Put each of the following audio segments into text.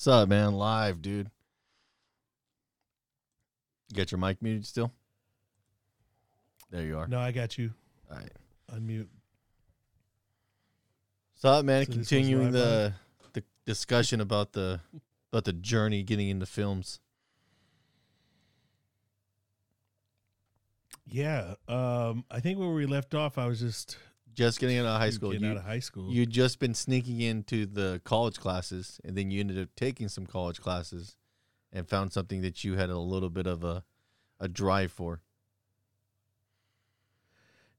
What's up, man? Live, dude. You got your mic muted still? There you are. No, I got you. All right. Unmute. What's up, man? So Continuing the the discussion about the about the journey getting into films. Yeah. Um, I think where we left off, I was just Just getting out of high school. getting You, out of high school. you'd just been sneaking into the college classes, and then you ended up taking some college classes, and found something that you had a little bit of a a drive for.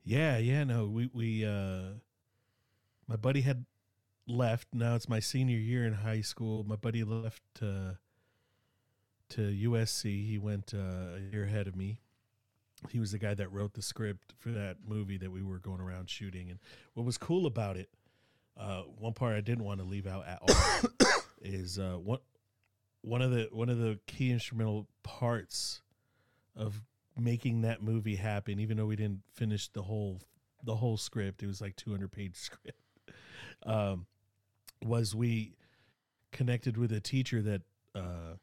Yeah, yeah, no, we we uh my buddy had left. Now it's my senior year in high school. My buddy left uh, to USC. He went uh, a year ahead of me. He was the guy that wrote the script for that movie that we were going around shooting. And what was cool about it, uh, one part I didn't want to leave out at all is uh, one one of the one of the key instrumental parts of making that movie happen even though we didn't finish the whole the whole script it was like 200 page script um was we connected with a teacher that uh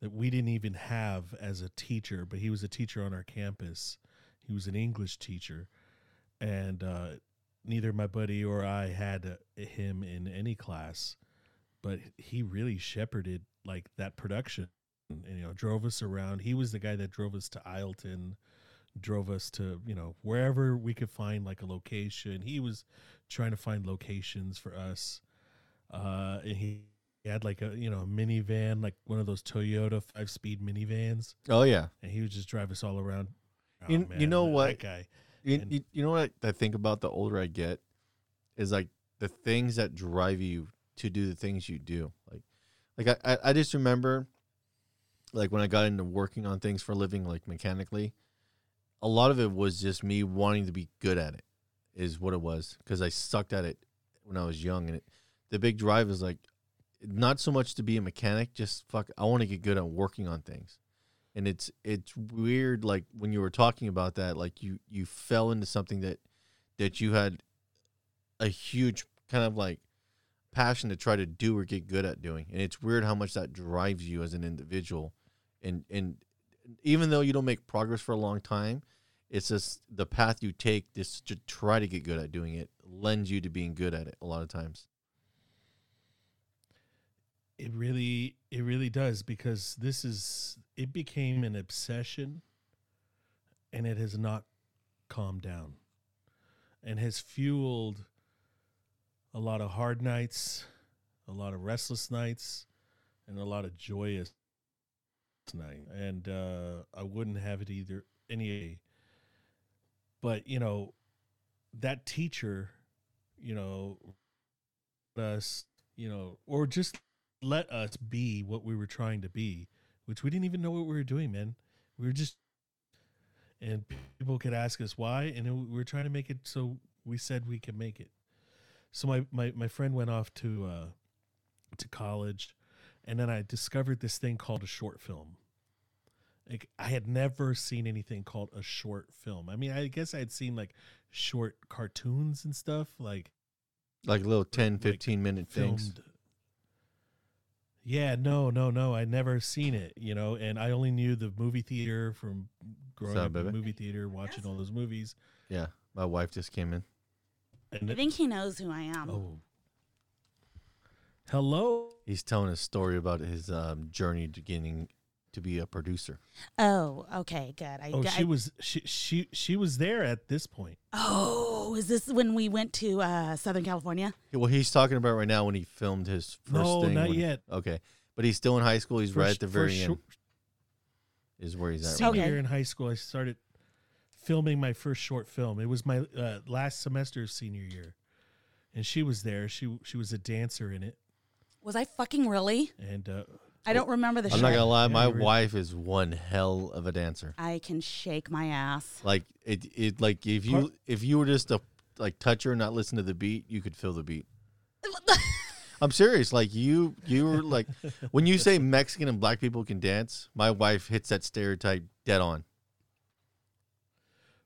that we didn't even have as a teacher but he was a teacher on our campus. He was an english teacher. And uh neither my buddy or i had uh, him in any class but he really shepherded like that production and, you know drove us around. He was the guy that drove us to Isleton drove us to you know wherever we could find like a location. He was trying to find locations for us uh and he had like a you know a minivan like one of those Toyota five speed minivans Oh yeah. and he would just drive us all around Oh, You- you know that what? guy You, And- you, you know what I, think about the older I get is like the things that drive you to do the things you do. Like, like I, I, I just remember, like when I got into working on things for a living, like mechanically, a lot of it was just me wanting to be good at it, is what it was, because I sucked at it when I was young, and it, the big drive is like, not so much to be a mechanic, just fuck. I want to get good at working on things. And it's it's weird like when you were talking about that like you you fell into something that that you had a huge kind of like passion to try to do or get good at doing. And it's weird how much that drives you as an individual. And and even though you don't make progress for a long time it's just the path you take just to try to get good at doing it lends you to being good at it a lot of times It really it really does because this is it became an obsession and it has not calmed down and has fueled a lot of hard nights, a lot of restless nights, and a lot of joyous night. And uh I wouldn't have it either any but you know that teacher, you know, us, you know, or just let us be what we were trying to be, which we didn't even know what we were doing, man. We were just, and people could ask us why, and it- we were trying to make it so we said we could make it. So my my my friend went off to uh, to college, and then I discovered this thing called a short film. Like I had never seen anything called a short film. I mean, I guess I had seen like short cartoons and stuff, like like little 10 like 15 minute things filmed. Yeah, no, no, no. I never seen it, you know, and I only knew the movie theater from growing up, up in the baby? movie theater, watching all those movies. yeah my wife just came in And I it- think he knows who I am. oh, hello. He's telling a story about his um, journey to getting to be a producer. Oh, okay, good. I, Oh, I- she was she she she was there at this point. Oh, is this when we went to uh, Southern California? Well, he's talking about right now when he filmed his first No, thing. not when- yet. Okay, but he's still in high school. He's right at the very first end. Is where he's at. senior Right. Okay. year in high school, I started filming my first short film. It was my uh, last semester of senior year, and she was there. She she was a dancer in it, Was I fucking really? and uh, I don't remember the I'm show. not gonna lie. Yeah, my you wife is one hell of a dancer. I can shake my ass. Like it, it like if you Car- if you were just to like touch her and not listen to the beat, you could feel the beat. I'm serious. Like you, you were like when you say Mexican and black people can dance, my wife hits that stereotype dead on.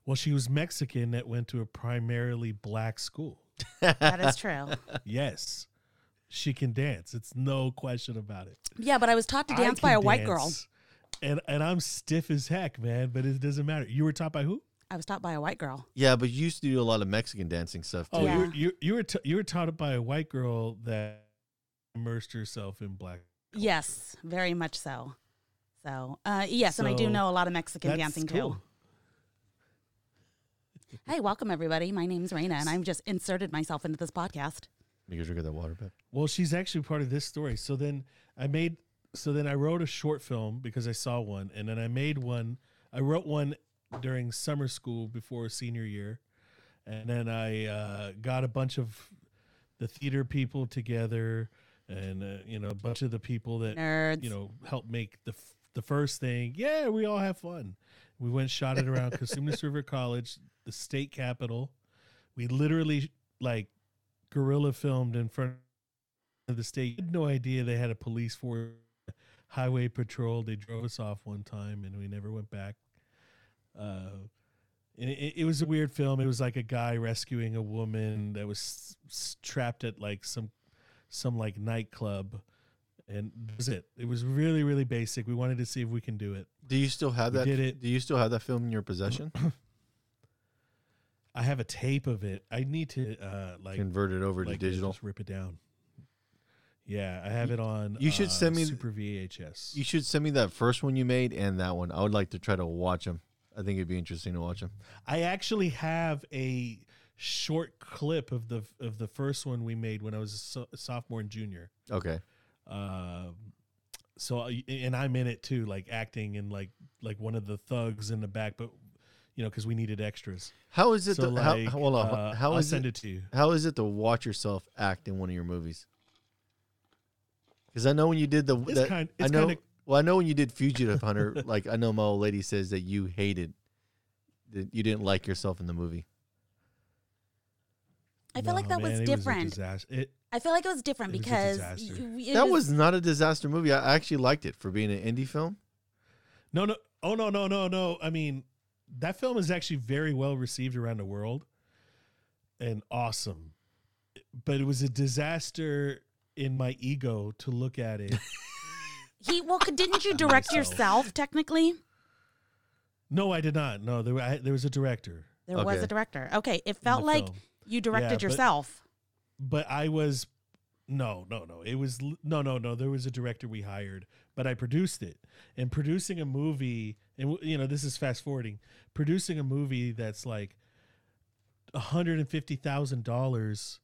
well, she was Mexican that went to a primarily black school. that is true. yes, she can dance. It's no question about it. Yeah, but I was taught to dance by a can white girl. And and I'm stiff as heck, man, but it doesn't matter. You were taught by who? I was taught by a white girl. Yeah, but you used to do a lot of Mexican dancing stuff too. Oh, Yeah. you, were, you you were t- you were taught by a white girl that immersed herself in black. Yes, very much so. So, uh, yes, and I do know a lot of Mexican That's dancing cool. too. Hey, welcome everybody. My name's Raina, and I've just inserted myself into this podcast. Make a drink of that water, babe. Well, she's actually part of this story. So then I made so then I wrote a short film because I saw one and then I made one I wrote one during summer school before senior year. And then I uh, got a bunch of the theater people together and uh, you know a bunch of the people that Nerds. you know helped make the f- the first thing. Yeah, we all have fun. We went shot it around Cosumnes River College, the state capital. We literally like guerrilla filmed in front of the state. Had no idea they had a police force, highway patrol. They drove us off one time, and we never went back. Uh, and it, it was a weird film. It was like a guy rescuing a woman that was s- s- trapped at like some some like nightclub, and that was it. It was really really basic. We wanted to see if we can do it. Do you still have We that? did it. Do you still have that film in your possession? I have a tape of it. I need to uh like Convert it over like, to digital. Just rip it down. Yeah, I have it on. you should uh, send me- Super VHS. You should send me that first one you made and that one. I would like to try to watch them. I think it'd be interesting to watch them. I actually have a short clip of the of the first one we made when I was a, so- sophomore and junior. Okay. Um, so and I'm in it too, like acting and like like one of the thugs in the back, but you know because we needed extras. How is it? So to, how, hold on. uh, how I'll is send it, it to you. How is it to watch yourself act in one of your movies? Because I know when you did the, It's that- kind. I know. kind of well, I know when you did Fugitive Hunter. like I know my old lady says that you hated that you didn't like yourself in the movie. I feel like that was different. It, I feel like it was different It because disaster. y- it that was not a disaster movie. I actually liked it for being an indie film. No, no. Oh, no, no, no, no. I mean, that film is actually very well received around the world and awesome. But it was a disaster in my ego to look at it. he. Well, didn't you direct Myself. yourself technically? no, I did not. No, there, I, there was a director. There was a director. Okay, it felt like film. you directed Yeah, but- yourself. But I was. No, no, no. It was. No, no, no. There was a director we hired, but I produced it. And producing a movie, and you know, this is fast forwarding, producing a movie that's like $150,000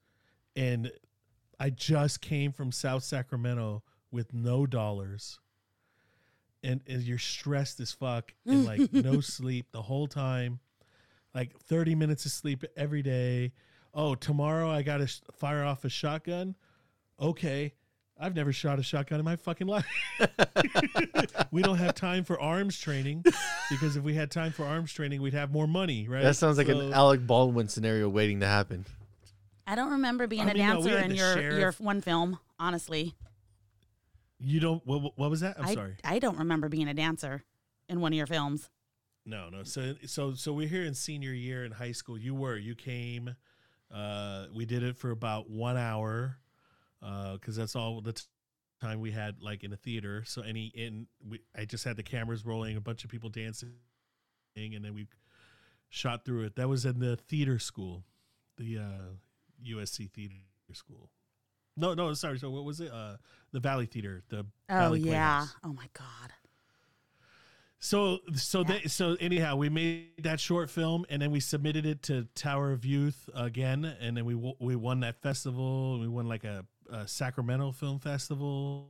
and I just came from South Sacramento with no dollars. And, and you're stressed as fuck and like no sleep the whole time. Like 30 minutes of sleep every day. Oh, tomorrow I got to sh- fire off a shotgun. Okay. I've never shot a shotgun in my fucking life. we don't have time for arms training because if we had time for arms training, we'd have more money, right? That sounds like So- an Alec Baldwin scenario waiting to happen. I don't remember being I a mean, no, dancer had in the your your one film. Honestly, You don't. What, what was that? I'm I sorry. I don't remember being a dancer in one of your films. No, no. So, so, so we're here in senior year in high school. You were. You came. Uh, we did it for about one hour, because that's all the t- time we had, like in a theater. So any in, we, I just had the cameras rolling, a bunch of people dancing, and then we shot through it. That was in the theater school, the uh, USC theater school. No, no, sorry. So what was it? Uh, the Valley Theater. The Oh Valley yeah. Playhouse. Oh my god. So so Yeah. they, so anyhow, we made that short film and then we submitted it to Tower of Youth again, and then we we won that festival. We won like a, a Sacramento Film Festival.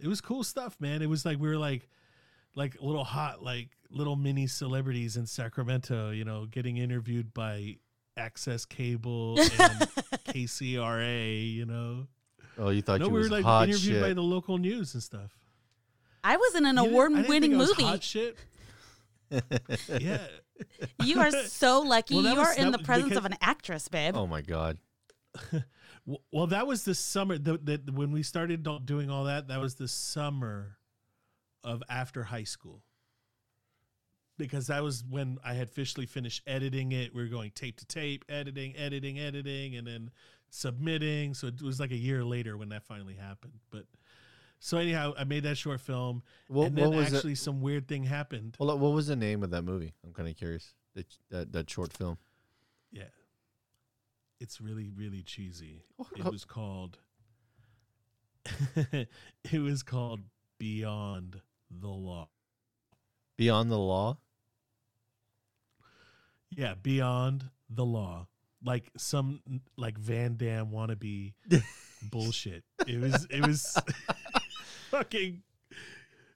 It was cool stuff, man. It was like we were like like little hot like little mini celebrities in Sacramento, you know, getting interviewed by Access Cable and KCRA, you know. Oh, you thought no, you we were like hot interviewed shit. by the local news and stuff. I was in an You didn't- I didn't award-winning think I was movie. Hot shit. yeah. You are so lucky. Well, you was- are in the presence because- of an actress, babe. oh my god. Well, that was the summer that the, when we started doing all that. That was the summer of after high school, because that was when I had officially finished editing it. We were going tape to tape, editing, editing, editing, and then submitting. So it was like a year later when that finally happened. But so anyhow, I made that short film, What, and then actually it? some weird thing happened. Well, what was the name of that movie? I'm kind of curious. That, that that short film. It's really really cheesy. Oh, It oh. was called. it was called Beyond the Law. Beyond the Law. Yeah, Beyond the Law. Like some like Van Damme wannabe bullshit. It was it was fucking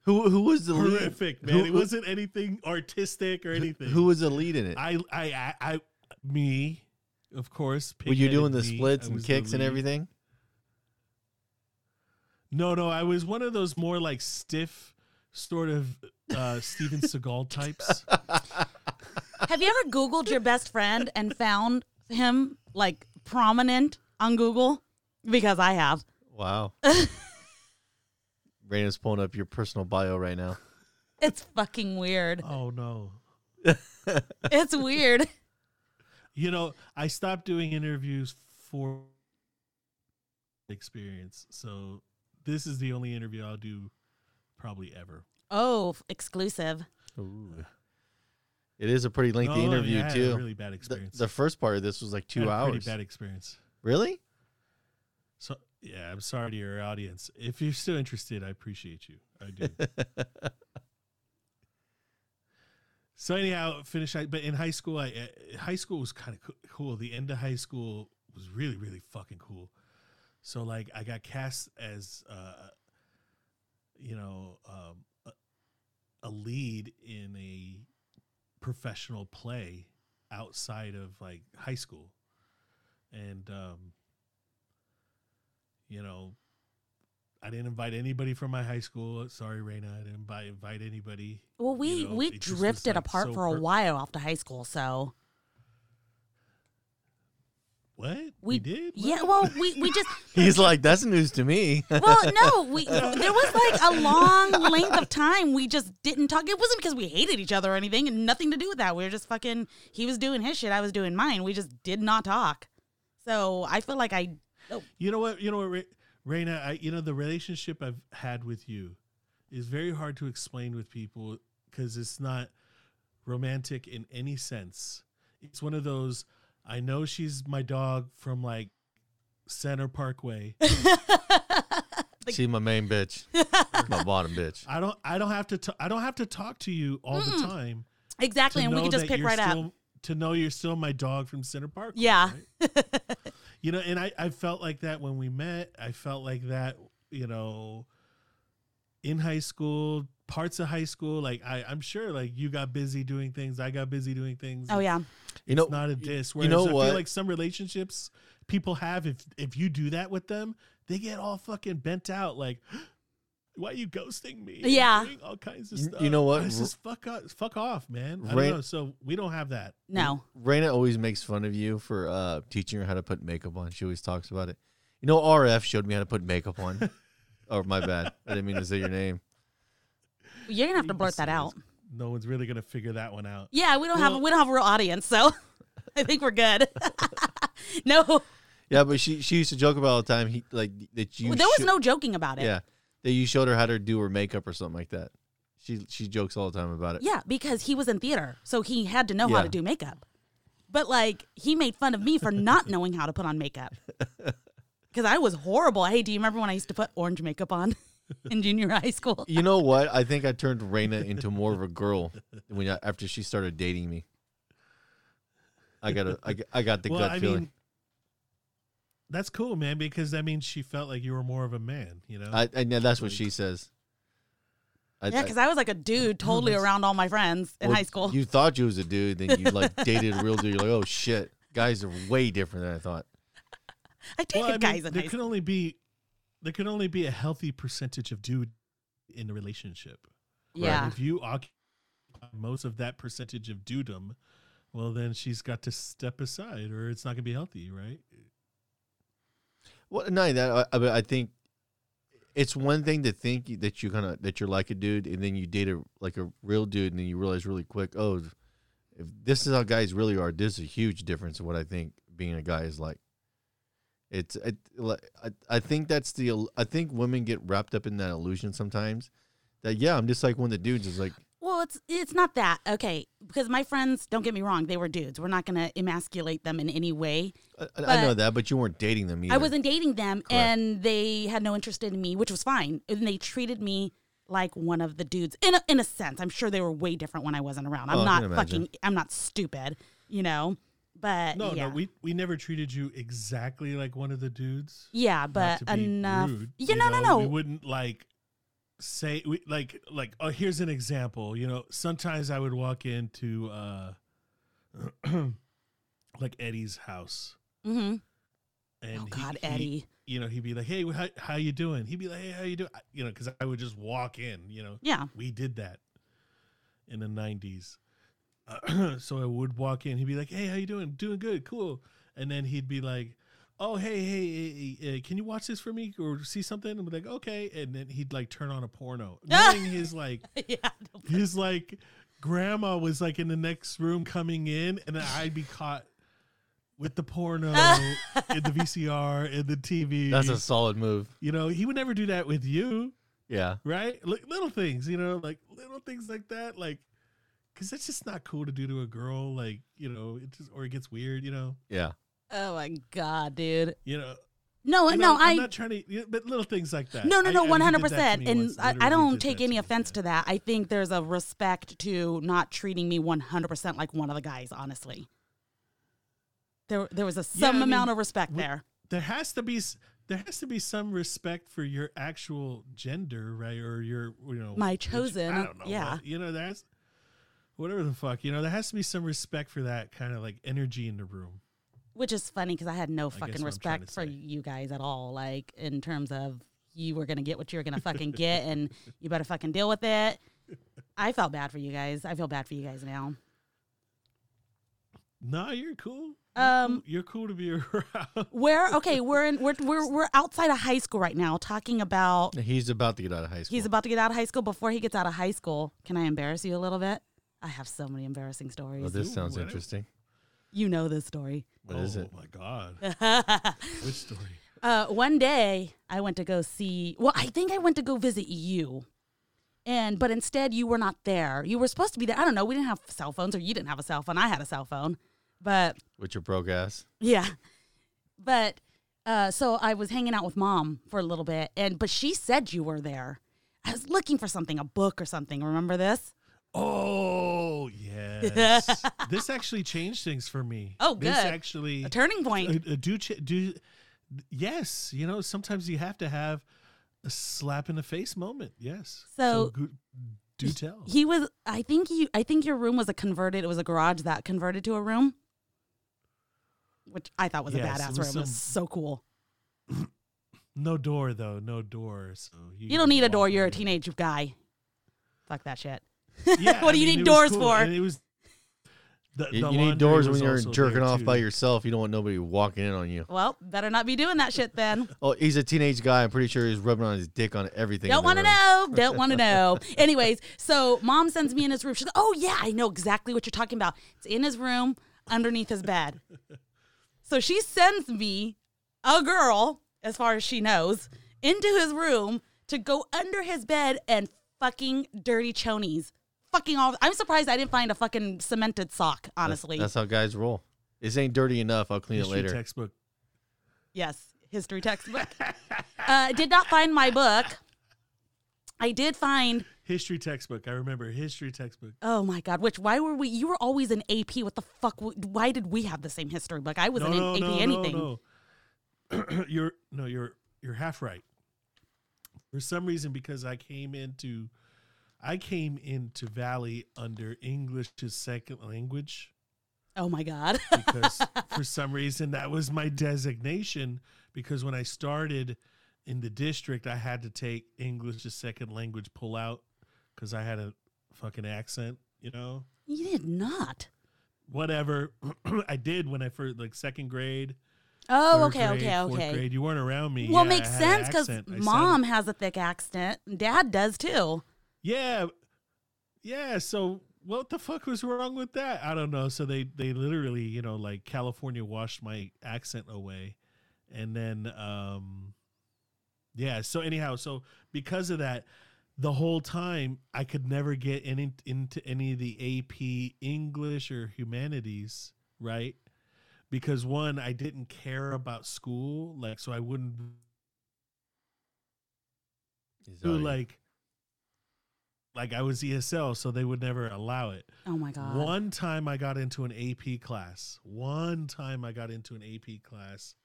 Who who was the lead? horrific, man. Who- it wasn't anything artistic or anything. Who was the lead in it? I I I, I me, of course. Were you doing the me, splits I and was the kicks and lead. everything? No, no, I was one of those more like stiff, sort of uh Steven Seagal types. Have you ever Googled your best friend and found him like prominent on Google? Because I have. Wow. Raina's pulling up your personal bio right now. It's fucking weird. Oh no. It's weird. You know, I stopped doing interviews for experience. So this is the only interview I'll do probably ever. Oh, exclusive. Ooh. It is a pretty lengthy Oh, interview yeah, too. A really bad the, experience. the first part of this was like two had a hours. Pretty bad experience. Really? So yeah, I'm sorry to your audience. If you're still interested, I appreciate you. I do. so anyhow, finish. But in high school, I uh, high school was kind of cool. The end of high school was really really fucking cool. So like, I got cast as uh, you know um, a, a lead in a professional play outside of like high school, and um, you know, I didn't invite anybody from my high school. Sorry, Raina, I didn't invite, invite anybody. Well, we You know, we it just was, drifted like, apart so for a per- while after high school, so What we, we, did? Yeah, well, we we just He's like, that's news to me. well, no, we there was like a long length of time we just didn't talk. It wasn't because we hated each other or anything, and nothing to do with that. We were just fucking. He was doing his shit, I was doing mine. We just did not talk. So I feel like I. Oh, You know what? You know what, Raina? I you know the relationship I've had with you is very hard to explain with people because it's not romantic in any sense. It's one of those. I know she's my dog from like Center Parkway. See my main bitch, my bottom bitch. I don't. I don't have to. T- I don't have to talk to you all the time. exactly, and we can just pick you're right up. Still, To know you're still my dog from Center Park. Yeah. You know, and I, I felt like that when we met. I felt like that, you know, in high school, parts of high school. Like I, I'm sure like you got busy doing things. I got busy doing things. Oh yeah, You know, it's not a diss. you know I what? feel like some relationships people have, if if you do that with them, they get all fucking bent out. Like, why are you ghosting me? Yeah. doing all kinds of You- stuff. you know what? I just fuck off, fuck off, man. I Right- don't know. So we don't have that. no. Raina always makes fun of you for uh, teaching her how to put makeup on. She always talks about it. You know, RF showed me how to put makeup on. oh, my bad. I didn't mean to say your name. You're gonna have to blurt that out. No one's really gonna figure that one out. Yeah, we don't have Well- we don't have a real audience, so I think we're good. no, Yeah, but she she used to joke about all the time. He like that you. there was sho- no joking about it. Yeah, that you showed her how to do her makeup or something like that. She she jokes all the time about it. Yeah, because he was in theater, so he had to know how Yeah. to do makeup. But like, he made fun of me for not knowing how to put on makeup. Because I was horrible. Hey, do you remember when I used to put orange makeup on in junior high school? You know what? I think I turned Raina into more of a girl when I, after she started dating me. I got a, I, got- got the well, gut I feeling. mean, that's cool, man, because that means she felt like you were more of a man. You know, I, I yeah, that's what she says. I, Yeah, because I was like a dude totally around all my friends in well, high school. You thought you was a dude, then you like dated a real dude. You're like, oh shit, guys are way different than I thought. I dated well, I mean, guys in there high could school. only be there could only be a healthy percentage of dude in the relationship. Yeah. If you occupy most of that percentage of dudum, well, then she's got to step aside, or it's not going to be healthy, right? Well, not that. I, I, think it's one thing to think that you kind of that you're like a dude, and then you date a like a real dude, and then you realize really quick, oh, if this is how guys really are, this is a huge difference in what I think being a guy is like. It's it, I, I think that's the I think women get wrapped up in that illusion sometimes. That yeah, I'm just like one of the dudes. Is like Well, it's it's not that okay because my friends don't get me wrong, they were dudes. We're not gonna emasculate them in any way. I, I know that, but you weren't dating them either. I wasn't dating them, Correct. and they had no interest in me, which was fine. And they treated me like one of the dudes in a, in a sense. I'm sure they were way different when I wasn't around. I'm Oh, not fucking. I'm not stupid, you know. But No, yeah. no, we we never treated you exactly like one of the dudes. yeah, but enough. rude, yeah, you no, know, no, We no. wouldn't like say we like like oh here's an example. You know, sometimes I would walk into uh like Eddie's house mm-hmm. and Oh God, he- Eddie. you know, he'd be like, "Hey, how, how you doing?" He'd be like, "Hey, how you doing?" You know, because I would just walk in. You know, Yeah. we did that in the '90s. so I would walk in. He'd be like, "Hey, how you doing? Doing good, cool." And then he'd be like, "Oh, hey, hey, hey, hey, can you watch this for me or see something?" And be like, "Okay." And then he'd like turn on a porno, knowing his like yeah. his like grandma was like in the next room coming in, and then I'd be caught. With the porno, in the VCR, in the TV, That's a solid move. you know, he would never do that with you, Yeah, right? Like little things, you know, like little things like that, like because that's just not cool to do to a girl. Like you know, it just or it gets weird, you know, yeah. Oh my God, dude. you know. No, you no, I'm I. not trying to, but little things like that. No, no, no, one hundred percent. And I, I don't take any offense to that. I think there's a respect to not treating me one hundred percent like one of the guys. Honestly, there there was a Yeah, I some mean, amount of respect we- there. There has to be, there has to be some respect for your actual gender, right? Or your, you know, My which- chosen, I don't know. yeah. what- you know, that's whatever the fuck. You know, there has to be some respect for that kind of like energy in the room. Which is funny because I had no fucking what I'm trying respect for say. you guys at all. Like in terms of you were gonna get what you were gonna fucking get, and you better fucking deal with it. I felt bad for you guys. I feel bad for you guys now. Nah, you're cool. You're Um, cool. you're cool to be around. Where okay, we're in we're we're we're outside of high school right now, talking about He's about to get out of high school. He's about to get out of high school. Before he gets out of high school, can I embarrass you a little bit? I have so many embarrassing stories. Oh, this Ooh, sounds what- interesting. You know this story. What is oh it? my god, uh, which story? one day, I went to go see. Well, I think I went to go visit you, and but instead you were not there. You were supposed to be there. I don't know. We didn't have cell phones, or you didn't have a cell phone. I had a cell phone, but With your broke ass. Yeah. But uh, so I was hanging out with mom for a little bit, and but she said you were there. I was looking for something, a book or something. Remember this? Oh yes, this actually changed things for me. Oh, good. This actually A turning point. uh, do ch- do yes. You know, sometimes you have to have a slap in the face moment. Yes. So- go- do tell. He was. I think you. I think your room was a converted. It was a garage that converted to a room, which I thought was a Yes, it badass was room. It was so cool. no door though. No door. So You don't need a door. You're a teenage guy. Fuck that shit. Yeah, What do you mean, need doors cool, for? and It was. The, You, the you need doors when you're jerking there, off by yourself. You don't want nobody walking in on you. Well, better not be doing that shit then. Oh, he's a teenage guy. I'm pretty sure he's rubbing on his dick on everything. Don't want want to know. Don't want to know. Anyways, so mom sends me in his room. She's like, "Oh yeah, I know exactly what you're talking about. It's in his room, underneath his bed." So she sends me, a girl, as far as she knows, into his room to go under his bed and fucking dirty chonies. Fucking all. I'm surprised I didn't find a fucking cemented sock. Honestly, That's, how guys roll. This ain't dirty enough. I'll clean History it later. textbook. Yes, history textbook. uh, did not find my book. I did find. History textbook. I remember history textbook. Oh my God! Which why were we? You were always in AP. What the fuck? Why did we have the same history book? I wasn't in AP anything. No, no. you're no, you're you're half right. For some reason, because I came into, I came into Valley under English as second language. Oh my God! because for some reason that was my designation because when I started in the district I had to take English as second language pull out because I had a fucking accent, you know. you did not. Whatever I did when I first like second grade. Oh, okay, grade, okay, okay. grade. You weren't around me. Well, Yeah, makes I had an sense because mom sounded- has a thick accent. Dad does too. Yeah, yeah. So what the fuck was wrong with that? I don't know. So they they literally, you know, like California washed my accent away, and then um yeah so anyhow so because of that the whole time i could never get any into any of the ap english or humanities right because one i didn't care about school like so i wouldn't do like like i was esl so they would never allow it Oh my god. one time I got into an AP class. One time I got into an AP class,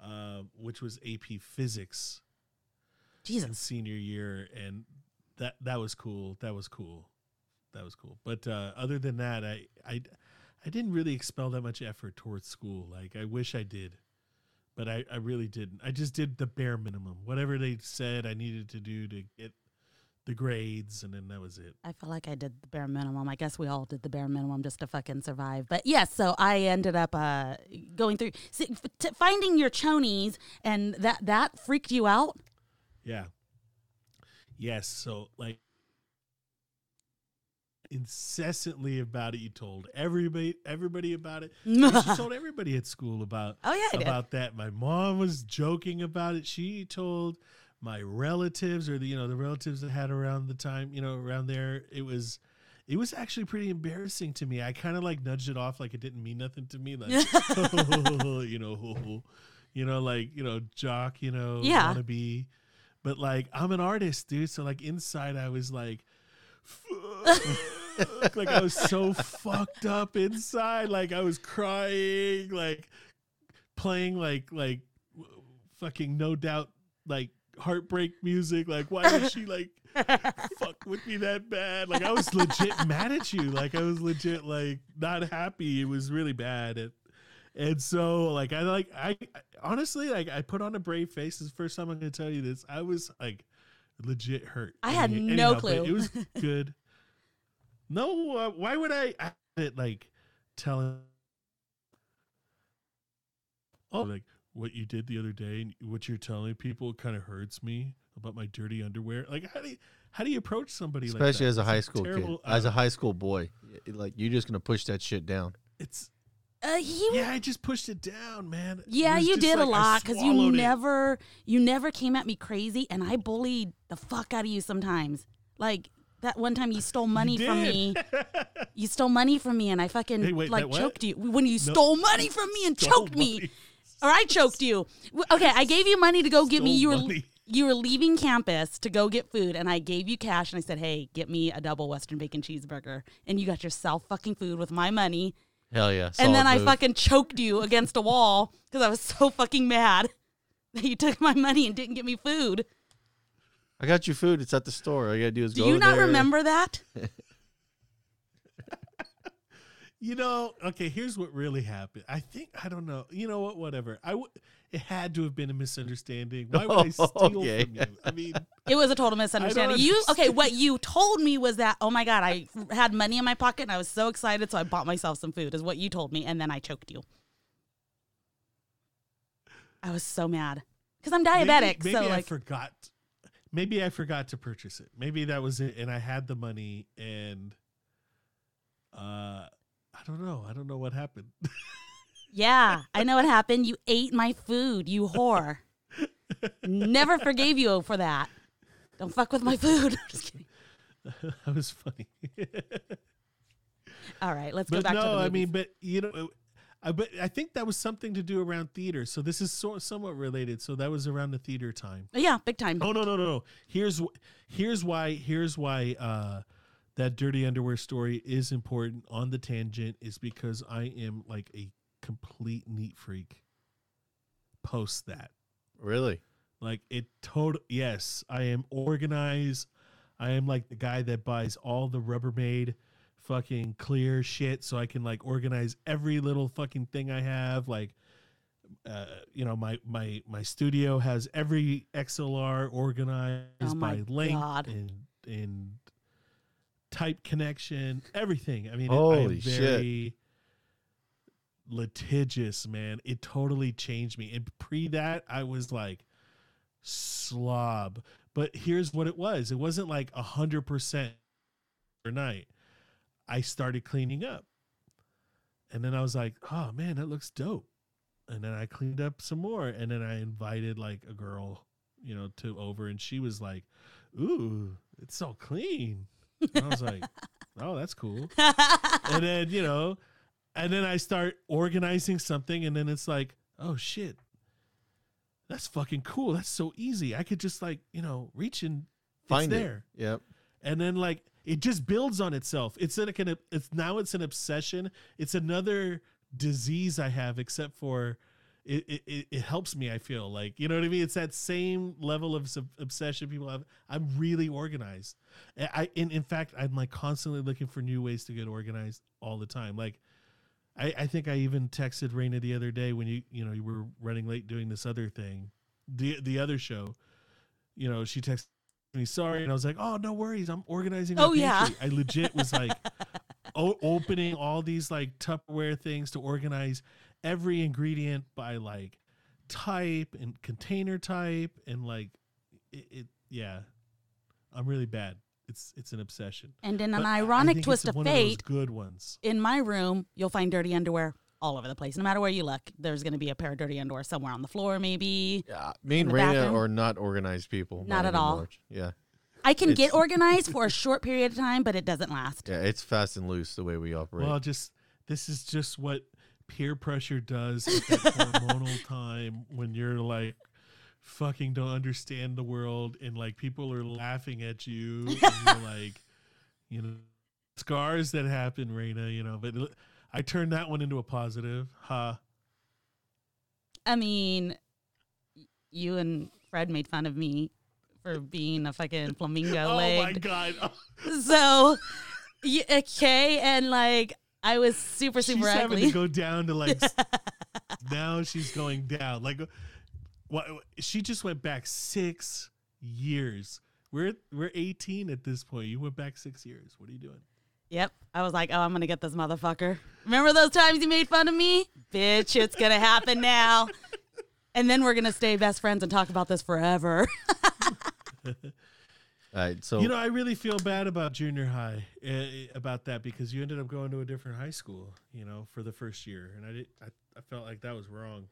uh, which was AP Physics in Jesus. senior year, and that that was cool. That was cool. That was cool. But uh, other than that, I I I didn't really expel that much effort towards school. Like I wish I did, but I I really didn't. I just did the bare minimum. Whatever they said I needed to do to get the grades, and then that was it. I feel like I did the bare minimum. I guess we all did the bare minimum just to fucking survive. But yes, so I ended up uh, going through see, f- t- finding your chonies, and that that freaked you out. Yeah. Yes. So like incessantly about it. You told everybody everybody about it. You just told everybody at school about Oh yeah, I did. about that. My mom was joking about it. She told my relatives or the you know the relatives that had around the time you know around there. It was it was actually pretty embarrassing to me. I kind of like nudged it off like it didn't mean nothing to me. Like you know, you know, like you know, jock, you know, Yeah. wannabe. But like I'm an artist, dude. So like inside, I was like. Like I was so fucked up inside. Like I was crying, like playing like like fucking no doubt like heartbreak music. Like why did she like fuck with me that bad? Like I was legit mad at you. Like I was legit like not happy. It was really bad. And, and so like I like I I- honestly like I put on a brave face. This is the first time I'm gonna tell you this. I was like legit hurt. I had Any- no but clue. It was good. no, uh, why would I? I it like telling. Oh, like what you did the other day, and what you're telling people kind of hurts me about my dirty underwear. Like how do you, how do you approach somebody especially like as that? a high It's school kid, terrible- as a uh, high school boy, like you're just gonna push that shit down. it's Uh, you, yeah, I just pushed it down, man. Yeah, you did a like I lot because you swallowed it. never, you never came at me crazy, and I bullied the fuck out of you sometimes. Like that one time you stole money You from me. You stole money from me, and I fucking Hey, wait, like choked you when you stole money from me and Stole choked me, money. Or I choked you. Okay, I gave you money to go get me. You were money. you were leaving campus to go get food, and I gave you cash, and I said, "Hey, get me a double Western bacon cheeseburger," and you got yourself fucking food with my money. Hell yeah! and solid then I move. fucking choked you against a wall because I was so fucking mad that you took my money and didn't get me food. I got you food. It's at the store. All you gotta do is Do go you not there. remember that? You know, okay, here's what really happened. I think I don't know. You know what? Whatever. I w- it had to have been a misunderstanding. Why would I steal Okay. from you? I mean, It was a total misunderstanding. You okay? What you told me was that oh my god, I had money in my pocket and I was so excited, so I bought myself some food. Is what you told me, and then I choked you. I was so mad because I'm diabetic. Maybe, maybe so I like, forgot. Maybe I forgot to purchase it. Maybe that was it, and I had the money, and uh, I don't know. I don't know what happened. yeah, I know what happened. You ate my food, you whore. Never forgave you for that. Don't fuck with my food. I'm just kidding. that was funny. All right, let's go back no, to the I mean, but you know, I but I think that was something to do around theater. So this is so, somewhat related. So that was around the theater time. yeah, big time. Oh no no no no! Here's here's why here's why uh, that dirty underwear story is important on the tangent is because I am like a complete neat freak. Post that Really? like it total yes I am organized. I am like the guy that buys all the Rubbermaid fucking clear shit so I can like organize every little fucking thing I have like uh, you know my my my studio has every XLR organized Oh my by length God. and and type connection, everything. I mean, Holy I am shit. very litigious, man. It totally changed me. And pre that, I was like slob. But here's what it was: it wasn't like a hundred percent overnight. I started cleaning up, and then I was like, "Oh man, that looks dope." and then I cleaned up some more, and then I invited like a girl, you know, to over, and she was like, "Ooh, it's so clean." And I was like, "Oh, that's cool." and then you know, and then I start organizing something, and then it's like, "Oh shit." That's fucking cool. That's so easy. I could just like, you know, reach and Find it's it. there Yep. and then like it just builds on itself it's like an it's now it's an obsession it's another disease i have except for it, it, it, helps me i feel like you know what i mean it's that same level of sub- obsession people have i'm really organized I- i in, in fact i'm like constantly looking for new ways to get organized all the time like I, I think I even texted Raina the other day when you you know you were running late doing this other thing, the the other show. You know, she texted me sorry, and I was like, oh no worries, I'm organizing. Oh, yeah. I legit was like o- opening all these like Tupperware things to organize every ingredient by like type and container type and like it, it yeah, I'm really bad. It's it's an obsession. And in But an I- I ironic twist it's of one those fate, good ones. in my room, you'll find dirty underwear all over the place. No matter where you look, there's going to be a pair of dirty underwear somewhere on the floor, maybe. Yeah. Me and In Raina are not organized people. Not at all. anymore. Yeah. I can get organized for a short period of time, but it doesn't last. Yeah. It's fast and loose the way we operate. Well, just this is just what peer pressure does at that hormonal time when you're like fucking don't understand the world and like people are laughing at you and you're like you know scars that happen Raina you know but I turned that one into a positive huh I mean, you and Fred made fun of me for being a fucking flamingo oh my leg. god So, okay, and like I was super super she's super having to go down to like now she's going down like what she just went back six years we're we're 18 at this point you went back six years what are you doing Yep. I was like, oh, I'm going to get this motherfucker. Remember those times you made fun of me? Bitch, it's going to happen now. And then we're going to stay best friends and talk about this forever. all right. So you know i really feel bad about junior high uh, about that because you ended up going to a different high school you know for the first year and i did i, I felt like that was wrong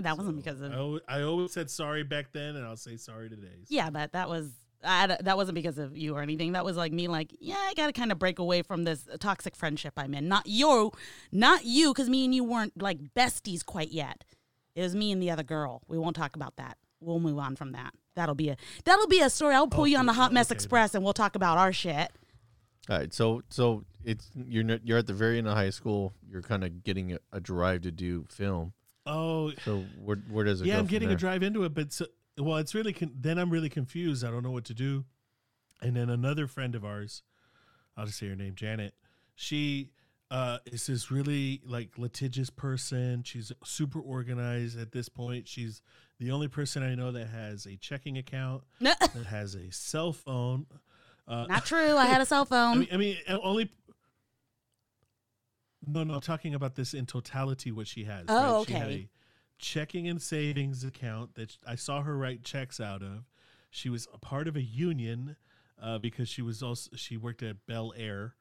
that wasn't because of. I, always, I always said sorry back then and i'll say sorry today Yeah, but that was. I, that wasn't because of you or anything. That was like me, like, yeah, I got to kind of break away from this toxic friendship I'm in. Not you, not you, because me and you weren't like besties quite yet. It was me and the other girl. We won't talk about that. We'll move on from that. That'll be a that'll be a story. I'll pull you on the Hot Mess okay. Express and we'll talk about our shit. All right, so so it's you're you're at the very end of high school. You're kind of getting a, a drive to do film. oh So where where does it yeah go? i'm from getting a drive into it but so, well it's really con- then i'm really confused i don't know what to do and then another friend of ours i'll just say her name janet she uh, is this really like litigious person she's super organized at this point she's the only person i know that has a checking account that has a cell phone uh, not true. I had a cell I phone. mean, I mean, uh, only. No, no, I'm talking about this in totality. What she has. Oh, She had okay. a checking and savings account that I saw her write checks out of. She was a part of a union uh, because she was also she worked at Bel Air.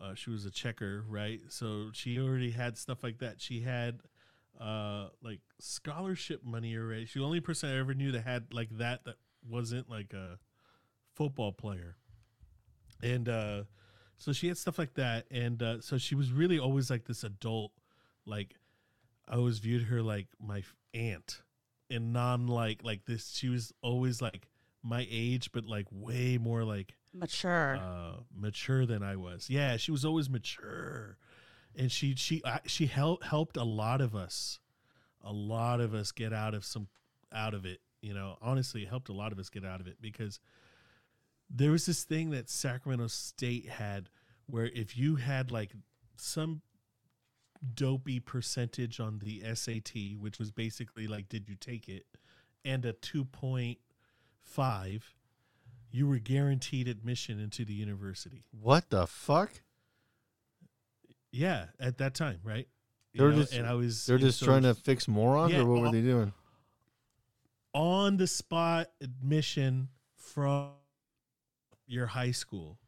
Uh, she was a checker, right? So she already had stuff like that. She had uh, like scholarship money already. She the only person I ever knew that had like that that wasn't like a football player and uh so she had stuff like that and uh so she was really always like this adult like i always viewed her like my aunt and non like like this she was always like my age but like way more like Mature. uh mature than i was. Yeah she was always mature. And she she uh, she helped helped a lot of us. A lot of us get out of some out of it you know? Honestly helped a lot of us get out of it because there was this thing that Sacramento State had where if you had like some dopey percentage on the SAT, which was basically like, did you take it, and a 2.5, you were guaranteed admission into the university. What the fuck? Yeah, at that time, right? You They're know, just- and I was They're just so trying to fix morons, Yeah, or what were uh, they doing? on the spot admission from your high school.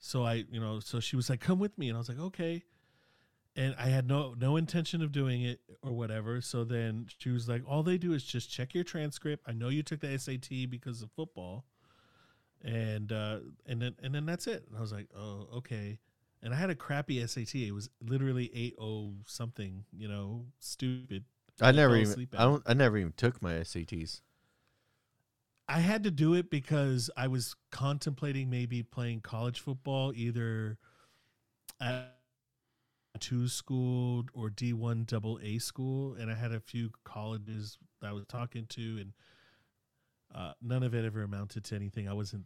So I, you know, so she was like, "Come with me," and I was like, "Okay." and I had no no intention of doing it or whatever. So then she was like, "All they do is just check your transcript. I know you took the SAT because of football, and uh, and then and then that's it." And I was like, "Oh, okay." And I had a crappy SAT. It was literally eight oh something. You know, stupid. I never even. I don't. I never even took my SATs. I had to do it because I was contemplating maybe playing college football either at two school or D one double A school, and I had a few colleges that I was talking to, and uh, none of it ever amounted to anything. I wasn't,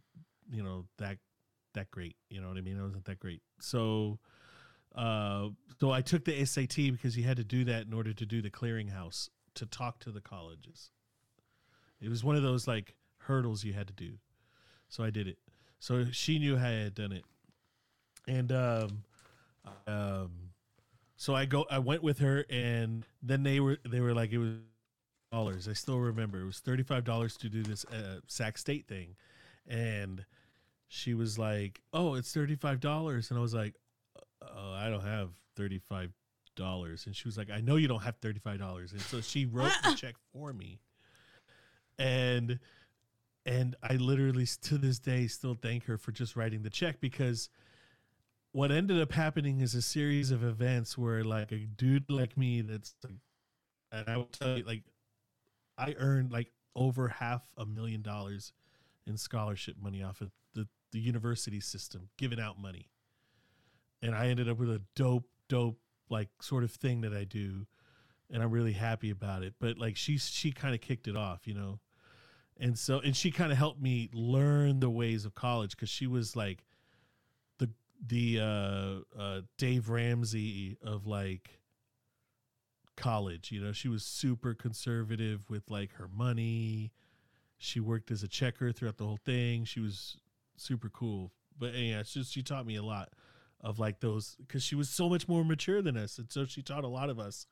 you know, that that great. You know what I mean? I wasn't that great. So, uh, so I took the SAT because you had to do that in order to do the clearinghouse to talk to the colleges. It was one of those like hurdles you had to do. So I did it. So she knew I had done it. And um um so I go I went with her and then they were they were like it was dollars. I still remember. It was $35 to do this uh, Sac State thing. And she was like, "Oh, it's $35." And I was like, "Oh, I don't have 35 dollars." And she was like, "I know you don't have $35." And so she wrote the check for me. And and I literally to this day still thank her for just writing the check because what ended up happening is a series of events where like a dude like me that's and I will tell you like I earned like over half a million dollars in scholarship money off of the, the university system giving out money. And I ended up with a dope, dope like sort of thing that I do. And I'm really happy about it. But like she she kind of kicked it off, you know and so and she kind of helped me learn the ways of college because she was like the the uh, uh, Dave Ramsey of like college. You know, she was super conservative with like her money. She worked as a checker throughout the whole thing. She was super cool. But yeah, it's just she taught me a lot of like those because she was so much more mature than us, and so she taught a lot of us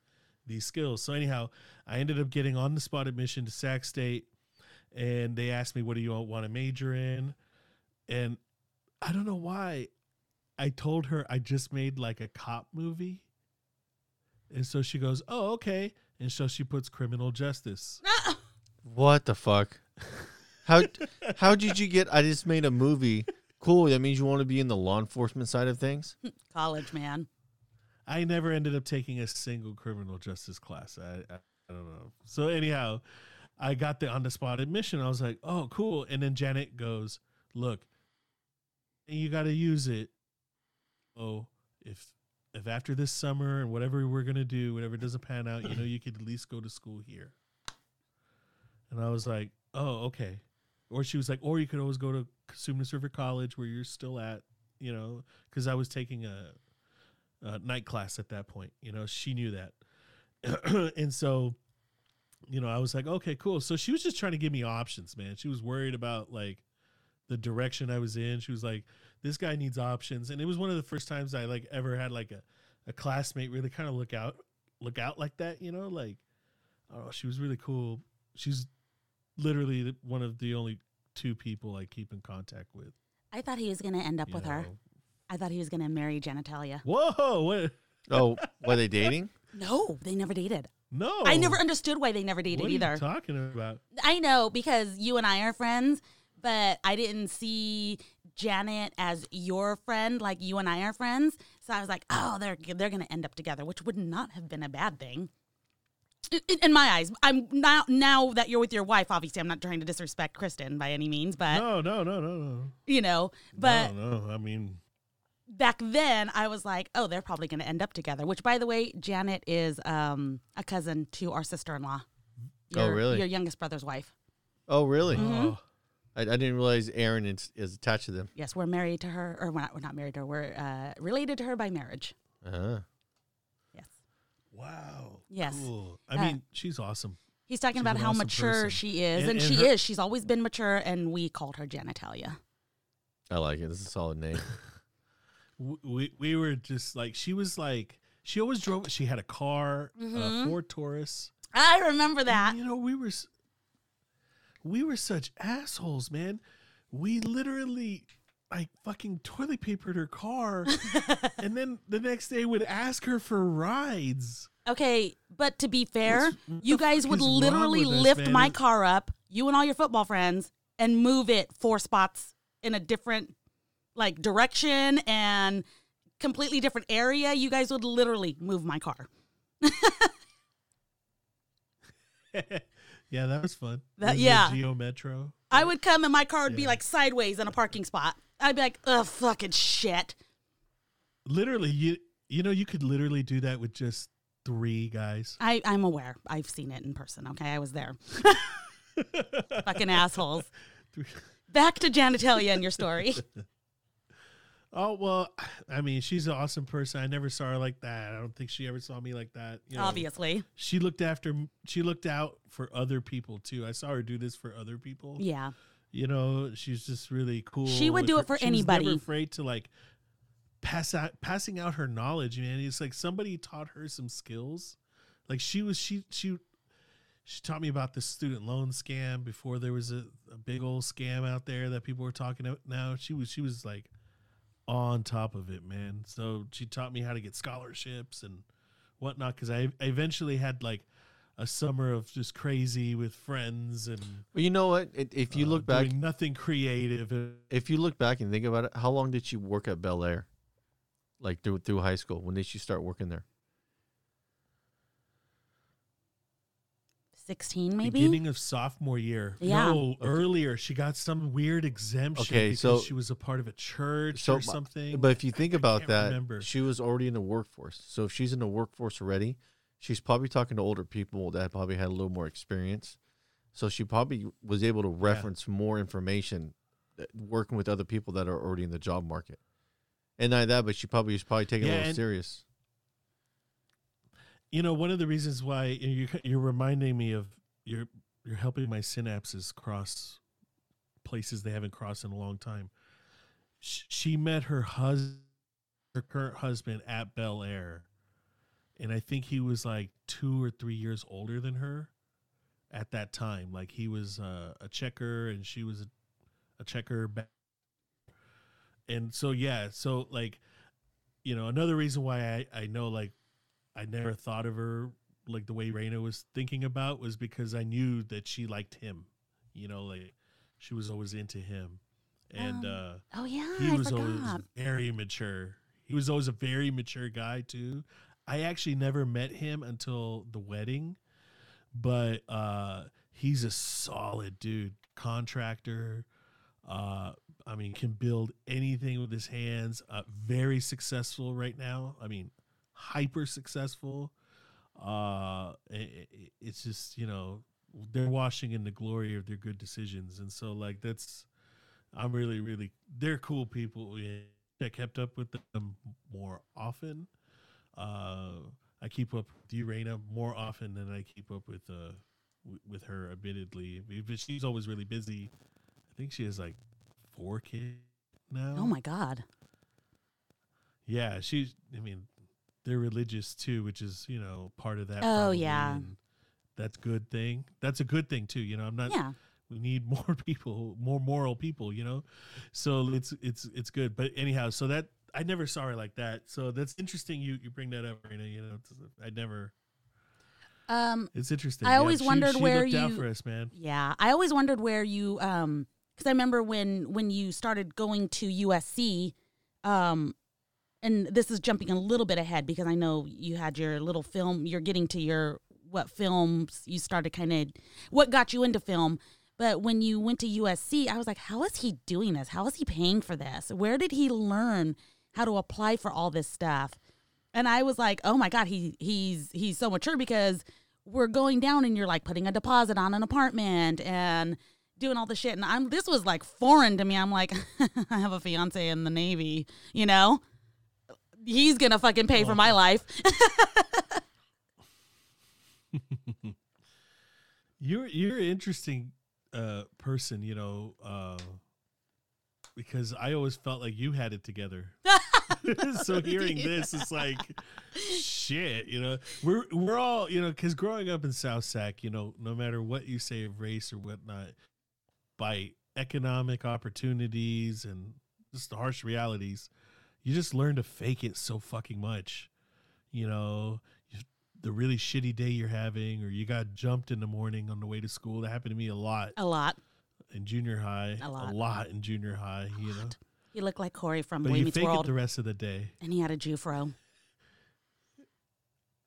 these skills. So anyhow, I ended up getting on the spot admission to Sac State and they asked me what do you want to major in and i don't know why i told her i just made like a cop movie and so she goes oh okay and so she puts criminal justice What the fuck? How how did you get? I just made a movie. Cool. That means you want to be in the law enforcement side of things. College man. i never ended up taking a single criminal justice class i, I, I don't know so anyhow i got the on the spot admission i was like oh cool and then janet goes look and you got to use it oh if if after this summer and whatever we're gonna do whatever doesn't pan out you know you could at least go to school here. And i was like oh okay. Or she was like or you could always go to Cosumnes River College where you're still at you know because i was taking a, a night class at that point you know she knew that. And so you know i was like okay cool. So she was just trying to give me options man. She was worried about like the direction i was in she was like this guy needs options and it was one of the first times i like ever had like a, a classmate really kind of look out look out like that you know like oh she was really cool she's literally one of the only two people i keep in contact with I thought he was going to end up you with her. I thought he was going to marry genitalia. whoa what Oh, were they dating? No, they never dated. no I never understood why they never dated what are either. talking about I know because you and I are friends, but I didn't see Janet as your friend like you and I are friends. So I was like, oh, they're they're gonna end up together, which would not have been a bad thing. In, in my eyes, I'm now now that you're with your wife. Obviously, I'm not trying to disrespect Kristen by any means, but no no no no no you know, but no, no i mean back then I was like, oh, they're probably going to end up together. Which, by the way, Janet is um, a cousin to our sister-in-law. Oh, really? Your youngest brother's wife. Oh, really? Mm-hmm. oh. I, I didn't realize Aaron is, is attached to them. Yes, we're married to her, or we're not, we're not married to her. We're uh, related to her by marriage. Uh-huh. Yes. Wow. Yes. Cool. I Uh, mean, she's awesome. He's talking She's about how awesome mature person. she is, And- and, and she her- is. She's always been mature, and we called her genitalia. I like it. This is a solid name. We we were just like she was like she always drove. She had a car, a Mhm. Ford Taurus. I remember that. And, you know, we were s- we were such assholes, man. We literally like fucking toilet papered her car, and then the next day would ask her for rides. Okay, but to be fair, What's- you guys would literally us, lift my car up, you and all your football friends, and move it four spots in a different like direction and completely different area. You guys would literally move my car. yeah, that was fun. That- Was yeah. Geo Metro. I would come and my car would be like sideways in a parking spot. I'd be like, ugh, fucking shit. Literally, you you know you could literally do that with just three guys. I, I'm aware. I've seen it in person. Okay, I was there. fucking assholes. Back to Janatelia and your story. Oh well, I mean, she's an awesome person. I never saw her like that. I don't think she ever saw me like that. you know. Obviously. she looked after. She looked out for other people too. I saw her do this for other people. Yeah. You know, she's just really cool. She would do her- it for she was never anybody. afraid to like pass out, passing out her knowledge. Man, it's like somebody taught her some skills. Like she was, she she she taught me about the student loan scam before there was a, a big old scam out there that people were talking about. Now she was she was like on top of it, man. So she taught me how to get scholarships and whatnot. Because I, I eventually had like a summer of just crazy with friends and Well, you know what? If you uh, look back, nothing creative. if you look back and think about it, how long did she work at Bel Air? Like through through high school. When did she start working there? 16 maybe? Beginning of sophomore year. Yeah. No, earlier. She got some weird exemption Okay, because so- she was a part of a church So, or something. But if you think about can't that, remember. she was already in the workforce. So if she's in the workforce already, she's probably talking to older people that probably had a little more experience. So she probably was able to reference more information uh, working with other people that are already in the job market. And not that, but she probably was probably taking it a little and- serious. You know, one of the reasons why you you're reminding me of you're you're helping my synapses cross places they haven't crossed in a long time. Sh- She met her husband, her current husband at Bel Air, and I think he was like two or three years older than her at that time. Like he was uh, a checker and she was a, a checker back. And so yeah, so like you know, another reason why I, I know like I never thought of her like the way Raina was thinking about was because I knew that she liked him. You know, like she was always into him. And Um, uh Oh, yeah. he I was always very mature. He was always a very mature guy too. I actually never met him until the wedding, but uh he's a solid dude, contractor. Uh I mean, can build anything with his hands. Uh, very successful right now. I mean, hyper successful. Uh, i- i- it's just you know they're washing in the glory of their good decisions, and so like that's I'm really really they're cool people. Yeah, I kept up with them more often. Uh, I keep up with you, Raina, more often than I keep up with uh w- with her. Admittedly, but she's always really busy. I think she has like four kids now. Oh, my God. Yeah, she's. I mean, they're religious too, which is you know part of that. Oh, probably, yeah. that's good thing. That's a good thing too. You know, I'm not. Yeah. We need more people, more moral people. You know, so it's it's it's good. But anyhow, so that I never saw her like that. So that's interesting. You you bring that up, Raina. You know, it's, I never. Um, It's interesting. I always she- wondered she where you- for us, man. Yeah, I always wondered where you um because I remember when when you started going to USC, um, and this is jumping a little bit ahead because I know you had your little film. You're getting to your what films you started kind of what got you into film. But when you went to USC, I was like, how is he doing this? How is he paying for this? Where did he learn how to apply for all this stuff? And I was like, oh my god, he he's he's so mature because we're going down and you're like putting a deposit on an apartment and doing all the shit. And I'm this was like foreign to me. I'm like, I have a fiance in the Navy, you know? He's gonna fucking pay for my life. You're you're an interesting uh, person, you know, uh, because I always felt like you had it together. so hearing this, is like shit, you know. We're we're all, you know, because growing up in South Sac, you know, no matter what you say of race or whatnot, by economic opportunities and just the harsh realities. You just learn to fake it so fucking much. You know, the really shitty day you're having, or you got jumped in the morning on the way to school. That happened to me a lot A lot. in junior high. A lot. in junior high. you know, He looked like Corey from but Boy you Meets fake World, it the rest of the day. and he had a Jufro.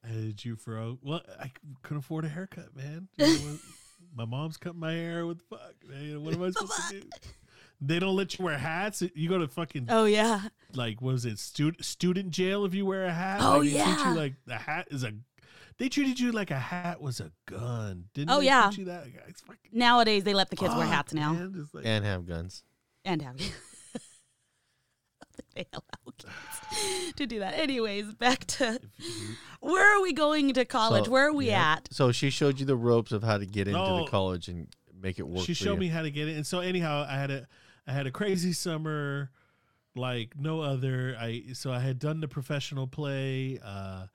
Did you fro? Well, I couldn't afford a haircut, man. You know my mom's cut my hair. What the fuck? Man? What am I supposed to do? They don't let you wear hats. You go to fucking Oh yeah. like what was it student student jail if you wear a hat. Oh, like, they treat yeah. you like the hat is a. They treated you like a hat was a gun. Didn't Oh, they yeah. you that? It's fucking Nowadays they let the kids wear hats now man. Like- and have guns. and have. they allow kids to do that. Anyways, back to where are we going to college? So- where are we yeah. at? So she showed you the ropes of how to get into No. the college and make it work. she for showed you. me how to get it and so anyhow i had a i had a crazy summer like no other i so i had done the professional play uh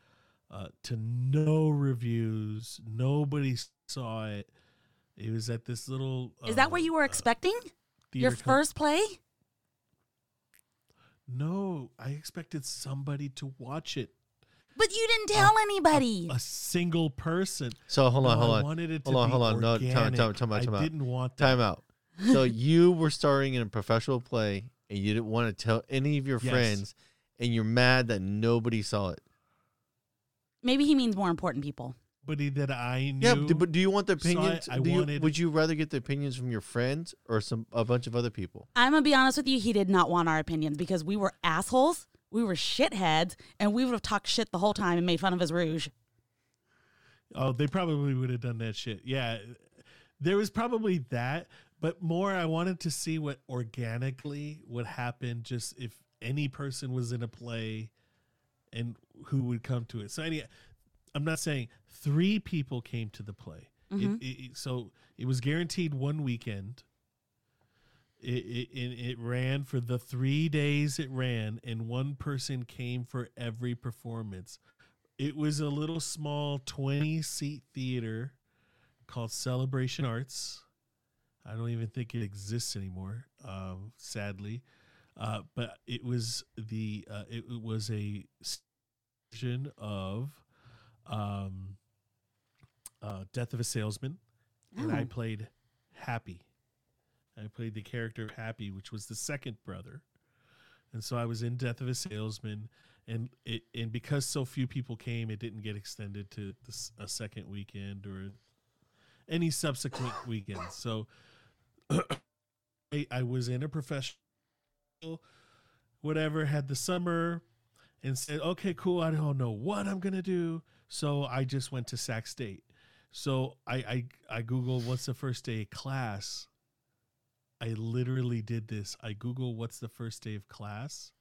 uh to no reviews nobody saw it it was at this little Is that what uh, you were uh, expecting? theater Your com- first play? no i expected somebody to watch it But you didn't tell anybody. a single person So hold on, No, hold I on, wanted it hold to on, be hold on. No, time, organic. time, time time I out. didn't want that. time out. So you were starting in a professional play, and you didn't want to tell any of your Yes. friends, and you're mad that nobody saw it. Maybe he means more important people. Somebody that I knew. Yeah, but, but do you want the saw it. opinions? I do you, wanted- would you rather get the opinions from your friends or some a bunch of other people? I'm gonna be honest with you. He did not want our opinions because we were assholes. We were shitheads, and we would have talked shit the whole time and made fun of his rouge. Oh, they probably would have done that shit. Yeah. There was probably that, but more I wanted to see what organically would happen just if any person was in a play and who would come to it. So any I'm not saying 3 people came to the play. Mhm. It, it, so it was guaranteed one weekend. It, it it it ran for the 3 days it ran and one person came for every performance. It was a little small 20 seat theater called Celebration Arts. I don't even think it exists anymore, um, sadly. Uh, but it was the uh, it, it was a version of um, uh, Death of a Salesman, and I Oh. played Happy. I played the character Happy, which was the second brother, and so I was in Death of a Salesman, and it and because so few people came, it didn't get extended to this, a second weekend or any subsequent weekends. So I, I was in a professional, whatever, had the summer, and said, okay, cool. I don't know what I'm gonna do, so I just went to Sac State. So I I I googled what's the first day of class. I literally did this. I googled what's the first day of class,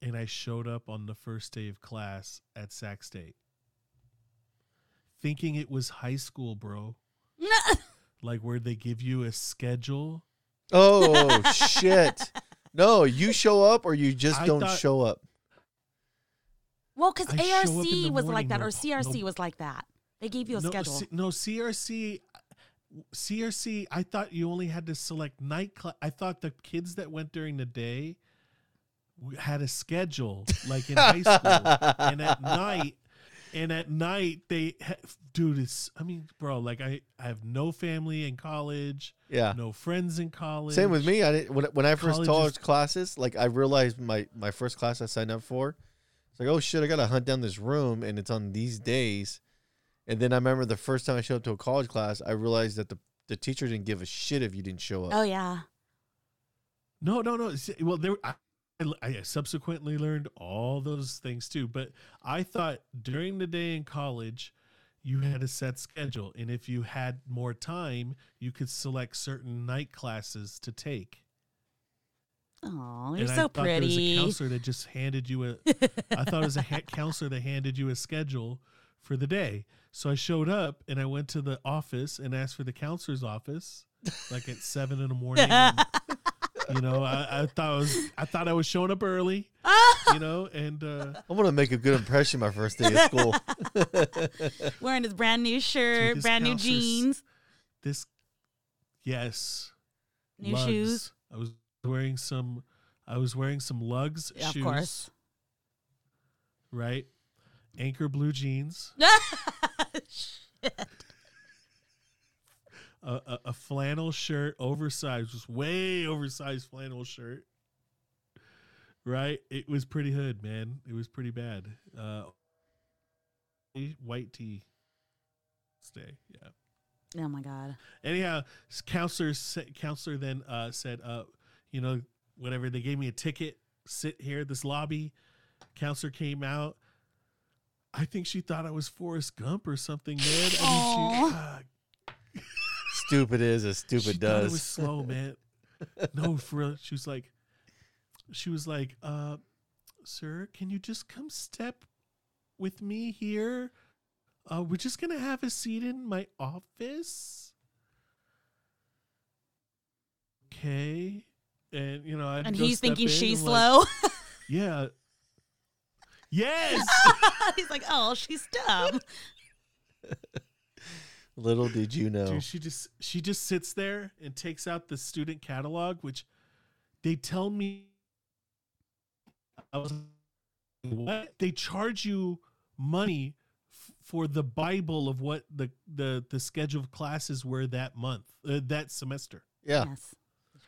and I showed up on the first day of class at Sac State, thinking it was high school, bro. Like where they give you a schedule. Oh shit! No, you show up or you just I don't thought- show up. Well, because I show up in ARC the was like morning, that, no- or CRC no- was like that. They gave you a no, schedule. C- no, CRC, CRC. I thought you only had to select night class. I thought the kids that went during the day w- had a schedule, like in high school, and at night, and at night they, ha- dude, it's. I mean, bro, like I, I have no family in college, Yeah. no friends in college. Same with me. I didn't when when I first College taught is- classes, like I realized my my first class I signed up for. It's like, oh shit, I gotta hunt down this room, and it's on these days. And then I remember the first time I showed up to a college class, I realized that the the teacher didn't give a shit if you didn't show up. oh yeah. No, no, no. Well, there. I, I subsequently learned all those things too, but I thought during the day in college, you had a set schedule, and if you had more time, you could select certain night classes to take. Oh, you're I so thought there was a counselor that just handed you a. I thought it was a ha- counselor that handed you a schedule for the day. So I showed up and I went to the office and asked for the counselor's office, like at seven in the morning. and, you know, I, I thought I was I thought I was showing up early. You know, and uh, I'm gonna make a good impression my first day of school. Wearing his brand new shirt, this brand new jeans, this, yes, new Lugz. shoes. I was wearing some I was wearing some Lugz Yeah, of shoes, course. right? Anchor blue jeans, Shit. A, a, a flannel shirt, oversized, just way oversized flannel shirt. Right? It was pretty hood, man. It was pretty bad. Uh, white tee. Stay, yeah. Oh my god. anyhow counselor counselor then uh said uh you know whatever they gave me a ticket sit here this lobby counselor came out i think she thought i was forrest gump or something man i mean she, uh, Stupid is as she stupid thought it was slow man. No for real. She was like she was like uh sir can you just come step with me here? Uh we're just gonna have a seat in my office. Okay. And you know I And he's thinking she's I'm like, slow. yeah. Yes! He's like, oh, she's dumb. Little did you know. Dude, she just she just sits there and takes out the student catalog, which they tell me I was what they charge you money f- for the Bible of what the the the schedule of classes were that month uh, that semester. Yeah, Yes.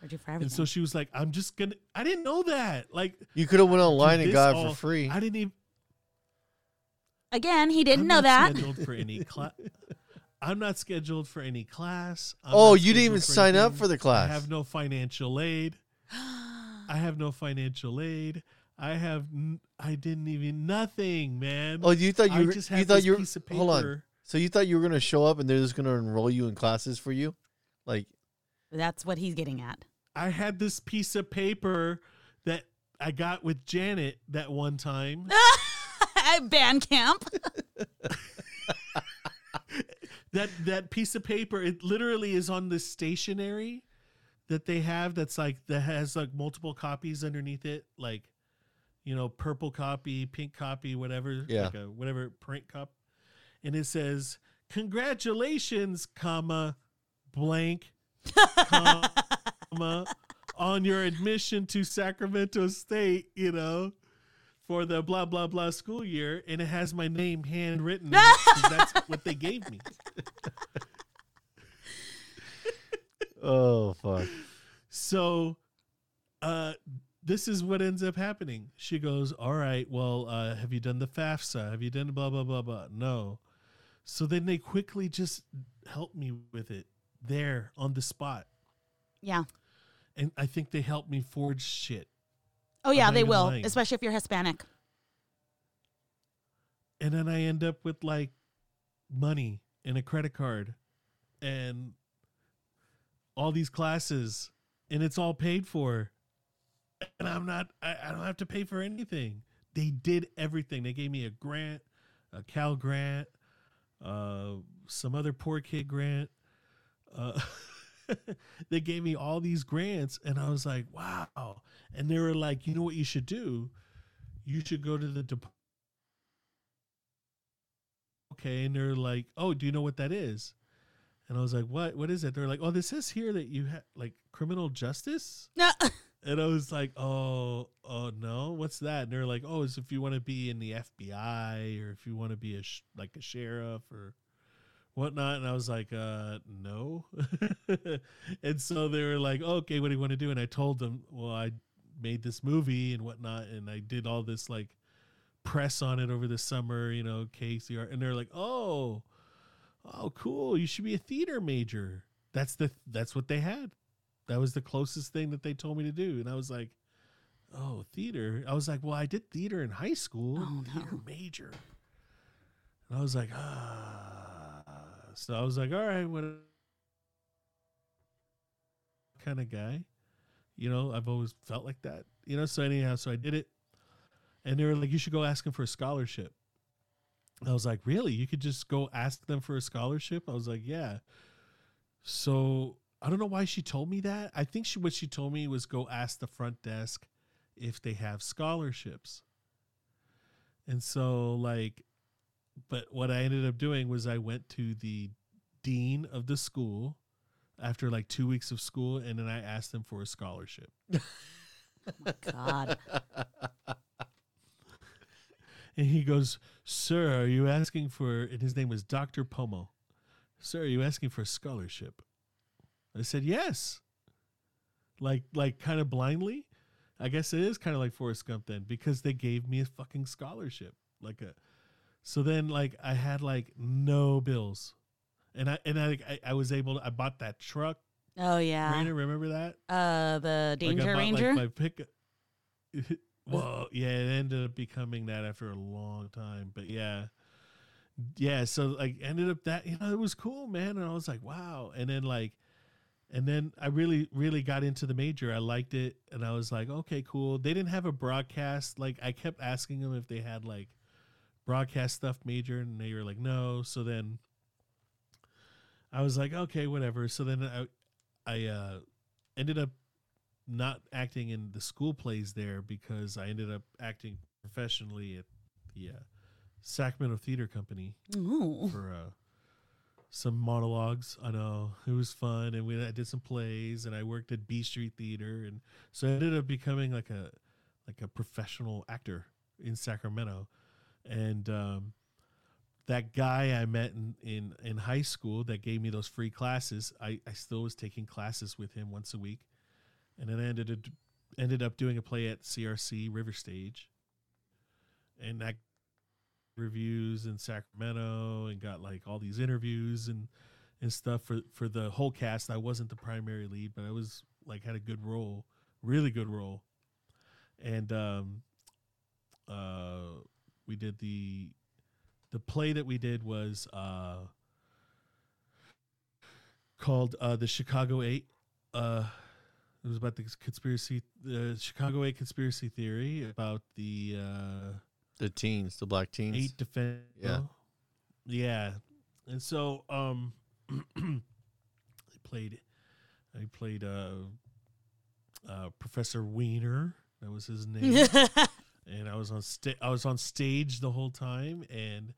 Charge you for And so she was like, "I'm just gonna." I didn't know that. Like, you could have went online and got it for free. I didn't even. Again, he didn't I'm know not that. Scheduled for any class. I'm not scheduled for any class. I'm oh, you didn't even scheduled sign up for the class. I have no financial aid. I have no financial aid. I have. N- I didn't even nothing, man. oh, you thought I you were, just you had thought this you were piece of hold on. paper. So you thought you were gonna show up and they're just gonna enroll you in classes for you, like That's what he's getting at. I had this piece of paper that I got with Janet that one time. At band camp. that that piece of paper it literally is on the stationery that they have that's like that has like multiple copies underneath it like you know purple copy pink copy whatever Yeah. like a whatever print cup and it says congratulations comma blank comma on your admission to sacramento state you know for the blah blah blah school year and it has my name handwritten that's what they gave me oh fuck. So, uh, this is what ends up happening. She goes, "All right, well, uh, have you done the FAFSA? Have you done blah blah blah blah?" No. So then they quickly just help me with it there on the spot, yeah. and I think they helped me forge shit. Oh yeah, they will, lying. especially if you're Hispanic. And then I end up with like money and a credit card, and all these classes, and it's all paid for. and I'm not. I, I don't have to pay for anything. They did everything. They gave me a grant, a Cal grant, uh, some other poor kid grant. Uh, they gave me all these grants, and I was like, wow. And they were like, you know what you should do? You should go to the dep- okay. And they're like, oh, do you know what that is? And I was like, what? What is it? They're like, oh, this is here that you have like criminal justice. No. And I was like, oh, oh no, what's that? And they're like, oh, it's if you want to be in the FBI or if you want to be a sh- like a sheriff or whatnot. And I was like, uh, no. and so they were like, okay, what do you want to do? And I told them, well, I made this movie and whatnot, and I did all this like press on it over the summer, you know, KCR. And they're like, oh, oh, cool. You should be a theater major. That's the that's what they had. That was the closest thing that they told me to do. And I was like, oh, theater. I was like, well, I did theater in high school. Oh, theater major. And I was like, ah. So I was like, all right, what kind of guy? You know, I've always felt like that. You know, so anyhow, so I did it. And they were like, you should go ask him for a scholarship. I was like, really? You could just go ask them for a scholarship? I was like, yeah. So I don't know why she told me that. I think she what she told me was go ask the front desk if they have scholarships. And so like but what I ended up doing was I went to the dean of the school after like 2 weeks of school and then I asked them for a scholarship. oh my God. And he goes, Sir, are you asking for, and his name was Dr. Pomo. Sir, are you asking for a scholarship? I said, Yes. Like, like kind of blindly. I guess it is kind of like Forrest Gump then, because they gave me a fucking scholarship. Like a, so then like I had like no bills. And I, and I, I, I was able to, I bought that truck. Oh yeah. Raina, remember that? Uh, the Like, Danger bought, Ranger. Like my pick. well, yeah, it ended up becoming that after a long time, but yeah, yeah. So like, ended up that you know it was cool, man, and I was like, wow. And then like, and then I really, really got into the major. I liked it, and I was like, okay, cool. They didn't have a broadcast. Like, I kept asking them if they had like broadcast stuff major, and they were like, no. So then. I was like, okay, whatever. So then I, I uh, ended up not acting in the school plays there because I ended up acting professionally at the uh, Sacramento Theater Company Ooh. for uh, some monologues. I know it was fun, and we I did some plays, and I worked at B Street Theater, and so I ended up becoming like a like a professional actor in Sacramento, and um, that guy I met in, in in high school that gave me those free classes, I I still was taking classes with him once a week, and then I ended up, ended up doing a play at CRC River Stage, and that reviews in Sacramento and got like all these interviews and and stuff for for the whole cast. I wasn't the primary lead, but I was like had a good role, really good role. And um uh we did the the play that we did was uh called uh the Chicago 8 uh it was about the conspiracy the Chicago 8 conspiracy theory about the uh The teens, the black teens. eight defense. Yeah. yeah, and so um, I played, I played uh, uh, Professor Weiner. That was his name, and I was on sta- I was on stage the whole time, and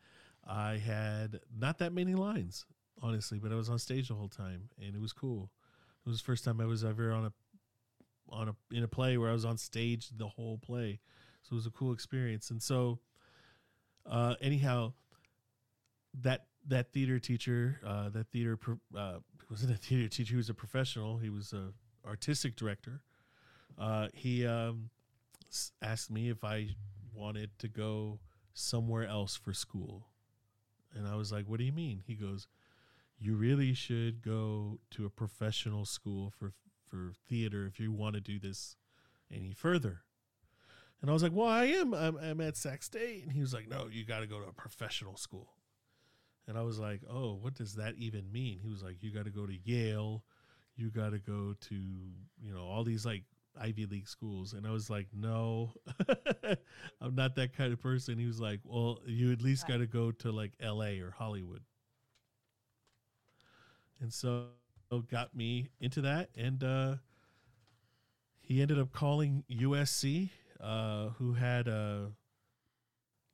I had not that many lines, honestly, but I was on stage the whole time, and it was cool. It was the first time I was ever on a on a in a play where I was on stage the whole play. So it was a cool experience. And so uh anyhow that that theater teacher, uh that theater uh wasn't a theater teacher, he was a professional, he was a artistic director. Uh he um asked me if I wanted to go somewhere else for school. And I was like, "What do you mean?" He goes, "You really should go to a professional school for for theater if you want to do this any further." And I was like, "Well, I am. I'm, I'm at Sac State." And he was like, "No, you got to go to a professional school." And I was like, "Oh, what does that even mean?" He was like, "You got to go to Yale. You got to go to you know all these like Ivy League schools." And I was like, "No, I'm not that kind of person." He was like, "Well, you at least got to go to like L.A. or Hollywood." And so got me into that, and uh, he ended up calling USC uh, who had uh,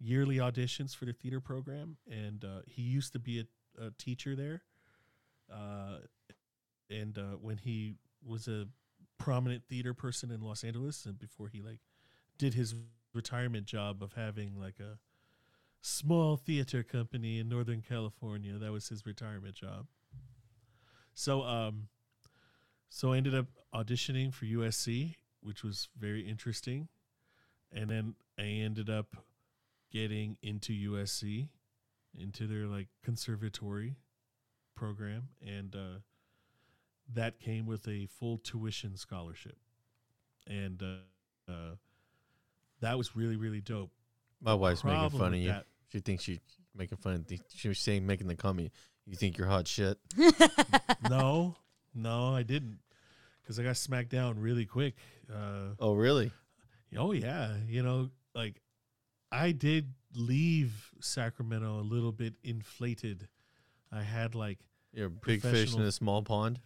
yearly auditions for the theater program, and uh, he used to be a, a teacher there. Uh, and uh, when he was a prominent theater person in Los Angeles, and before he like did his retirement job of having like a small theater company in Northern California, that was his retirement job. So, um, so I ended up auditioning for USC, which was very interesting and then I ended up getting into USC, into their like conservatory program, and uh, that came with a full tuition scholarship, and uh, uh, that was really really dope. My wife's making fun of you. that- She thinks she's making fun of. Th- she was saying, making the comment. You think you're hot shit? no, no, I didn't, because I got smacked down really quick. Uh, Oh, really? Oh yeah, you know, like I did leave Sacramento a little bit inflated. I had like You're a big fish in a small pond.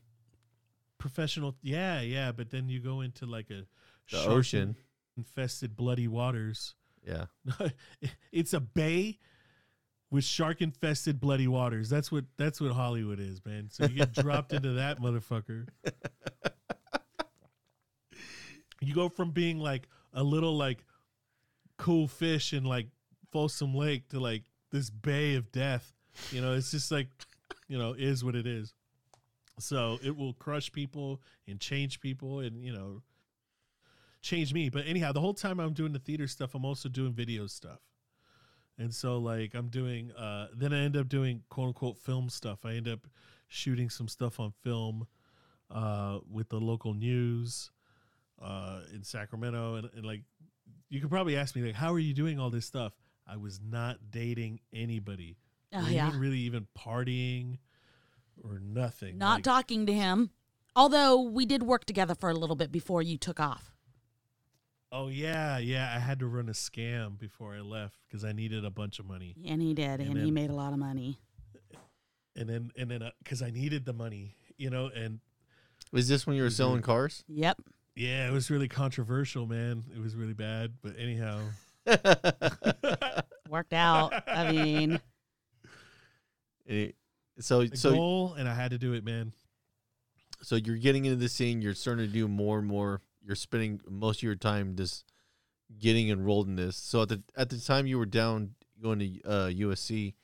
Professional, yeah, yeah, but then you go into like a The ocean. infested bloody waters. Yeah. it's a bay with shark infested bloody waters. That's what that's what Hollywood is, man. So you get dropped into that motherfucker. you go from being like a little like cool fish in like Folsom Lake to like this bay of death. You know, it's just like, you know, is what it is. So it will crush people and change people and, you know, change me. But anyhow, the whole time I'm doing the theater stuff, I'm also doing video stuff. And so like I'm doing uh then I end up doing quote unquote film stuff. I end up shooting some stuff on film uh with the local news uh in Sacramento and, and like you could probably ask me like how are you doing all this stuff? I was not dating anybody. Oh or yeah. even really even partying or nothing. Not Like, talking to him. Although we did work together for a little bit before you took off. Oh yeah, yeah. I had to run a scam before I left because I needed a bunch of money, And he did, And and, he made a lot of money. and then and then because I needed the money, you know. And Was this when you were selling cars? Yep. yeah, it was really controversial, man. It was really bad. But anyhow, Worked out. I mean, Eh, so a so goal, and I had to do it, man. so you're getting into the scene. You're starting to do more and more. You're spending most of your time just getting enrolled in this. So at the at the time you were down going to uh, USC,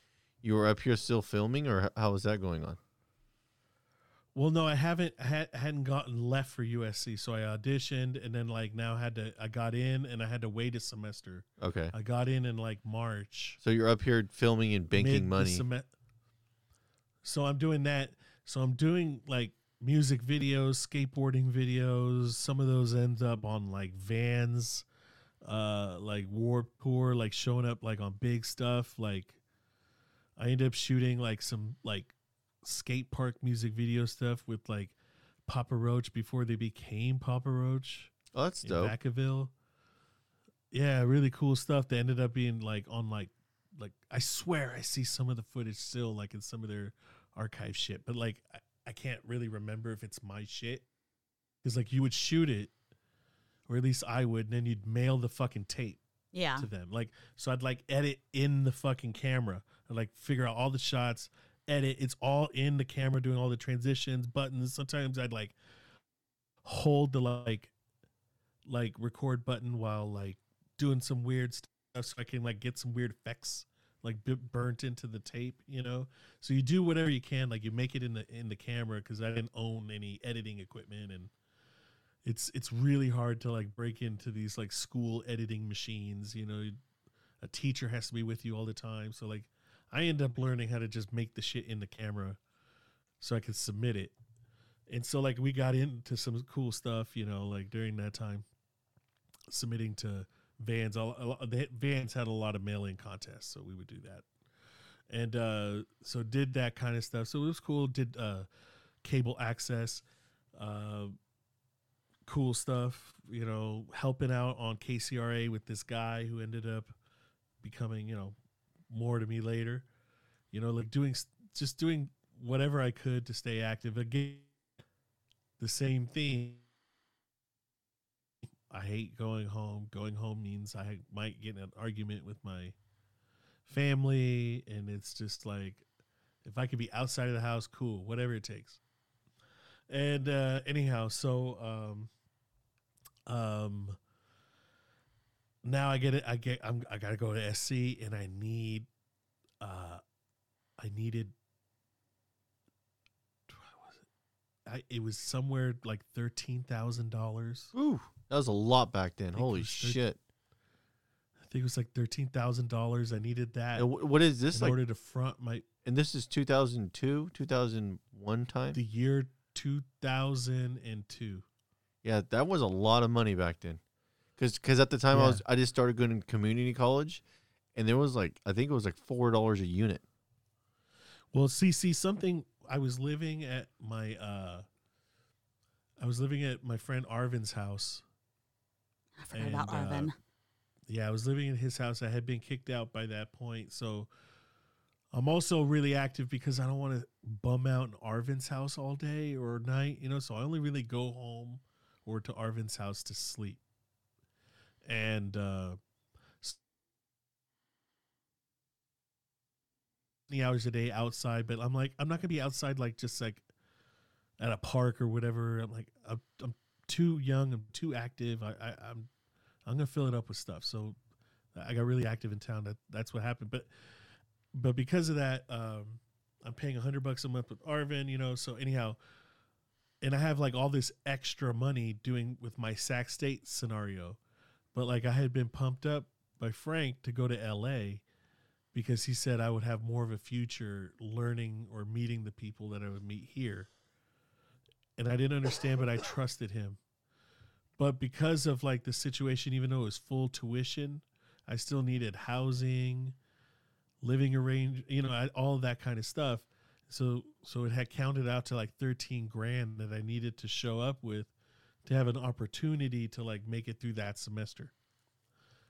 you were up here still filming, or how was that going on? Well, no, I haven't had, hadn't gotten left for USC, so I auditioned, and then like now had to I got in, and I had to wait a semester. Okay, I got in in like March. so you're up here filming and banking mid money. So I'm doing that. So I'm doing like music videos, skateboarding videos. Some of those end up on like vans, uh, like Warp Tour, like showing up like on big stuff. Like I end up shooting like some like skate park music video stuff with like Papa Roach before they became Papa Roach oh, that's in dope. Vacaville. Yeah, really cool stuff. They ended up being like on like like I swear I see some of the footage still like in some of their archive shit, but like I, I can't really remember if it's my shit because like you would shoot it, or at least I would, and then you'd mail the fucking tape yeah. to them. Like so, I'd like edit in the fucking camera. I'd like figure out all the shots, edit. It's all in the camera, doing all the transitions, buttons. Sometimes I'd like hold the like like record button while like doing some weird stuff, so I can like get some weird effects like burnt into the tape. You know, so you do whatever you can. Like you make it in the in the camera because I didn't own any editing equipment and it's it's really hard to like break into these like school editing machines you know a teacher has to be with you all the time so like i end up learning how to just make the shit in the camera so i could submit it and so like we got into some cool stuff you know like during that time submitting to vans the vans had a lot of mail-in contests so we would do that and uh so did that kind of stuff so it was cool did uh cable access uh cool stuff, you know, helping out on KCRA with this guy who ended up becoming, you know, more to me later. You know, like doing just doing whatever I could to stay active. Again, the same thing. I hate going home. Going home means I might get in an argument with my family, and it's just like if I could be outside of the house, cool, whatever it takes. And uh, anyhow, so um, um, now I get it. I get. I'm. I gotta go to SC, and I need. Uh, I needed. What was it? I, it was somewhere like thirteen thousand dollars. Ooh, that was a lot back then. Holy shit! I think it was like thirteen thousand dollars. I needed that And wh- what is this in like? order to front my And this is 2002, 2001 time. the year two thousand and two. Yeah, that was a lot of money back then. Because at the time I Yeah. was I just started going to community college, and there was like I think it was like four dollars a unit. Well, see, see something. I was living at my. uh I was living at my friend Arvin's house. I forgot about And, uh, Arvin. Yeah, I was living in his house. I had been kicked out by that point, so I'm also really active because I don't want to bum out in Arvin's house all day or night. You know, so I only really go home or to Arvin's house to sleep. And uh hours a day outside, but I'm like, I'm not gonna be outside like just like at a park or whatever. I'm like, I'm, I'm too young. I'm too active. I, I I'm I'm gonna fill it up with stuff. So I got really active in town. That that's what happened. But but because of that, um, I'm paying hundred bucks a month with Arvin. You know. So anyhow, and I have like all this extra money doing with my Sac State scenario, but like I had been pumped up by Frank to go to L.A. because he said I would have more of a future learning or meeting the people that I would meet here. And I didn't understand, but I trusted him. But because of like the situation, even though it was full tuition, I still needed housing, living arrange, you know, all that kind of stuff. So so it had counted out to like 13 grand that I needed to show up with to have an opportunity to like make it through that semester.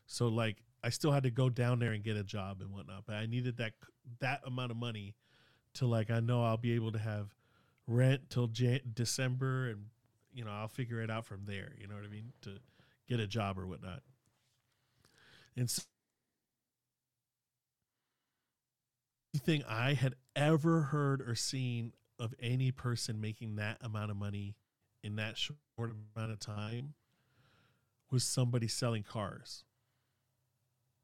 So like I still had to go down there and get a job and whatnot, but I needed that that amount of money to like I know I'll be able to have rent till Jan- December and you know I'll figure it out from there. You know what I mean to get a job or whatnot. And so anything I had ever heard or seen of any person making that amount of money in that short amount of time was somebody selling cars.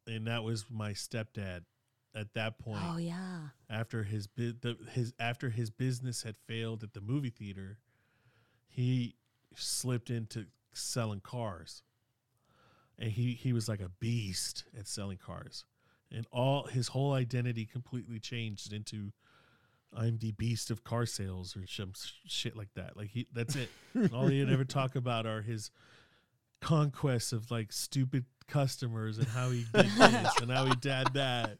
And that was my stepdad at that point Oh yeah. after his his after his business had failed at the movie theater, he slipped into selling cars. And he he was like a beast at selling cars. And all his whole identity completely changed into I'm the beast of car sales or some shit like that. Like he that's it. all he ever talk about are his conquests of like stupid customers and how he did this and how he did that.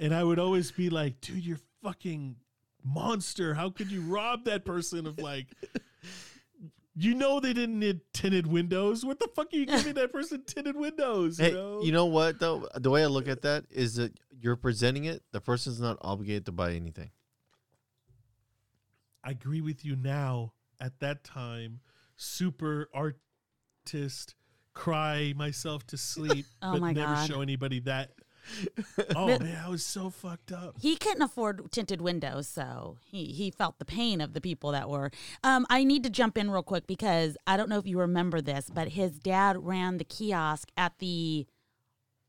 And I would always be like, dude, you're fucking monster. How could you rob that person of like you know they didn't need tinted windows. What the fuck are you giving that person tinted windows? You Hey, know? you know what though? The way I look at that is that you're presenting it. The person's not obligated to buy anything. I agree with you now. At that time, super artist, cry myself to sleep, Oh but my never God. show anybody that. Oh But- man, I was so fucked up. He couldn't afford tinted windows, so he, he felt the pain of the people that were. Um, I need to jump in real quick because I don't know if you remember this, but his dad ran the kiosk at the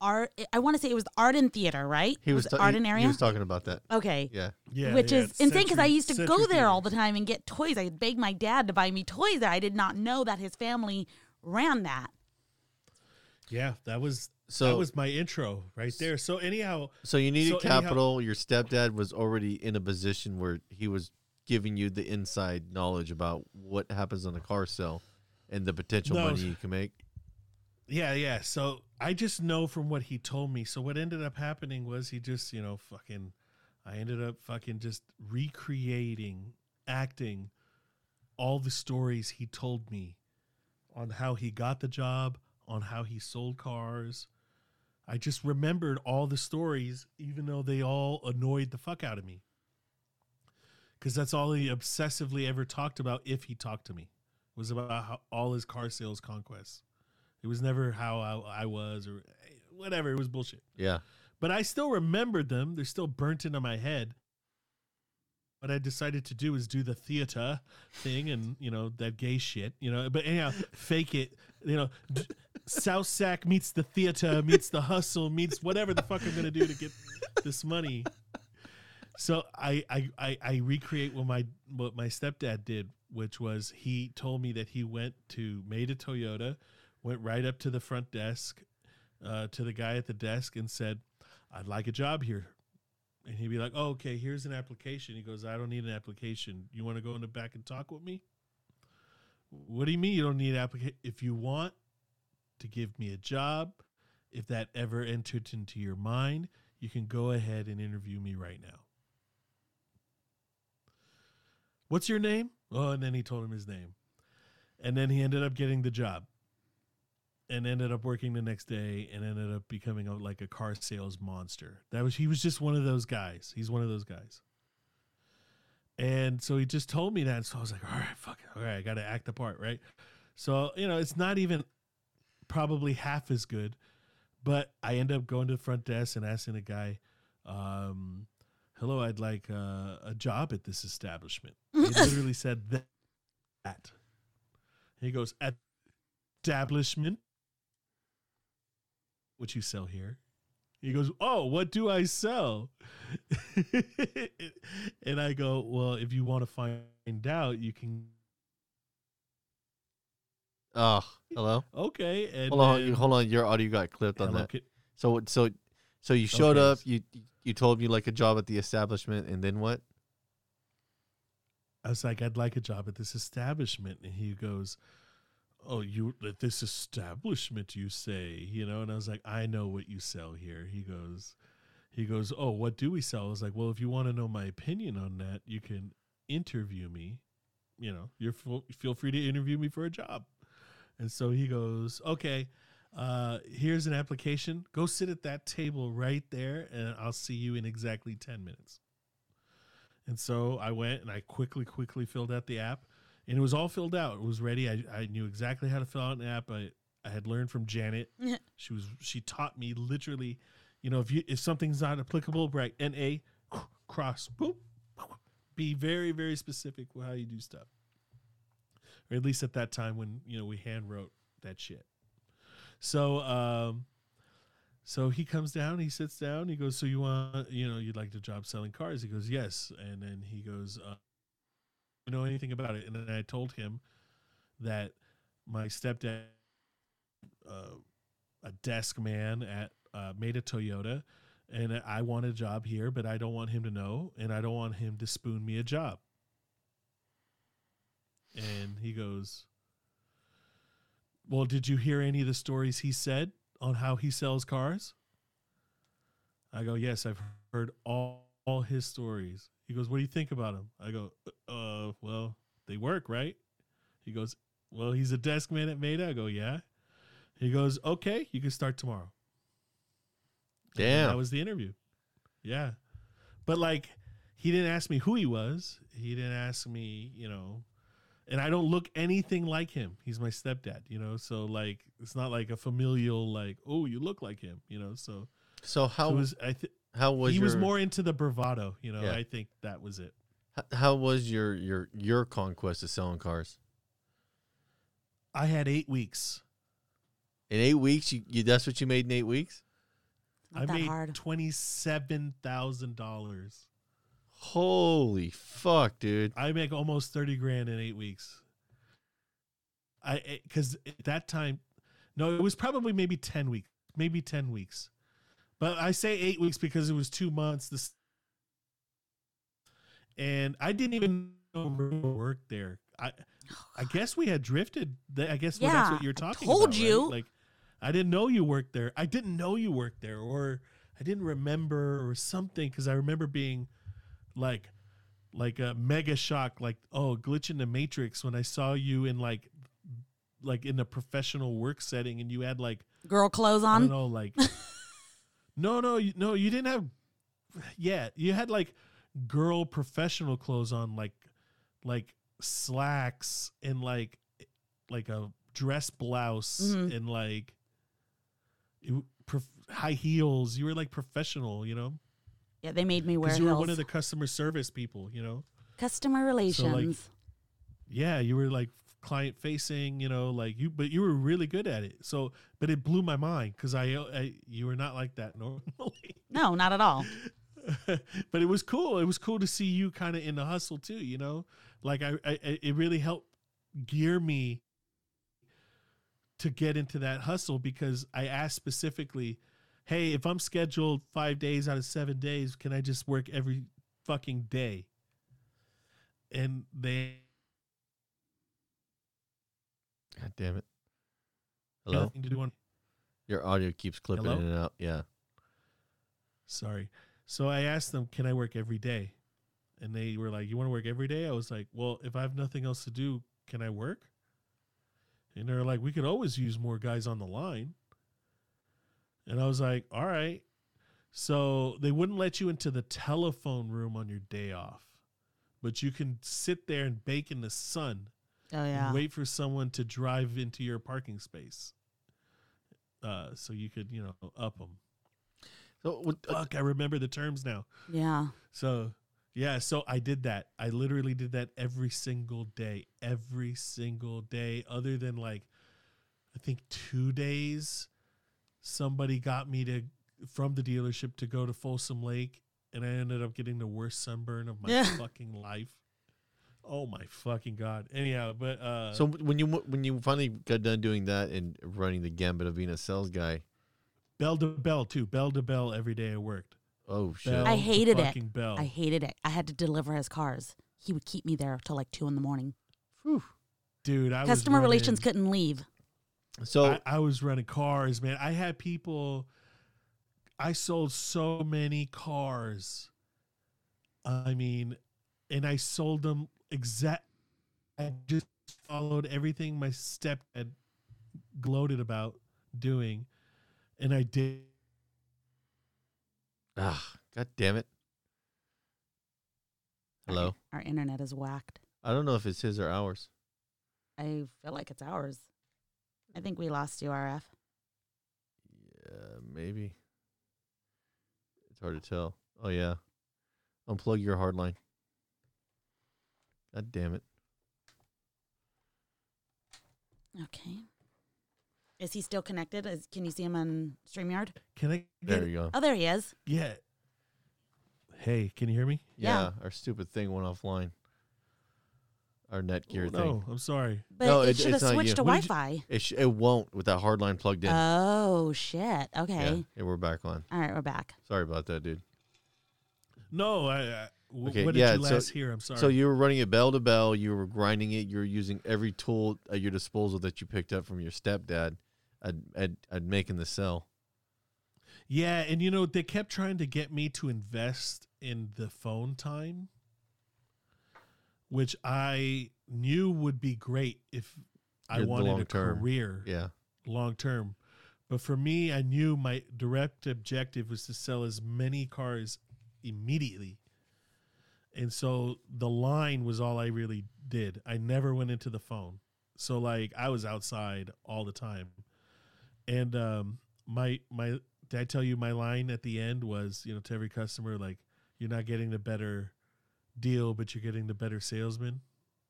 art. I want to say it was the Arden Theater, right? He was, it ta- he- Arden area. He was talking about that. okay. Yeah. Yeah, Which yeah, is insane because I used to go Century there all the time and get toys. I begged my dad to buy me toys there. I did not know that his family ran that. Yeah, that was So- that was my intro right there. So anyhow, So you needed So anyhow- capital. Your stepdad was already in a position where he was giving you the inside knowledge about what happens on a car sale and the potential No. money you can make. Yeah, yeah. So I just know from what he told me. So what ended up happening was he just, you know, fucking I ended up fucking just recreating, acting all the stories he told me on how he got the job, on how he sold cars. I just remembered all the stories, even though they all annoyed the fuck out of me. Because that's all he obsessively ever talked about if he talked to me, was about how, all his car sales conquests. It was never how I, I was or eh, whatever. It was bullshit. Yeah. But I still remembered them. They're still burnt into my head. What I decided to do is do the theater thing and, you know, that gay shit, you know. But anyhow, fake it. You know, d- South Sac meets the theater, meets the hustle, meets whatever the fuck I'm to do to get this money. So I, I, I, I recreate what my what my stepdad did, which was he told me that he went to Maita Toyota, went right up to the front desk, uh, to the guy at the desk and said, "I'd like a job here." And he'd be like, "Oh, okay, here's an application." He goes, "I don't need an application. You want to go in the back and talk with me?" What do you mean you don't need application? If you want to give me a job, if that ever entered into your mind, you can go ahead and interview me right now. What's your name? Oh, and then he told him his name. And then he ended up getting the job and ended up working the next day and ended up becoming a, like a car sales monster. That was he was just one of those guys. He's one of those guys. And so he just told me that. So I was like, all right, fuck it. All right, I got to act the part, right? So, you know, it's not even probably half as good, but I end up going to the front desk and asking the guy, um, hello, I'd like uh, a job at this establishment. He literally said that. He goes, establishment. What you sell here? He goes, oh, what do I sell? and I go, well, if you want to find out, you can. Oh, hello. Okay. And Hold on, then- hold on. Your audio got clipped on that. kid- So, so, so you showed Okay. up. You you told me like a job at the establishment, and then what? I was like, I'd like a job at this establishment. And he goes, Oh, you at this establishment, you say, you know? And I was like, I know what you sell here. He goes, he goes, Oh, what do we sell? I was like, Well, if you want to know my opinion on that, you can interview me. You know, you're full, feel free to interview me for a job. And so he goes, Okay, uh, here's an application. Go sit at that table right there, and I'll see you in exactly 10 minutes. And so I went and I quickly, quickly filled out the app, and it was all filled out. It was ready. I, I knew exactly how to fill out an app. I, I had learned from Janet. she was she taught me literally, you know, if you if something's not applicable, right? N A cross boop. Be very very specific with how you do stuff, or at least at that time when you know we hand wrote that shit. So um, so he comes down, he sits down, he goes, "So you want, you know, you'd like to job selling cars?" He goes, "Yes," and then he goes, uh, "You know anything about it?" And then I told him that my stepdad, uh, a desk man at uh, Maita Toyota, and I want a job here, but I don't want him to know, and I don't want him to spoon me a job. And he goes, "Well, did you hear any of the stories he said?" on how he sells cars? I go, yes, I've heard all, all his stories. He goes, what do you think about him? I go, uh, well, they work, right? He goes, well, he's a desk man at Maita. I go, yeah. He goes, okay, you can start tomorrow. And Damn. that was the interview. Yeah. But like, he didn't ask me who he was. He didn't ask me, you know, and I don't look anything like him. He's my stepdad, you know. So like, it's not like a familial like, oh, you look like him, you know. So, So how so was I th- how was he your was more into the bravado, you know. Yeah. I think that was it. h- how was your your your conquest of selling cars? I had eight weeks. In eight weeks, you, you that's what you made in eight weeks. Not I made hard. twenty seven thousand dollars. Holy fuck, dude! I make almost thirty grand in eight weeks. I eh, because at that time, no, it was probably maybe ten weeks, maybe ten weeks, but I say eight weeks because it was two months. This, and I didn't even know Maria worked there. I, I guess we had drifted. I guess well, that's what you're I talking told about. right? you. like I didn't know you worked there. I didn't know you worked there, or I didn't remember or something because I remember being like like a mega shock like oh glitch in the matrix when i saw you in like like in a professional work setting and you had like Girl clothes i don't on. know like no no you, no you didn't have yeah you had like girl professional clothes on like like slacks and like like a dress blouse Mhm. and like you, prof- high heels you were like professional you know Yeah, they made me wear you were one of the customer service people, you know. Customer relations. Yeah, you were like client facing, you know, like you, but you were really good at it. So, but it blew my mind because I, I, you were not like that normally. no, not at all. but it was cool. It was cool to see you kind of in the hustle too, you know. Like I, I, I- it really helped gear me to get into that hustle because I asked specifically, "Hey, if I'm scheduled five days out of seven days, can I just work every fucking day?" And they God damn it! Hello, nothing to do on your audio keeps clipping Hello? in and out. Yeah. Sorry. So I asked them, "Can I work every day?" And they were like, "You want to work every day?" I was like, "Well, if I have nothing else to do, can I work?" And they're like, "We could always use more guys on the line." And I was like, "All right." So they wouldn't let you into the telephone room on your day off, but you can sit there and bake in the sun Oh yeah. wait for someone to drive into your parking space. Uh, so you could, you know, up them. So what- uh, Fuck, I remember the terms now. Yeah. So Yeah, so I did that. I literally did that every single day, every single day, other than like, I think two days. Somebody got me to from the dealership to go to Folsom Lake, and I ended up getting the worst sunburn of my Yeah. fucking life. Oh my fucking god! Anyhow, but uh, So when you when you finally got done doing that and running the gambit of being a sales guy, bell to bell too, bell to bell every day I worked. oh shit! Bell I to hated it. Bell. I hated it. I had to deliver his cars. He would keep me there till like two in the morning. Whew. Dude, I was Customer relations couldn't leave. So I, I was running cars, man. I had people. I sold so many cars. I mean, and I sold them exact. I just followed everything my stepdad gloated about doing, and I did. ah, god damn it! Hello. Our internet is whacked. I don't know if it's his or ours. I feel like it's ours. I think we lost you, RF. Yeah, maybe. It's hard to tell. Oh yeah, unplug your hard line. God damn it! Okay. Is he still connected? Is, can you see him on StreamYard? Can I? There you go. Oh, there he is. yeah. Hey, can you hear me? Yeah, yeah. our stupid thing went offline. Our Netgear Oh, thing. no, I'm sorry. But No, it, it- should have it's not switched you. to What did Wi you- Fi. It sh- it won't with that hard line plugged in. Oh, shit. Okay. yeah, yeah, we're back on. All right, we're back. Sorry about that, dude. No, I. I w- Okay, what did yeah, you so- last hear? I'm sorry. So you were running it bell to bell. You were grinding it. You were using every tool at your disposal that you picked up from your stepdad at at, at making the sell. Yeah, and you know they kept trying to get me to invest in the phone time, which I knew would be great if I Yeah, the wanted a long term. career Yeah. long term. But for me, I knew my direct objective was to sell as many cars immediately. And so the line was all I really did. I never went into the phone. So like I was outside all the time. And um my my did I tell you my line at the end was, you know, to every customer like you're not getting the better deal, but you're getting the better salesman.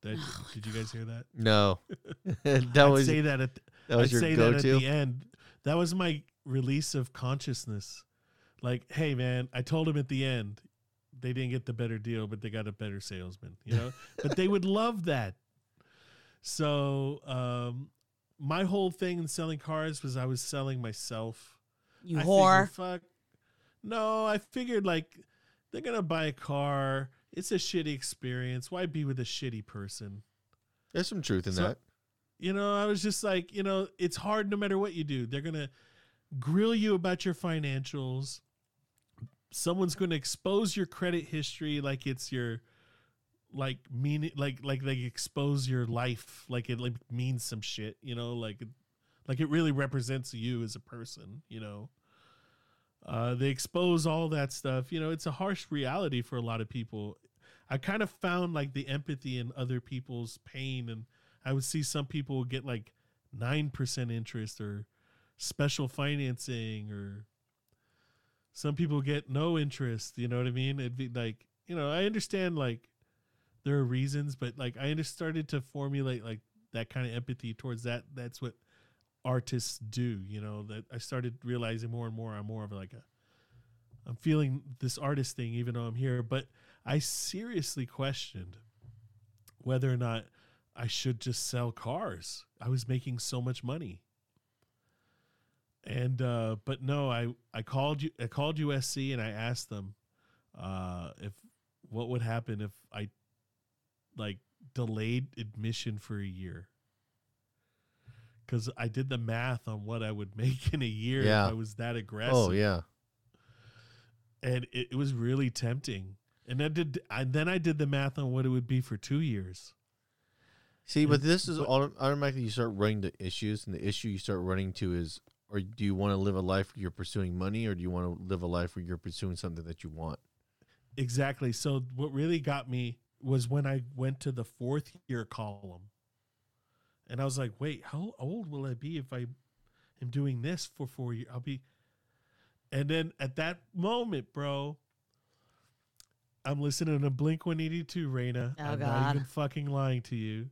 Did, I- Oh did you guys hear that? No, that I'd was say that at that was I'd your say go that at to. the end. That was my release of consciousness. Like, hey man, I told him at the end they didn't get the better deal, but they got a better salesman, you know? but they would love that. So um my whole thing in selling cars was I was selling myself. You I whore. figured, fuck. No, I figured like they're gonna buy a car. It's a shitty experience. Why be with a shitty person? There's some truth in So- that. You know, I was just like, you know, it's hard no matter what you do. They're going to grill you about your financials. Someone's going to expose your credit history like it's your like mean like like they expose your life like it like means some shit, you know, like like it really represents you as a person, you know. Uh, they expose all that stuff. You know, it's a harsh reality for a lot of people. I kind of found like the empathy in other people's pain, and I would see some people get like nine percent interest or special financing, or some people get no interest. You know what I mean? It'd be like you know I understand like there are reasons, but like I just started to formulate like that kind of empathy towards that. That's what artists do. You know that I started realizing more and more. I'm more of like a I'm feeling this artist thing, even though I'm here. But I seriously questioned whether or not I should just sell cars. I was making so much money. And uh but no, I I called you I called USC and I asked them uh if what would happen if I like delayed admission for a year. Cuz I did the math on what I would make in a year Yeah. if I was that aggressive Oh yeah. and it, it was really tempting. And I did, and then I did the math on what it would be for two years. See, but this is automatically you start running to issues, and the issue you start running to is, or do you want to live a life where you're pursuing money, or do you want to live a life where you're pursuing something that you want? Exactly. So what really got me was when I went to the fourth year column, and I was like, "Wait, how old will I be if I am doing this for four years? I'll be." And then at that moment, bro, I'm listening to Blink 182, Raina. Oh, I'm not even fucking lying to you.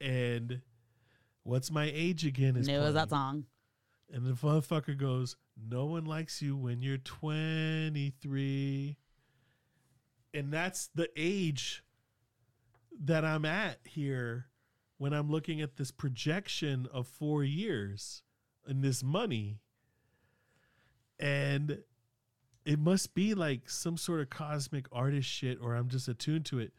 And what's my age again? Is Knew it was that song. And the motherfucker goes, No one likes you when you're 23. And that's the age that I'm at here when I'm looking at this projection of four years and this money. And it must be like some sort of cosmic artist shit, or I'm just attuned to it.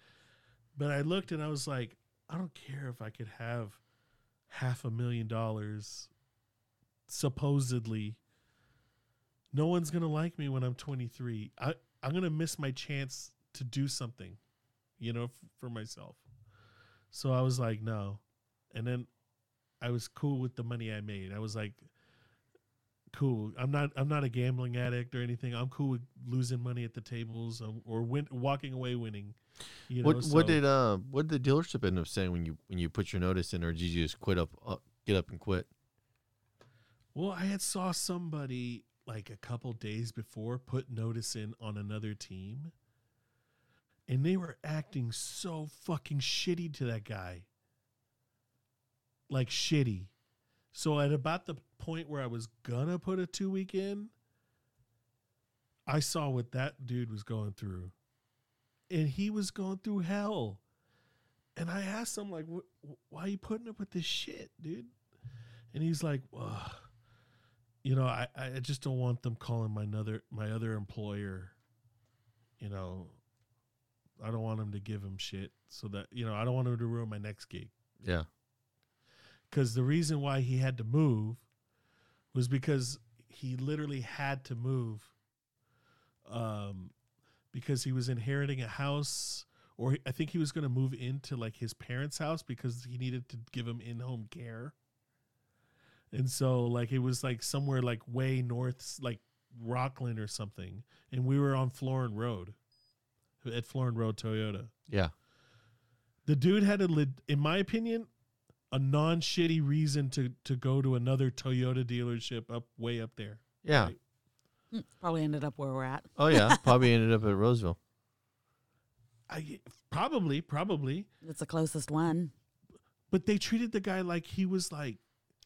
But I looked and I was like, I don't care if I could have half a million dollars supposedly no one's gonna like me when i'm 23 I, i'm gonna miss my chance to do something you know f- for myself. So i was like no. And then i was cool with the money i made. I was like cool. I'm not i'm not a gambling addict or anything. I'm cool with losing money at the tables or, or win, walking away winning you know What so- what did uh what did the dealership end up saying when you when you put your notice in, or did you just quit up, uh, get up and quit? Well, I had saw somebody like a couple days before put notice in on another team. And they were acting so fucking shitty to that guy. Like shitty. So at about the point where I was gonna put a two week in, I saw what that dude was going through. And he was going through hell. And I asked him, like, why are you putting up with this shit, dude? And he's like, Ugh you know, I, I just don't want them calling my other my other employer. You know, I don't want them to give him shit so that you know I don't want him to ruin my next gig. Yeah, Because the reason why he had to move was because he literally had to move. Um, because he was inheriting a house, or I think he was going to move into like his parents' house because he needed to give him in-home care. And so, like, it was like somewhere like way north, like Rocklin or something, and we were on Florin Road, at Florin Road Toyota yeah. the dude had a in my opinion a non shitty reason to to go to another Toyota dealership up way up there. Yeah. Right. Mm, Probably ended up where we're at. Oh yeah. Probably ended up at Roseville. I probably probably, It's the closest one. but they treated the guy like he was like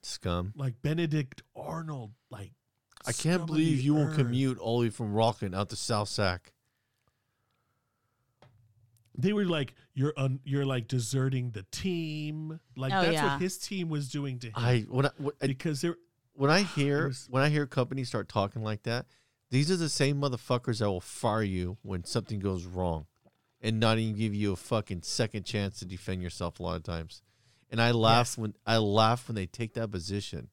Scum. like Benedict Arnold like I can't believe the you won't earth. commute all the way from Rocklin out to South Sac. They were like you're un, you're like deserting the team. Like Oh, that's yeah. what his team was doing to him I when I, when because they're when I hear was- when I hear companies start talking like that, these are the same motherfuckers that will fire you when something goes wrong, and not even give you a fucking second chance to defend yourself a lot of times. And I laugh Yes. when I laugh when they take that position.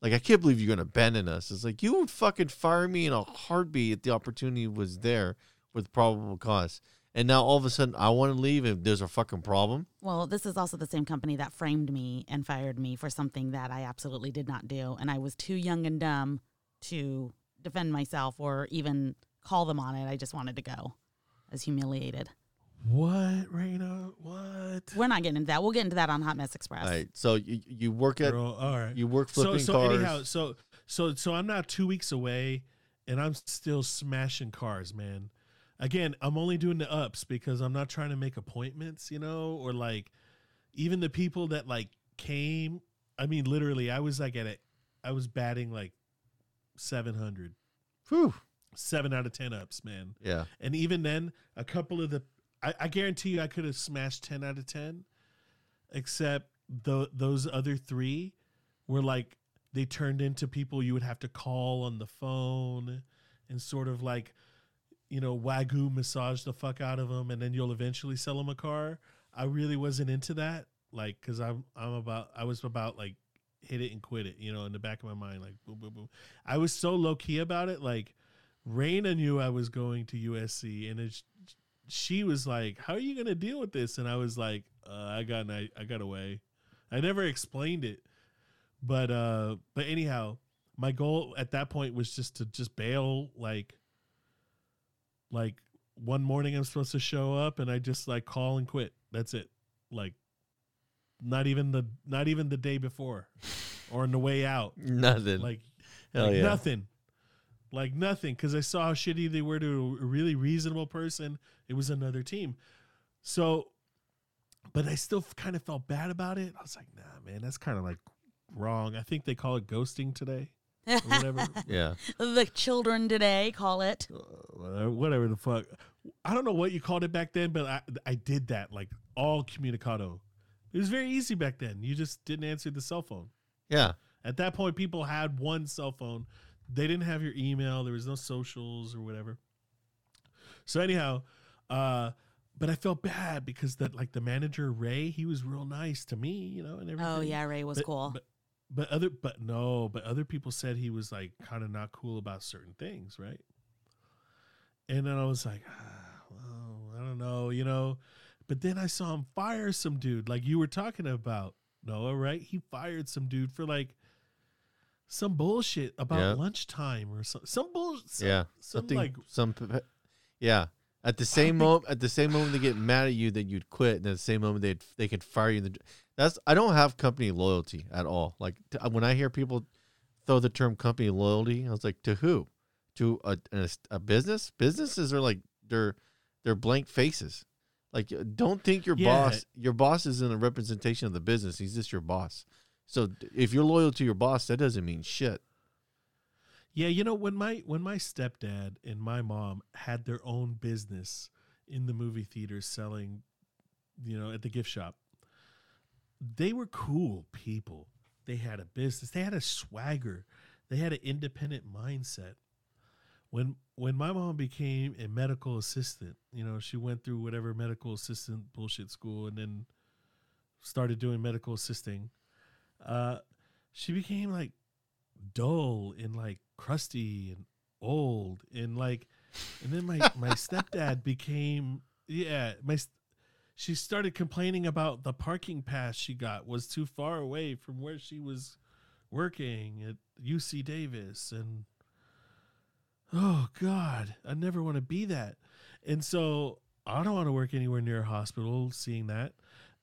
Like I can't believe you're gonna abandon us. It's like you would fucking fire me in a heartbeat if the opportunity was there with probable cause. And now all of a sudden I want to leave if there's a fucking problem. Well, this is also the same company that framed me and fired me for something that I absolutely did not do. And I was too young and dumb to defend myself or even call them on it. I just wanted to go. I was humiliated. What Raina what We're not getting into that. We'll get into that on Hot Mess Express. All right. So you you work at Girl, all right you work so flipping so cars. anyhow so so so i'm now two weeks away and i'm still smashing cars man again i'm only doing the ups because i'm not trying to make appointments you know or like even the people that like came i mean literally i was like at it i was batting like 700 Whew. 7 out of 10 ups man Yeah. and even then a couple of the i, I guarantee you i could have smashed 10 out of 10 except the, those other three were like they turned into people you would have to call on the phone and sort of like you know wagyu massage the fuck out of them and then you'll eventually sell them a car. I really wasn't into that like because i'm i'm about i was about like hit it and quit it you know in the back of my mind like boom boom boom. I was so low-key about it like Raina knew I was going to USC, and it, she was like, "How are you going to deal with this?" And I was like, uh, "I got I, I got away." I never explained it, but uh, but anyhow, my goal at that point was just to just bail. Like, like one morning I'm supposed to show up, and I just like call and quit. That's it. Like, not even the not even the day before, or on the way out Nothing. like, Hell like yeah. nothing like nothing, because I saw how shitty they were to a really reasonable person. It was another team, so, but I still kind of felt bad about it. I was like, nah, man, that's kind of like wrong. I think they call it ghosting today, or whatever. Yeah. the children today call it. Uh, whatever the fuck. I don't know what you called it back then, but I I did that like all communicado. It was very easy back then. You just didn't answer the cell phone. Yeah. At that point, people had one cell phone. They didn't have your email. There was no socials or whatever. So anyhow, uh, but I felt bad because that like the manager Ray, he was real nice to me, you know, and everything. Oh yeah, Ray was But- cool. But, but other but no, but other people said he was like kind of not cool about certain things, right? And then I was like, ah, well, I don't know, you know. But then I saw him fire some dude, like you were talking about Noah, right? He fired some dude for like some bullshit about Yeah. lunchtime or some some bullshit. yeah. some Something. like some. Yeah. At the same think- moment, at the same moment they get mad at you that you'd quit, and at the same moment they they could fire you. In the, that's I don't have company loyalty at all. Like t- uh, when I hear people throw the term company loyalty, I was like, to who? To a a, a business? Businesses are like they're they're blank faces. Like don't think your Yeah. boss your boss isn't a representation of the business. He's just your boss. So if you're loyal to your boss, that doesn't mean shit. Yeah, you know when my when my stepdad and my mom had their own business in the movie theater selling, you know, at the gift shop. They were cool people. They had a business. They had a swagger. They had an independent mindset. When when my mom became a medical assistant, you know, she went through whatever medical assistant bullshit school and then started doing medical assisting. Uh she became like dull and like crusty and old and like and then my my stepdad became yeah my she started complaining about the parking pass she got was too far away from where she was working at UC Davis and oh god I never want to be that. And so I don't want to work anywhere near a hospital seeing that.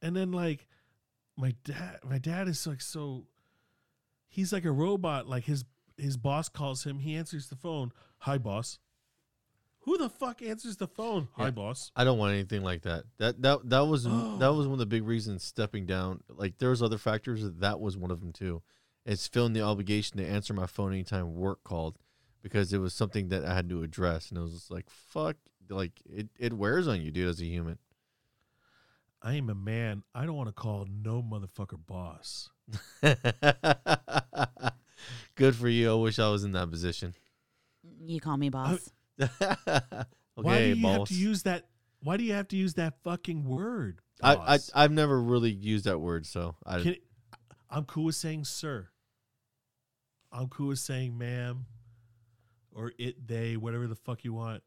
And then like my dad my dad is like so he's like a robot. Like his his boss calls him, he answers the phone. Hi, boss. Who the fuck answers the phone? Hi, Yeah. boss. I don't want anything like that. That that that was Oh. that was one of the big reasons stepping down. Like there was other factors, that was one of them too. It's feeling the obligation to answer my phone anytime work called because it was something that I had to address, and it was just like fuck, like it it wears on you, dude, as a human. I am a man. I don't want to call no motherfucker boss. Good for you. I wish I was in that position. You call me boss. okay, uh, why do you have to use that? Why do you have to use that fucking word? I, I I've never really used that word, so I Can, I'm cool with saying sir. I'm cool with saying ma'am or it, they, whatever the fuck you want.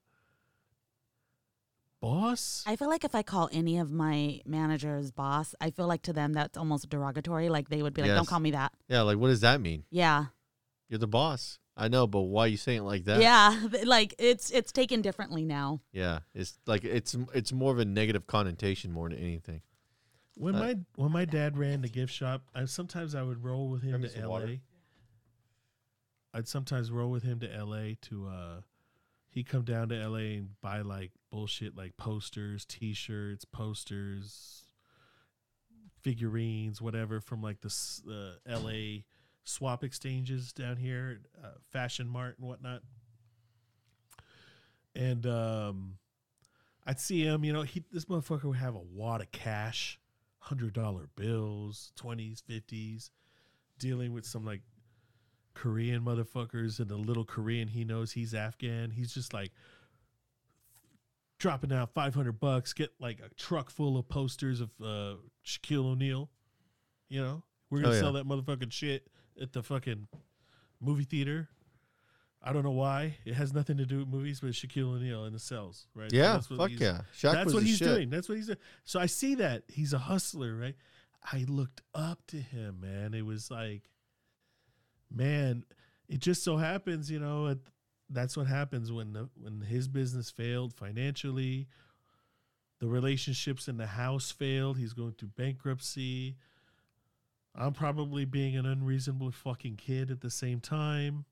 Boss? I feel like if I call any of my managers boss, I feel like to them that's almost derogatory. Like they would be like, Yes. "Don't call me that." yeah. Like, what does that mean? Yeah, You're the boss. I know, but why are you saying it like that? yeah. Like it's it's taken differently now. Yeah, it's like it's it's more of a negative connotation more than anything. When Uh, my when my dad ran the gift shop, I sometimes I would roll with him me to some L.A. water. I'd sometimes roll with him to L.A. to uh, he'd come down to L.A. and buy like bullshit like posters, T-shirts, posters, figurines, whatever from like the uh, L.A. swap exchanges down here, uh, Fashion Mart and whatnot. And um, I'd see him, you know, he this motherfucker would have a wad of cash, hundred dollar bills, twenties, fifties, dealing with some like Korean motherfuckers and the little Korean he knows he's Afghan. He's just like dropping out five hundred bucks, get like a truck full of posters of uh, Shaquille O'Neal. You know, we're gonna Oh, yeah. sell that motherfucking shit at the fucking movie theater. I don't know why. It has nothing to do with movies, but Shaquille O'Neal and the cells, right? Yeah, that's what fuck he's- yeah. Shaq that's what he's shit. doing. That's what he's doing. So I see that he's a hustler, right? I looked up to him, man. It was like, man, it just so happens, you know, it, that's what happens when the, when his business failed financially. The relationships in the house failed. He's going through bankruptcy. I'm probably being an unreasonable fucking kid at the same time.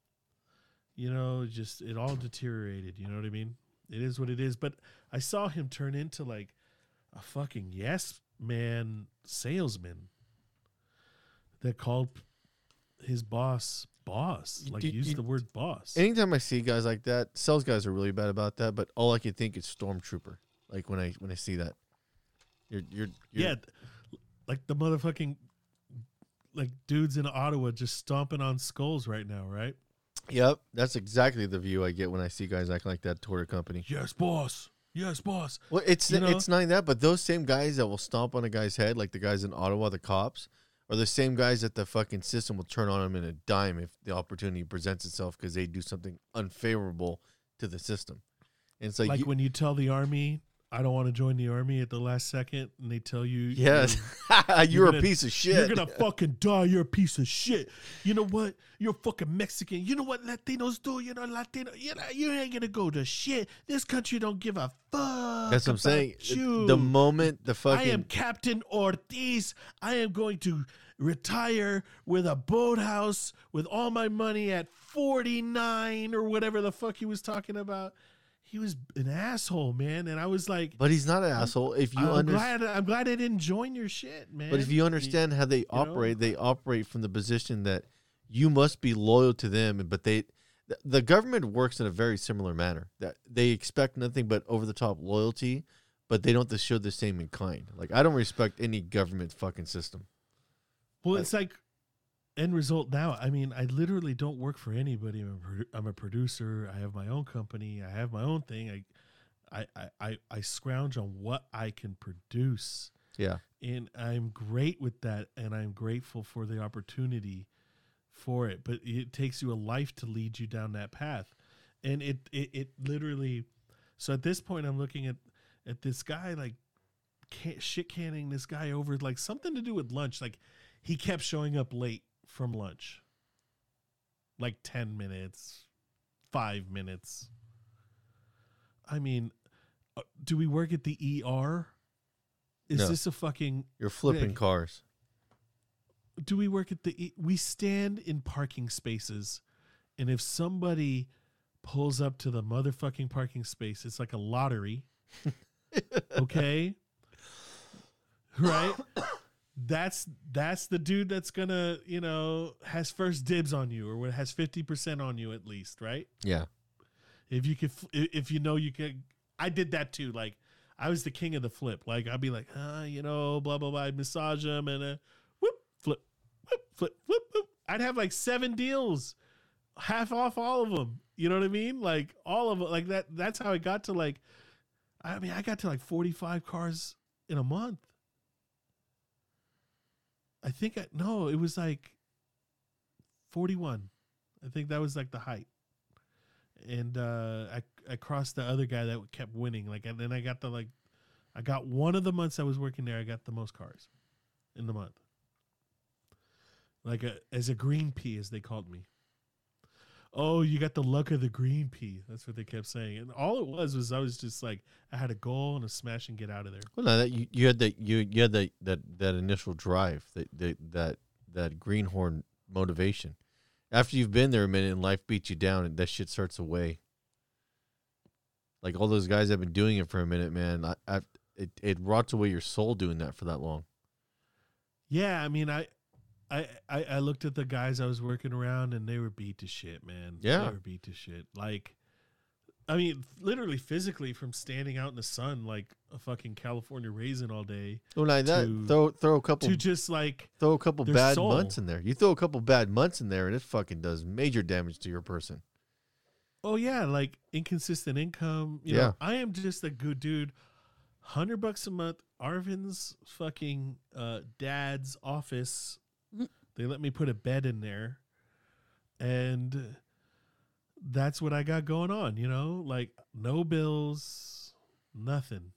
you know, just it all deteriorated. You know what I mean? It is what it is. But I saw him turn into like a fucking yes man salesman that called his boss boss, like you- used you- the word boss. Anytime I see guys like that, sales guys are really bad about that. But all I can think is stormtrooper. Like when I when I see that, you're you're, you're yeah, like the motherfucking like dudes in Ottawa just stomping on skulls right now, right? Yep, that's exactly the view I get when I see guys acting like that toward a company. Yes, boss. Yes, boss. Well, it's You know? it's not that, but those same guys that will stomp on a guy's head, like the guys in Ottawa, the cops, are the same guys that the fucking system will turn on them in a dime if the opportunity presents itself because they do something unfavorable to the system. And it's like, Like, you- when you tell the army, I don't want to join the army at the last second, and they tell you, yes, you're- you're, gonna- a piece of shit. You're gonna fucking die. You're a piece of shit. You know what? You're fucking Mexican. You know what Latinos do? You know Latino. You know you ain't gonna go to shit. This country don't give a fuck. That's what I'm saying. You. The moment the fucking I am Captain Ortiz. I am going to retire with a boathouse with all my money at 49 or whatever the fuck he was talking about. He was an asshole, man, and I was like, but he's not an asshole. If you I'm understand, glad I'm glad I didn't join your shit, man. but if you understand how they know? operate, they operate from the position that you must be loyal to them. But they, the- the government works in a very similar manner. That they expect nothing but over the top loyalty, but they don't show the same in kind. Like I don't respect any government fucking system. Well, it's like end result now. I mean, I literally don't work for anybody. I'm a, produ- I'm a producer. I have my own company. I have my own thing. I, I, I, I, I scrounge on what I can produce, Yeah, and I'm great with that, and I'm grateful for the opportunity for it. But it takes you a life to lead you down that path, and it, it, it literally. So at this point, I'm looking at at this guy like can, shit canning this guy over like something to do with lunch. Like he kept showing up late from lunch, like ten minutes, five minutes. I mean, uh, do we work at the ER? Is No. this a fucking? you're flipping cars. Do we work at the? E- we stand in parking spaces, and if somebody pulls up to the motherfucking parking space, it's like a lottery. okay right that's that's the dude that's gonna you know has first dibs on you or what has 50% on you at least right? Yeah, if you could if you know you could i did that too like i was the king of the flip. Like i'd be like uh, you know blah blah blah I'd massage them and uh, whoop flip whoop flip whoop whoop. I'd have like seven deals half off all of them you know what i mean? Like all of it like that that's how i got to like i mean i got to like 45 cars in a month i think i no it was like 41 i think that was like the height. And uh i i crossed the other guy that kept winning like and then i got the like i got one of the months i was working there i got the most cars in the month. Like a as a green pea as they called me oh you got the luck of the green pea that's what they kept saying and all it was was i was just like i had a goal and a smash and get out of there well, no, that you, you had that you you had that that that initial drive, that that that that greenhorn motivation. After you've been there a minute and life beats you down, and that shit starts away. Like all those guys have been doing it for a minute, man. I, I it it rots away your soul doing that for that long. yeah i mean i I, I I looked at the guys I was working around and they were beat to shit, man. Yeah. They were beat to shit. Like I mean, literally physically from standing out in the sun like a fucking California raisin all day Well, not that throw throw a couple to just like throw a couple bad soul. months in there. You throw a couple bad months in there, and it fucking does major damage to your person. oh yeah, like inconsistent income. You Yeah. know, I am just a good dude. Hundred bucks a month. Arvin's fucking uh, dad's office. They let me put a bed in there, and that's what I got going on. You know, like no bills, nothing.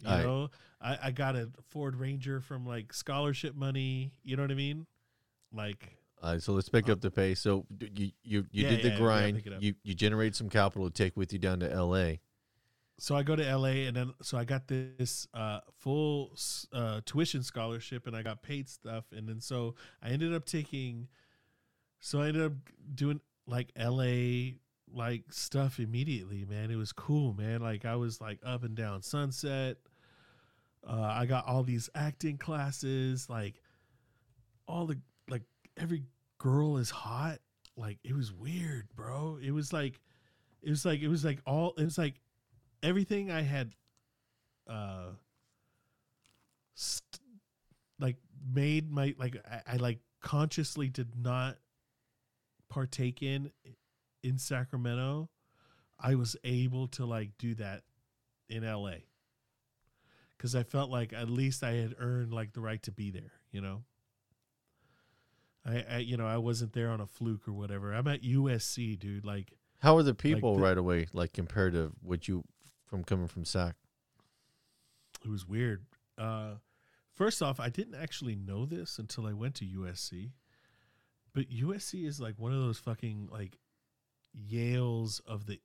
You Aight. know, I, I got a Ford Ranger from like scholarship money. You know what I mean? Like Uh, so let's pick up the pace. So you you, you Yeah, did the yeah, grind. you you generate some capital to take with you down to L.A. so I go to LA and then so I got this uh, full uh, tuition scholarship and I got paid stuff and then so I ended up taking so I ended up doing like LA like stuff immediately, man. It was cool, man. Like I was like up and down Sunset. Uh, I got all these acting classes, like all the like every girl is hot. Like it was weird, bro. It was like it was like it was like all it was like everything I had uh st- like made my like I, I like consciously did not partake in in Sacramento, I was able to like do that in LA. Cause I felt like at least I had earned like the right to be there, you know. I, I you know, I wasn't there on a fluke or whatever. I'm at USC, dude. Like How were the people the- right away, like compared to what you from coming from SAC? it was weird. Uh, first off, I didn't actually know this until I went to USC, but USC is like one of those fucking like Yales of the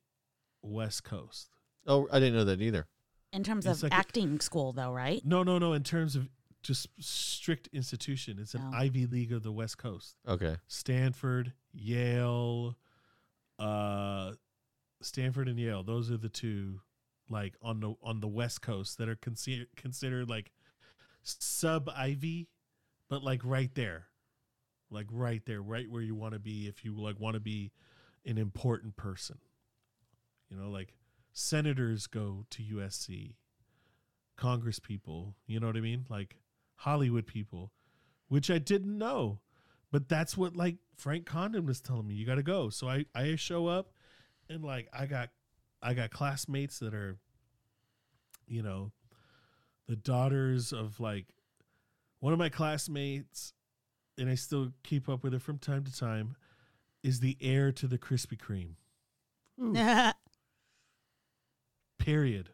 West Coast. Oh, I didn't know that either. In terms It's of like a- acting school, though, right? No, no, no. In terms of just strict institution, it's an Oh. Ivy League of the West Coast. Okay. Stanford, Yale, uh, Stanford and Yale. Those are the two, like on the on the West Coast that are considered considered like sub Ivy, but like right there, like right there, right where you want to be if you like want to be an important person. You know, like senators go to USC, Congress people. You know what I mean? Like Hollywood people, which I didn't know but that's what like Frank Condon was telling me. You got to go. So I I show up, and like I got I got classmates that are, you know, the daughters of like one of my classmates, and I still keep up with her from time to time, is the heir to the Krispy Kreme. Period.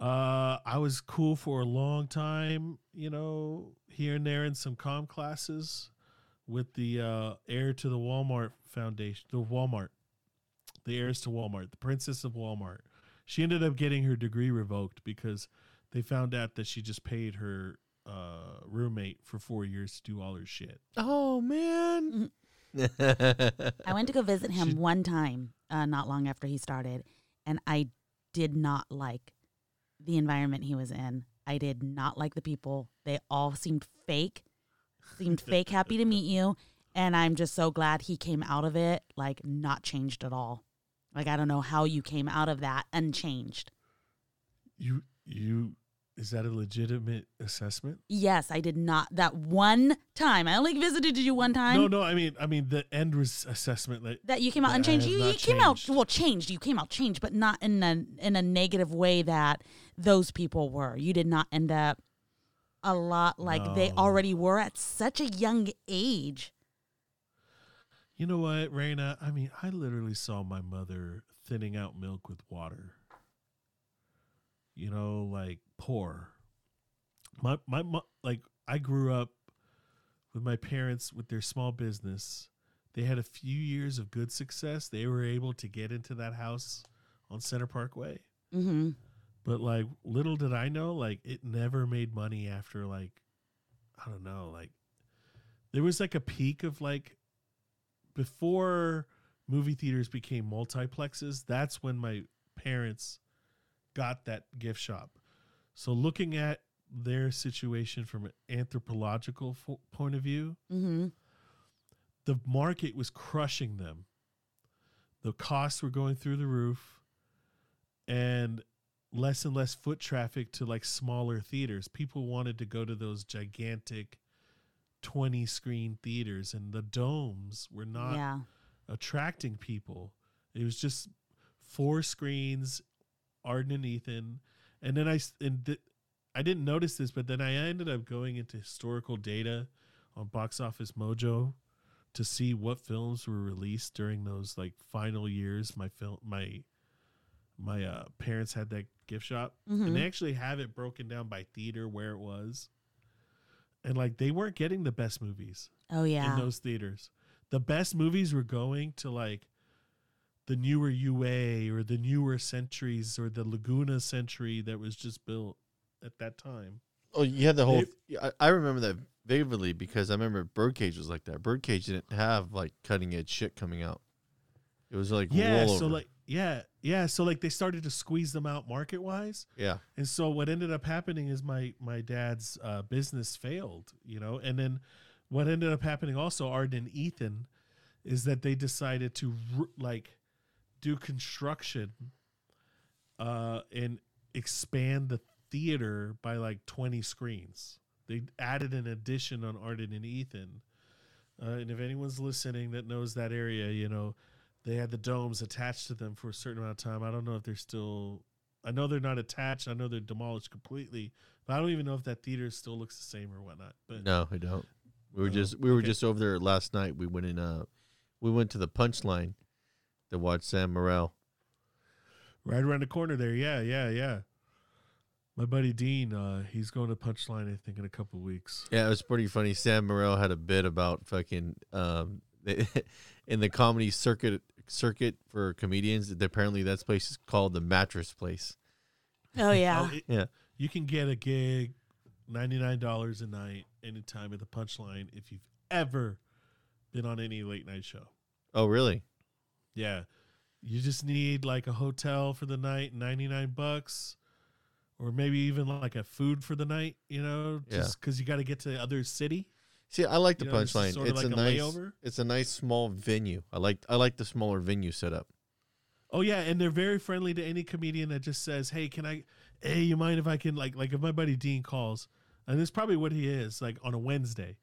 Uh, I was cool for a long time, you know, here and there in some com classes with the uh, heir to the Walmart Foundation, the Walmart, the heirs to Walmart, the princess of Walmart. She ended up getting her degree revoked because they found out that she just paid her uh, roommate for four years to do all her shit. Oh man. I went to go visit him She- one time, uh, not long after he started, and I did not like the environment he was in. I did not like the people. They all seemed fake, seemed fake happy to meet you. And I'm just so glad he came out of it, like, not changed at all. Like, I don't know how you came out of that unchanged. You, you, is that a legitimate assessment? Yes, I did not. That one time, I only visited you one time. no, no. I mean, I mean the end res- assessment. Like, that you came out unchanged. You, you came out well changed. You came out changed, but not in a in a negative way that those people were. You did not end up a lot like they already were at such a young age. You know what, Raina? I mean, I literally saw my mother thinning out milk with water. You know, like poor. My my mo- like I grew up with my parents with their small business. They had a few years of good success. They were able to get into that house on Center Parkway. Mm-hmm. But like little did I know, like it never made money after like I don't know, like there was like a peak of like before movie theaters became multiplexes, that's when my parents got that gift shop. So looking at their situation from an anthropological fo- point of view, Mm-hmm. the market was crushing them. The costs were going through the roof and less and less foot traffic to like smaller theaters. People wanted to go to those gigantic 20 screen theaters and the domes were not Yeah. attracting people. It was just four screens, Arden and Ethan, and then I, and th- I didn't notice this, but then I ended up going into historical data on Box Office Mojo to see what films were released during those like final years. My film, my my uh, parents had that gift shop, Mhm. and they actually have it broken down by theater where it was, and like they weren't getting the best movies Oh yeah. in those theaters. The best movies were going to like the newer UA or the newer centuries or the Laguna Century that was just built at that time. Oh, you had the whole. They- I, I remember that vividly because I remember Birdcage was like that. Birdcage didn't have like cutting edge shit coming out. It was like yeah, rollover. so like yeah, yeah, so like they started to squeeze them out market wise. yeah, And so what ended up happening is my my dad's uh, business failed, you know, and then what ended up happening also Arden and Ethan is that they decided to like do construction uh and expand the theater by like 20 screens. They added an addition on Arden and Ethan. Uh, and if anyone's listening that knows that area, you know, they had the domes attached to them for a certain amount of time. I don't know if they're still I know they're not attached. I know they're demolished completely, but I don't even know if that theater still looks the same or whatnot. But no, I don't. We were Oh, just we were okay. just over there last night. We went in. Uh, we went to the Punchline to watch Sam Morril. right around the corner there, yeah, yeah, yeah. My buddy Dean, uh, he's going to Punchline, I think, in a couple of weeks. Yeah, it was pretty funny. Sam Morril had a bit about fucking um, in the comedy circuit circuit for comedians. Apparently, that place is called the Mattress Place. Oh yeah. Oh, it- Yeah. you can get a gig, ninety nine dollars a night, anytime at the Punchline if you've ever been on any late night show. Oh, really? Yeah. You just need like a hotel for the night, 99 bucks. Or maybe even like a food for the night, you know, just because you got to get to the other city. See, I like the You know, Punchline. sorta It's like a a nice. layover? It's a nice small venue. I like. I like the smaller venue setup. Oh yeah, and they're very friendly to any comedian that just says, "Hey, can I? Hey, you mind if I can like like if my buddy Dean calls, and it's probably what he is like on a Wednesday.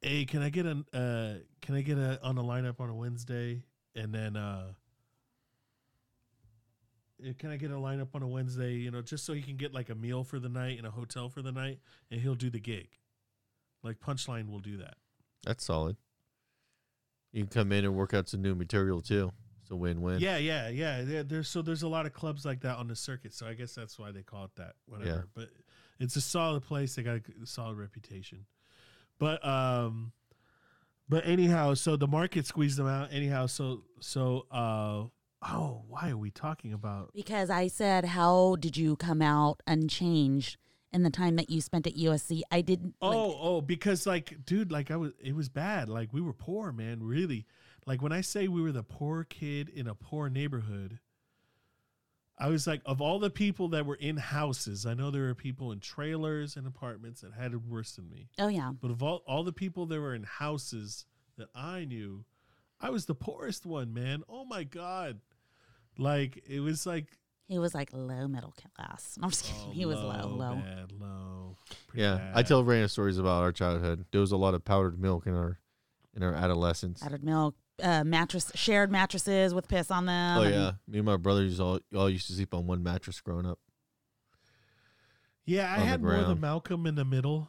Hey, can I get an uh can I get a on a lineup on a Wednesday and then uh can I get a lineup on a Wednesday, you know, just so he can get like a meal for the night and a hotel for the night and he'll do the gig. Like Punchline will do that. That's solid. You can come in and work out some new material too. It's a win-win. Yeah, yeah, yeah. There, there's so there's a lot of clubs like that on the circuit. So I guess that's why they call it that. Whatever. Yeah. But it's a solid place. They got a solid reputation. But um, but anyhow, so the market squeezed them out. Anyhow, so so uh, oh, why are we talking about? Because I said, how did you come out unchanged in the time that you spent at USC? I didn't. Oh, like, oh, because like, dude, like I was, it was bad. Like we were poor, man. Really, like when I say we were the poor kid in a poor neighborhood, I was like, of all the people that were in houses, I know there were people in trailers and apartments that had it worse than me. oh yeah. But of all all the people that were in houses that I knew, I was the poorest one, man. Oh my god, like it was like He was like low middle class. I'm just kidding. oh, he was low, low. bad, low. pretty Yeah, I tell random stories about our childhood. There was a lot of powdered milk in our in our adolescence. Powdered milk, uh, mattress, shared mattresses with piss on them. Oh yeah, me and my brothers all all used to sleep on one mattress growing up. Yeah, I on the had more the ground. Malcolm in the middle.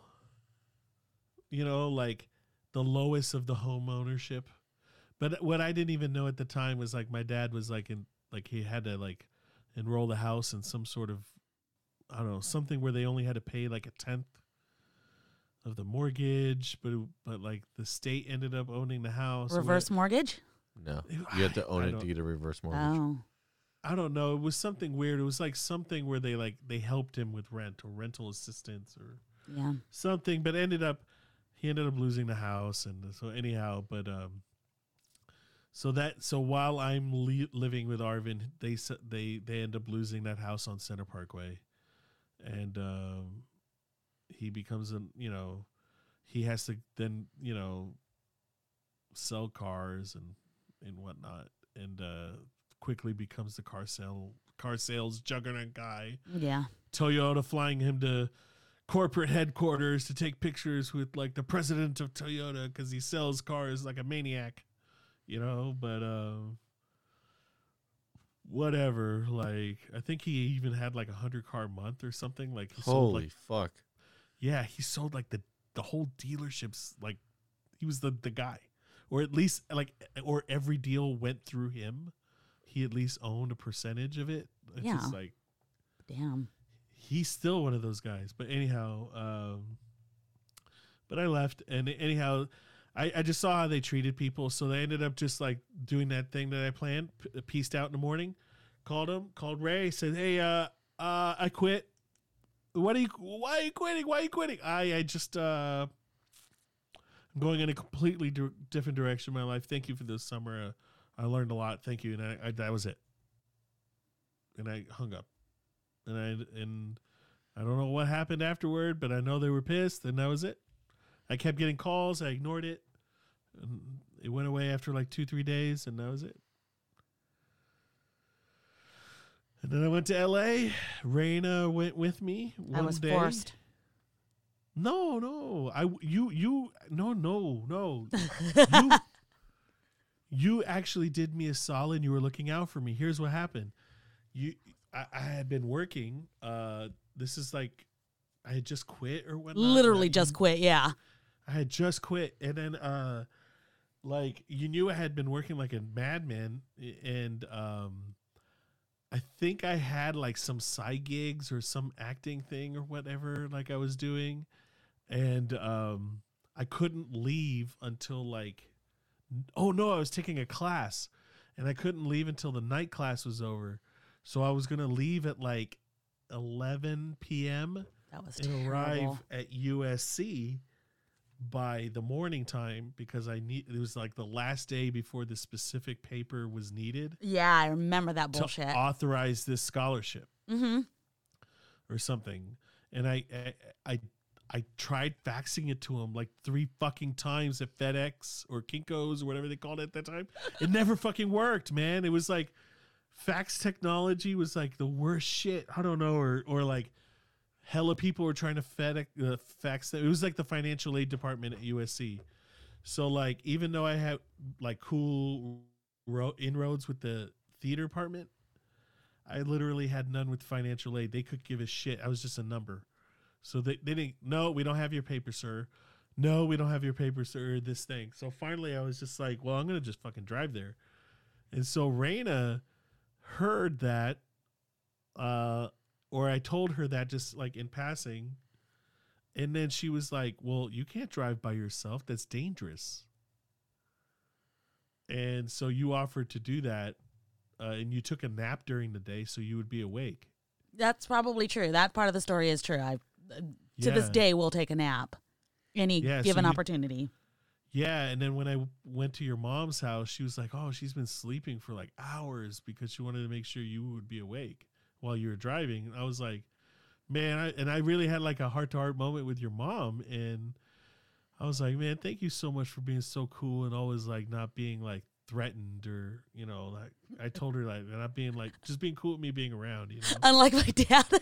You know, like the lowest of the home ownership. But what I didn't even know at the time was like my dad was like in like he had to like enroll the house in some sort of I don't know something where they only had to pay like a tenth of the mortgage, but it- but like the state ended up owning the house. or Reverse mortgage. No, you have to own I it don't- to get a reverse mortgage. Oh, I don't know. It was something weird. It was like something where they like they helped him with rent or rental assistance or yeah. something, but ended up he ended up losing the house, and so anyhow, but um, so that so while I'm li- living with Arvin, they they they end up losing that house on Center Parkway, and um, he becomes a you know he has to then you know sell cars and and whatnot, and uh, quickly becomes the car sale car sales juggernaut guy. Yeah. Toyota flying him to corporate headquarters to take pictures with like the president of Toyota because he sells cars like a maniac, you know. But uh, whatever. Like I think he even had like a hundred car month or something. Like he sold Holy like fuck! yeah, he sold like the the whole dealerships. Like he was the the guy, or at least like or every deal went through him. He at least owned a percentage of it. It's Yeah. just like Damn. he's still one of those guys. But anyhow, um, but I left, and anyhow, I, I just saw how they treated people, so they ended up just like doing that thing that I planned. Pieced out in the morning, called him, called Ray, said, "Hey, uh, uh, I quit. what are you? Why are you quitting? Why are you quitting? I, I just, uh, I'm going in a completely di- different direction in my life. Thank you for this summer. Uh, I learned a lot. Thank you, and I, I that was it. And I hung up, and I and I don't know what happened afterward, but I know they were pissed, and that was it. I kept getting calls. I ignored it. And it went away after like two, three days, and that was it. And then I went to L.A. Raina went with me. One I was day. forced. No, no. I you you no no no. you you actually did me a solid. You were looking out for me. Here's what happened. You I, I had been working. Uh, this is like I had just quit or what? Literally just quit. Yeah. I had just quit, and then uh, like you knew I had been working like a madman, and um, I think I had like some side gigs or some acting thing or whatever like I was doing, and um, I couldn't leave until like, oh no, I was taking a class, and I couldn't leave until the night class was over, so I was gonna leave at like 11 p.m That was and terrible. arrive at USC by the morning time because I need it was like the last day before the specific paper was needed Yeah, I remember that bullshit. to authorize this scholarship mm-hmm. or something. And I I I, I tried faxing it to him like three fucking times at FedEx or Kinko's or whatever they called it at that time. It never fucking worked, man. It was like fax technology was like the worst shit. I don't know, or or like hella people were trying to FedEx uh, fax. It was like the financial aid department at USC. So like even though I had like cool ro- inroads with the theater department, I literally had none with financial aid. They could give a shit. I was just a number. So they, they didn't, no, we don't have your paper, sir. No, we don't have your paper, sir. This thing. So finally, I was just like, well, I'm to just fucking drive there. And so Raina heard that, uh, or I told her that just like in passing. And then she was like, well, you can't drive by yourself. That's dangerous. And so you offered to do that. Uh, and you took a nap during the day so you would be awake. That's probably true. That part of the story is true. I, uh, to this day, will take a nap, any Yeah, so given you- opportunity. Yeah, and then when I w- went to your mom's house, she was like, "Oh, she's been sleeping for like hours because she wanted to make sure you would be awake while you were driving." And I was like, "Man," I, and I really had like a heart to heart moment with your mom, and I was like, "Man, thank you so much for being so cool and always like not being like threatened or you know like I told her like not being like just being cool with me being around, you know." Unlike my dad.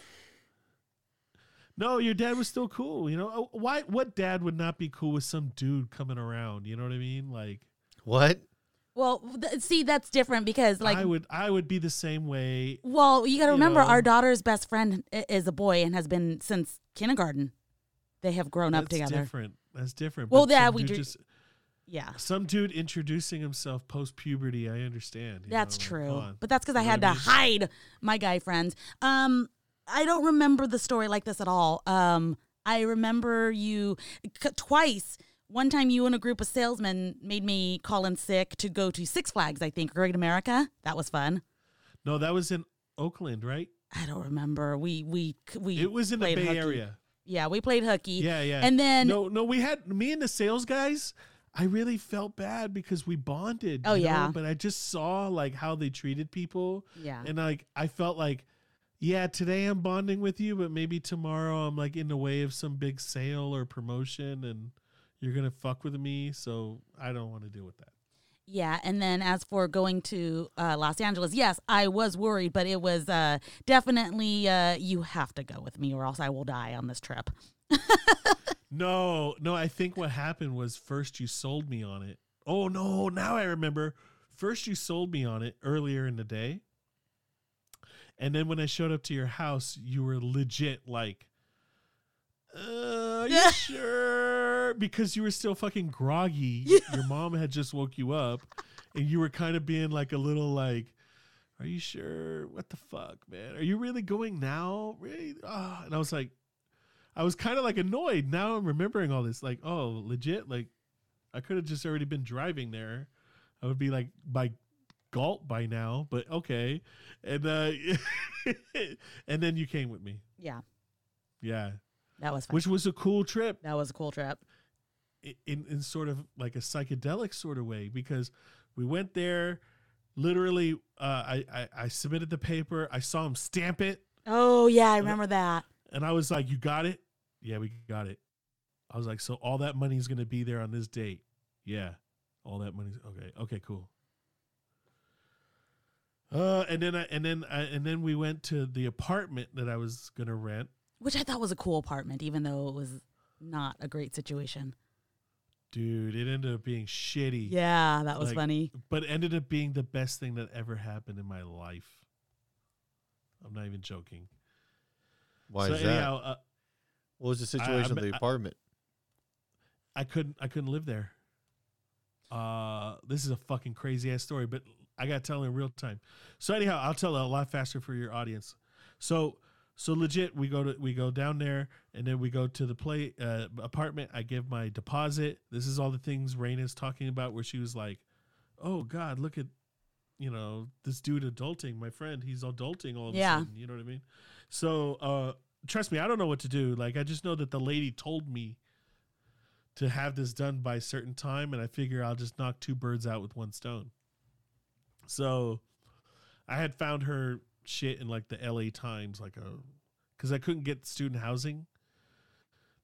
No, your dad was still cool. You know Oh, why? What dad would not be cool with some dude coming around? You know what I mean? Like, What? Well, th- see, that's different because, like, I would, I would be the same way. well, you got to remember, know. our daughter's best friend i- is a boy and has been since kindergarten. They have grown up together. That's together. different. That's different. Well, yeah, some we dude do- just Yeah, some dude introducing himself post puberty. I understand. you that's know, like, come true. on. But that's because I You know had to hide my guy friends. Um, I don't remember the story like this at all. Um, I remember you c- twice. One time, you and a group of salesmen made me call in sick to go to Six Flags. I think Great America. That was fun. no, that was in Oakland, right? I don't remember. We we we. It was in the Bay hooky. Area. Yeah, we played hooky. Yeah, yeah. And then no, no, we had me and the sales guys. I really felt bad because we bonded. Oh, you know, yeah. but I just saw like how they treated people. yeah. And like I felt like, yeah, today I'm bonding with you, but maybe tomorrow I'm like in the way of some big sale or promotion and you're gonna fuck with me. So I don't want to deal with that. Yeah, and then as for going to uh, Los Angeles, yes, I was worried, but it was uh, definitely uh, you have to go with me, or else I will die on this trip. No, no, I think what happened was first you sold me on it. Oh no, now I remember. First you sold me on it earlier in the day. And then when I showed up to your house, you were legit like uh, are you sure? Because you were still fucking groggy. Your mom had just woke you up, and you were kind of being like a little like, "Are you sure? What the fuck, man? Are you really going now? Really?" Ah, and I was like, I was kind of like annoyed. Now I'm remembering all this. Like, oh, legit. Like, I could have just already been driving there. I would be like by Galt by now, but okay. And uh, and then you came with me. Yeah. Yeah, That was fun. which was a cool trip that was a cool trip. in in sort of like a psychedelic sort of way because we went there. Literally, uh, I, I I submitted the paper. I saw him stamp it, Oh yeah, I remember that. and I was like, "You got it? Yeah, we got it." I was like, "So all that money's gonna be there on this date? Yeah, all that money's okay. Okay, cool." Uh, and then I, and then I, and then we went to the apartment that I was gonna rent. Which I thought was a cool apartment, even though it was not a great situation. Dude, it ended up being shitty. Yeah, that was Like, funny. but ended up being the best thing that ever happened in my life. I'm not even joking. Why so is that? uh, what was the I- situation of the apartment? I couldn't I couldn't live there. Uh, this is a fucking crazy ass story, but I gotta tell it in real time. So anyhow, I'll tell it a lot faster for your audience. So so legit, we go to we go down there, and then we go to the play uh, apartment. I give my deposit. This is all the things Raina's talking about, where she was like, "Oh God, look at." You know this dude adulting, my friend. He's adulting all of Yeah. a sudden. You know what I mean? So uh, trust me, I don't know what to do. Like I just know that the lady told me to have this done by a certain time, and I figure I'll just knock two birds out with one stone. So I had found her shit in like the LA Times, like a because I couldn't get student housing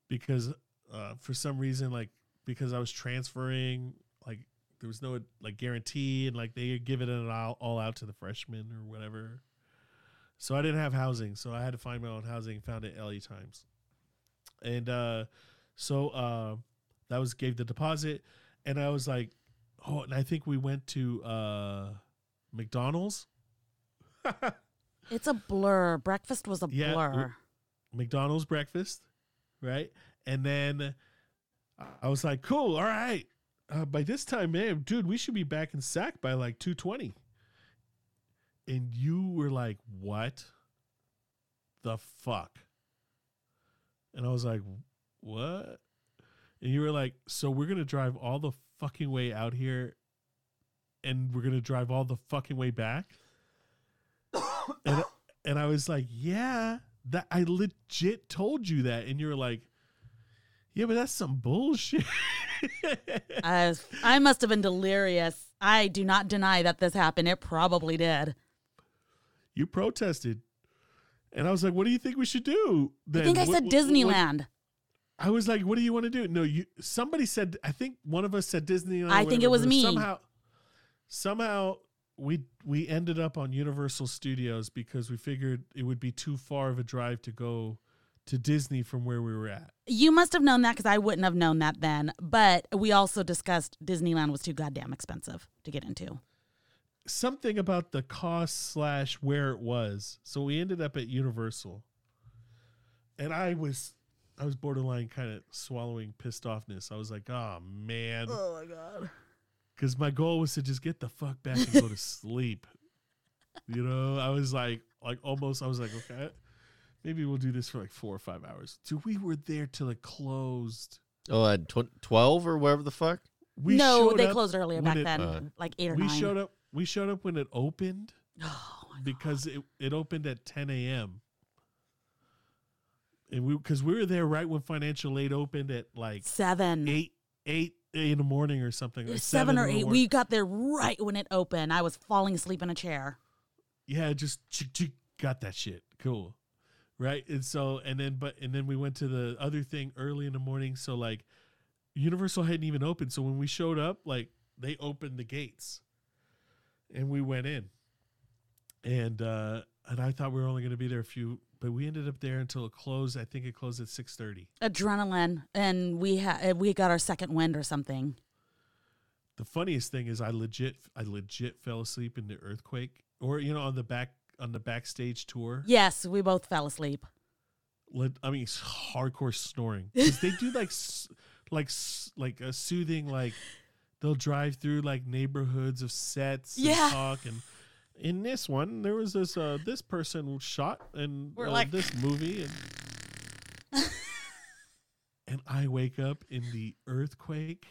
because uh, for some reason, like because I was transferring, like there was no like guarantee, and like they give it all, all out to the freshmen or whatever. So I didn't have housing, so I had to find my own housing. Found it LA Times, and uh, so uh, that was gave the deposit, and I was like, oh, and I think we went to uh, McDonald's. It's a blur. Breakfast was a Yeah, blur. McDonald's breakfast, right? And then I was like, cool, all right. Uh, by this time, man, dude, we should be back in SAC by like 220. And you were like, what the fuck? And I was like, what? And you were like, so we're going to drive all the fucking way out here and we're going to drive all the fucking way back? And and I was like, "Yeah, that I legit told you that," and you're like, "Yeah, but that's some bullshit." I, was, I must have been delirious. I do not deny that this happened. It probably did. you protested, and I was like, "What do you think we should do?" Then? I think I What- said what- what- Disneyland. I was like, "What do you want to do?" No, you. Somebody said. I think one of us said Disneyland. I think it was me. Somehow, somehow we we ended up on Universal Studios because we figured it would be too far of a drive to go to Disney from where we were at. You must have known that because I wouldn't have known that then. But we also discussed Disneyland was too goddamn expensive to get into. something about the cost slash where it was. So we ended up at Universal, and I was I was borderline kind of swallowing pissed offness. I was like, oh man, Oh my god. Because my goal was to just get the fuck back and go to sleep. You know, I was like, like almost. I was like, okay, maybe we'll do this for like four or five hours. Dude, we were there till it closed. Oh, at tw- twelve or whatever the fuck. We no, they closed earlier back it- then, uh, like eight or We nine. showed up. We showed up when it opened. Oh, my God. because it, it opened at 10 a.m. And we because we were there right when financial aid opened at like seven. eight eight in the morning or something. or seven or eight. We got there right when it opened. I was falling asleep in a chair. yeah, just got that shit. Cool. Right. And so and then but and then we went to the other thing early in the morning. So like Universal hadn't even opened. So when we showed up, like they opened the gates and we went in. And uh and I thought we were only gonna be there a few but we ended up there until it closed. I think it closed at six thirty. Adrenaline, and we had eh, we got our second wind or something. The funniest thing is I legit I legit fell asleep in the earthquake. Or you know, on the back on the backstage tour. Yes, we both fell asleep. I mean, hardcore snoring they do like, s- like, s- like a soothing like. They'll drive through like neighborhoods of sets Yeah. and talk and. In this one, there was this uh, this person shot in We're uh, like- this movie, and and I wake up in the earthquake.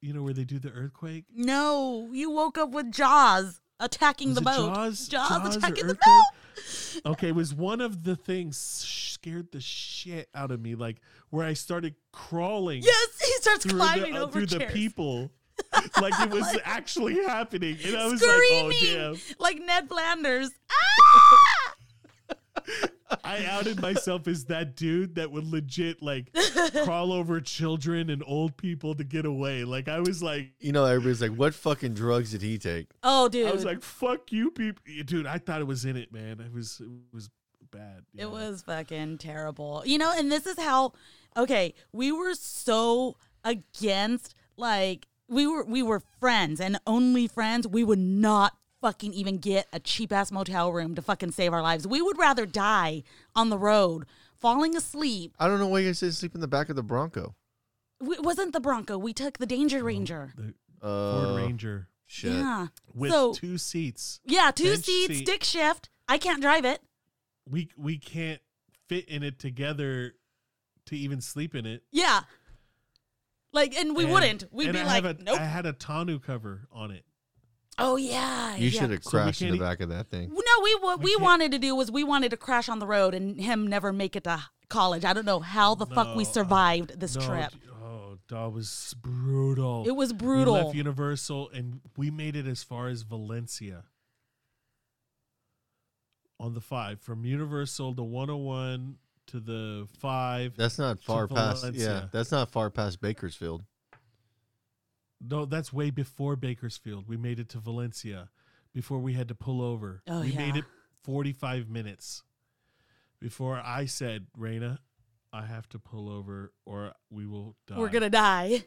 You know where they do the earthquake? No, you woke up with Jaws attacking Was the boat. Jaws? Jaws, Jaws attacking the boat. Okay, it was one of the things scared the shit out of me. Like where I started crawling Yes, he starts climbing the, uh, over through the people. like it was Like- actually happening. And I was Screaming like, oh damn. like Ned Flanders. Ah! I outed myself as that dude that would legit like crawl over children and old people to get away. Like I was like You know, everybody's like, "What fucking drugs did he take?" Oh, dude. I was like, fuck you people. Dude, I thought it was in it, man. It was it was bad. yeah. It was fucking terrible. You know, and this is how okay, we were so against like we were we were friends and only friends. We would not fucking even get a cheap ass motel room to fucking save our lives. We would rather die on the road, falling asleep. I don't know why you guys didn't sleep in the back of the Bronco. It wasn't the Bronco. We took the Danger Ranger. The Uh, Ford Ranger Shit. Yeah. with so two seats. yeah, two bench seats, seat. stick shift. I can't drive it. We we can't fit in it together to even sleep in it. Yeah. Like, and we And- wouldn't. We'd be I like, a, nope. I had a tonneau cover on it. oh yeah. You yeah. should have So crashed in can't the e- back of that thing. No, we what We we wanted to do was we wanted to crash on the road and him never make it to college. I don't know how the fuck we No, uh, survived this No, trip. Oh, that was brutal. It was brutal. We left Universal and we made it as far as Valencia on the five from Universal to 101 to the five. That's not far past. Yeah, Valencia. that's not far past Bakersfield. No, that's way before Bakersfield. We made it to Valencia before we had to pull over. Oh, we made it 45 minutes before I said, Raina, I have to pull over or we will die. We're gonna die.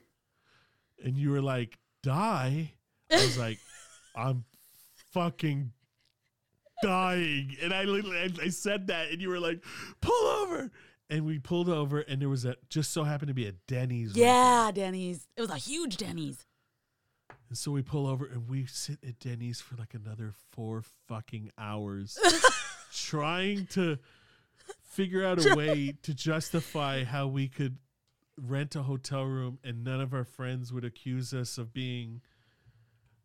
and you were like, die? I was like, I'm fucking dying. And I literally, I, said that, and you were like, pull over. And we pulled over, and there was a, just so happened to be a Denny's. right Yeah, Denny's. It was a huge Denny's. And so we pull over and we sit at Denny's for like another four fucking hours trying to figure out a way to justify how we could rent a hotel room and none of our friends would accuse us of being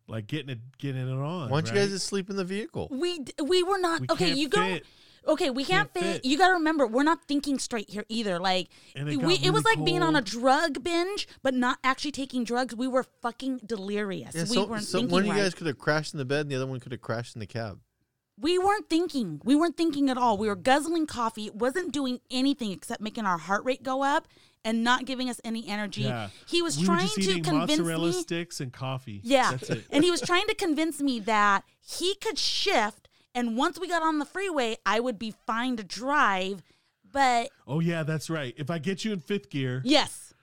like getting it getting it on. Why don't you right? guys just sleep in the vehicle? We d- we were not We okay. can't You go. fit. Okay, we can't, Can't fit. fit. You got to remember, we're not thinking straight here either. Like And it we, got it was really like being on a cold. drug binge, but not actually taking drugs. We were fucking delirious. Yeah, we so, weren't so thinking one of you right. guys could have crashed in the bed, and the other one could have crashed in the cab. We weren't thinking. We weren't thinking at all. We were guzzling coffee. It wasn't doing anything except making our heart rate go up and not giving us any energy. Yeah. He was we were trying just to convince mozzarella me. sticks and coffee. Yeah. That's it. and he was trying to convince me that he could shift and once we got on the freeway, I would be fine to drive. But Oh yeah, that's right. If I get you in fifth gear, yes,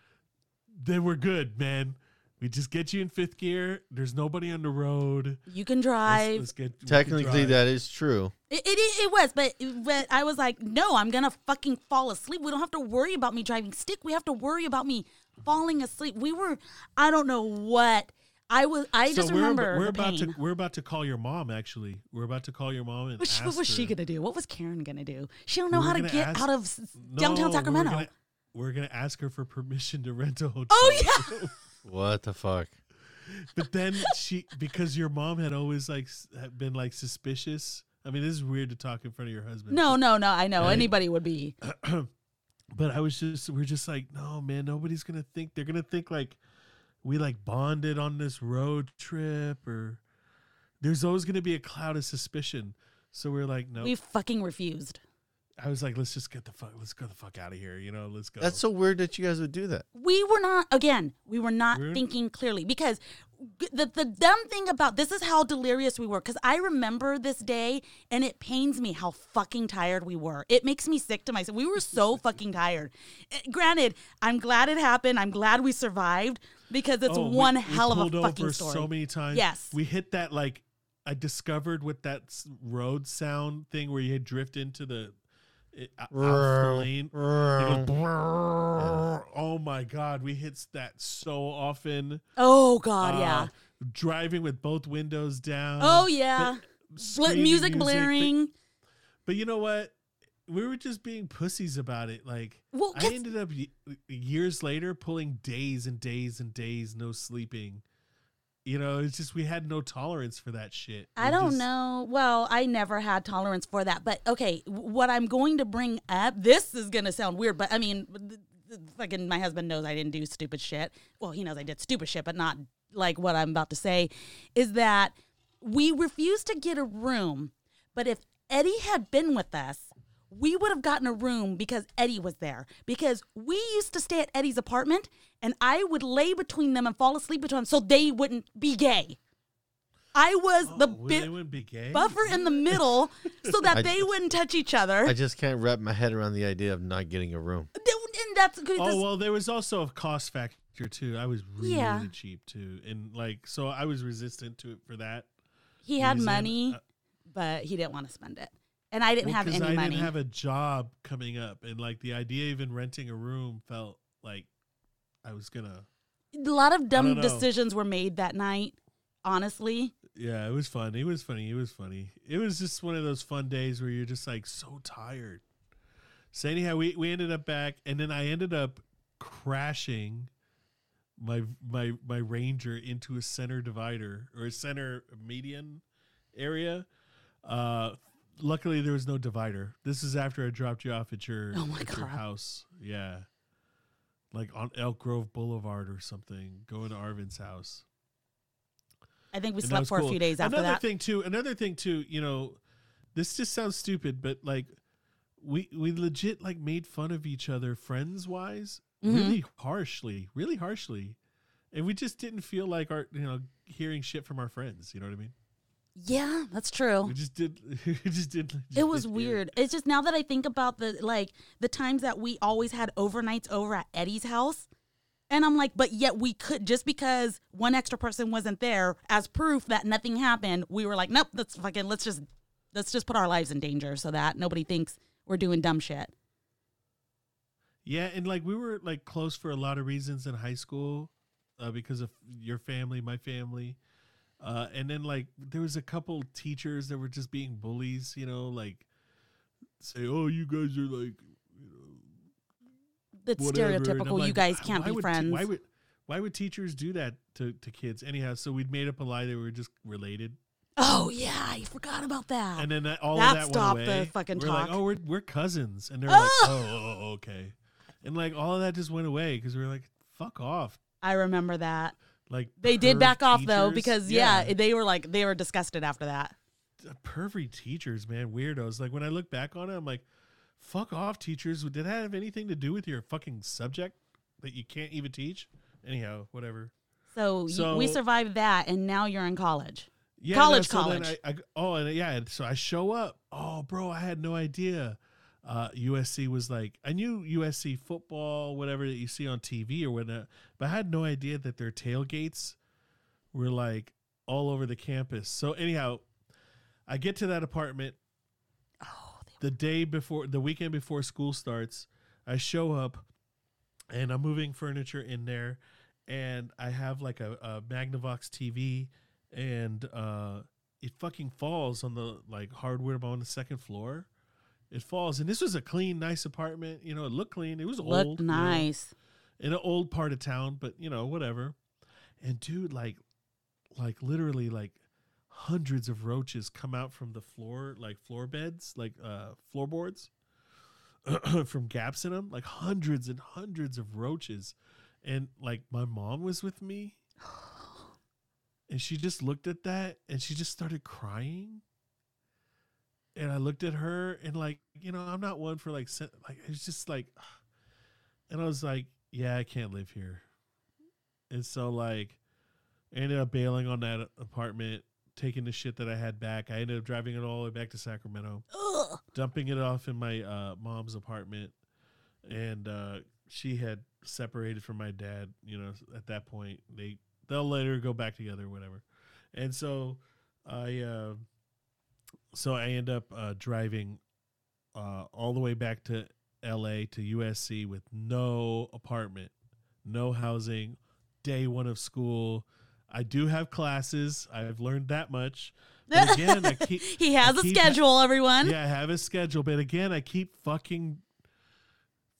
then we're good, man. We just get you in fifth gear. There's nobody on the road. you can Let's- drive. let's get- Technically, drive. that is true. It, it it was, but but I was like, no, I'm gonna fucking fall asleep. We don't have to worry about me driving stick. We have to worry about me falling asleep. We were, I don't know what I was. I just we're, remember we're about pain. to we're about to call your mom. Actually, we're about to call your mom and What, she- what ask was she gonna do? What was Karen gonna do? She don't know We how to get ask- out of s- No, downtown we were Sacramento. gonna- We're gonna ask her for permission to rent a oh, hotel. Oh yeah, What the fuck? but then she because your mom had always like s- had been like suspicious. I mean, this is weird to talk in front of your husband. no, no, no. I know Right. anybody would be. but I was just we're just like, no man, nobody's gonna think they're gonna think like we like bonded on this road trip or there's always gonna be a cloud of suspicion. So we're like, no. We fucking refused. I was like, let's just get the fuck let's go the fuck out of here, you know, let's go. That's so weird that you guys would do that. we were not again we were not We're- thinking clearly because the the dumb thing about this is how delirious we were because i remember this day and it pains me how fucking tired we were it makes me sick to myself we were so fucking tired Eh, granted i'm glad it happened i'm glad we survived because it's Oh, we- one we hell of a pulled fucking over story so many times. Yes. We hit that like I discovered with that s- road sound thing where you had drift into the it, out the lane. It goes. Oh my god, we hit that so often. oh god Uh, yeah Driving with both windows down. oh yeah but Bl- screaming music blaring But, you know what? We were just being pussies about it. Like Well, I ended up y- years later pulling days and days and days no sleeping You know, it's just we had no tolerance for that shit. I don't just- know. Well, I never had tolerance for that. But okay, what I'm going to bring up, this is going to sound weird, but I mean, fucking my husband knows I didn't do stupid shit. Well, he knows I did stupid shit, but not like what I'm about to say, is that we refused to get a room. But if Eddie had been with us, we would have gotten a room because Eddie was there. Because we used to stay at Eddie's apartment and I would lay between them and fall asleep between them so they wouldn't be gay. I was the Oh, well, bi- they wouldn't be gay. buffer in the middle so that I- they wouldn't touch each other. I just can't wrap my head around the idea of not getting a room. and that's good. Oh well, there was also a cost factor too. I was really Yeah. cheap too, and like so I was resistant to it for that. he had reason. money, Uh, but he didn't want to spend it. And I didn't well, have any I money. didn't have a job coming up, and like the idea of even renting a room felt like I was gonna. a lot of dumb decisions were made that night, honestly. Yeah, it was fun. It was funny. It was funny. It was just one of those fun days where you're just like so tired. So anyhow, we we ended up back, and then I ended up crashing my my my Ranger into a center divider or a center median area. Uh, luckily, there was no divider. This is after I dropped you off at your Oh my at your house. Yeah, like on Elk Grove Boulevard or something. Going to Arvin's house. I think we And slept for a few days after another that. thing too another thing too you know this just sounds stupid but like we we legit like made fun of each other friends wise Mhm. really harshly really harshly and we just didn't feel like our you know hearing shit from our friends you know what i mean Yeah, that's true. we just did we just did just It was hear weird. It's just now that I think about the like the times that we always had overnights over at Eddie's house. And I'm like, but yet we could just because one extra person wasn't there as proof that nothing happened, we were like, nope, let's fucking let's just let's just put our lives in danger so that nobody thinks we're doing dumb shit. Yeah, and like we were like close for a lot of reasons in high school, uh, because of your family, my family, uh, and then like there was a couple teachers that were just being bullies, you know, like say, "Oh, you guys are like whatever," and I'm stereotypical. you like, guys can't be would friends. why would why would teachers do that to to kids anyhow? So we'd made up a lie that we were just related, oh yeah, I forgot about that. and then that, all That of that stopped went the away. fucking we're like, "Oh, we're we're cousins," and they're like, Oh! "Oh, oh, oh, okay," and like all of that just went away because we were like, "Fuck off." I remember that. Like They did back off though because yeah. they were like they were disgusted after that. pervy teachers, man, weirdos. Like when I look back on it, I'm like, fuck off, teachers. Did that have anything to do with your fucking subject that you can't even teach? Anyhow, whatever. So, So- we survived that, and now you're in college. Yeah, College, no, so college. I, I, oh, and yeah, so I show up. Oh, bro, I had no idea. Uh, USC was like, I knew USC football, whatever that you see on TV or whatnot, but I had no idea that their tailgates were like all over the campus. So anyhow, I get to that apartment Oh, the day before, the weekend before school starts. I show up, and I'm moving furniture in there, and I have like a, a Magnavox TV, and uh, it fucking falls on the like hardware on the second floor. It falls, and this was a clean, nice apartment. You know, it looked clean. It was looked old, you know, nice. in an old part of town, but you know, whatever. And dude, like, like literally, like hundreds of roaches come out from the floor, like floor beds, like uh floorboards, from gaps in them, like hundreds and hundreds of roaches. And like my mom was with me, and she just looked at that, and she just started crying. And I looked at her, and like, you know, I'm not one for like, like it's just like, and I was like, yeah, I can't live here. And so like I ended up bailing on that apartment, taking the shit that I had back. I ended up driving it all the way back to Sacramento, Ugh. dumping it off in my uh, mom's apartment. And uh, she had separated from my dad, you know, at that point. They they'll later go back together, whatever. And so I uh, so I end up uh, driving uh, all the way back to LA to USC with no apartment, no housing, day one of school. I do have classes. I've learned that much. But again, I keep he has I a schedule, everyone. yeah, I have a schedule, but again, I keep fucking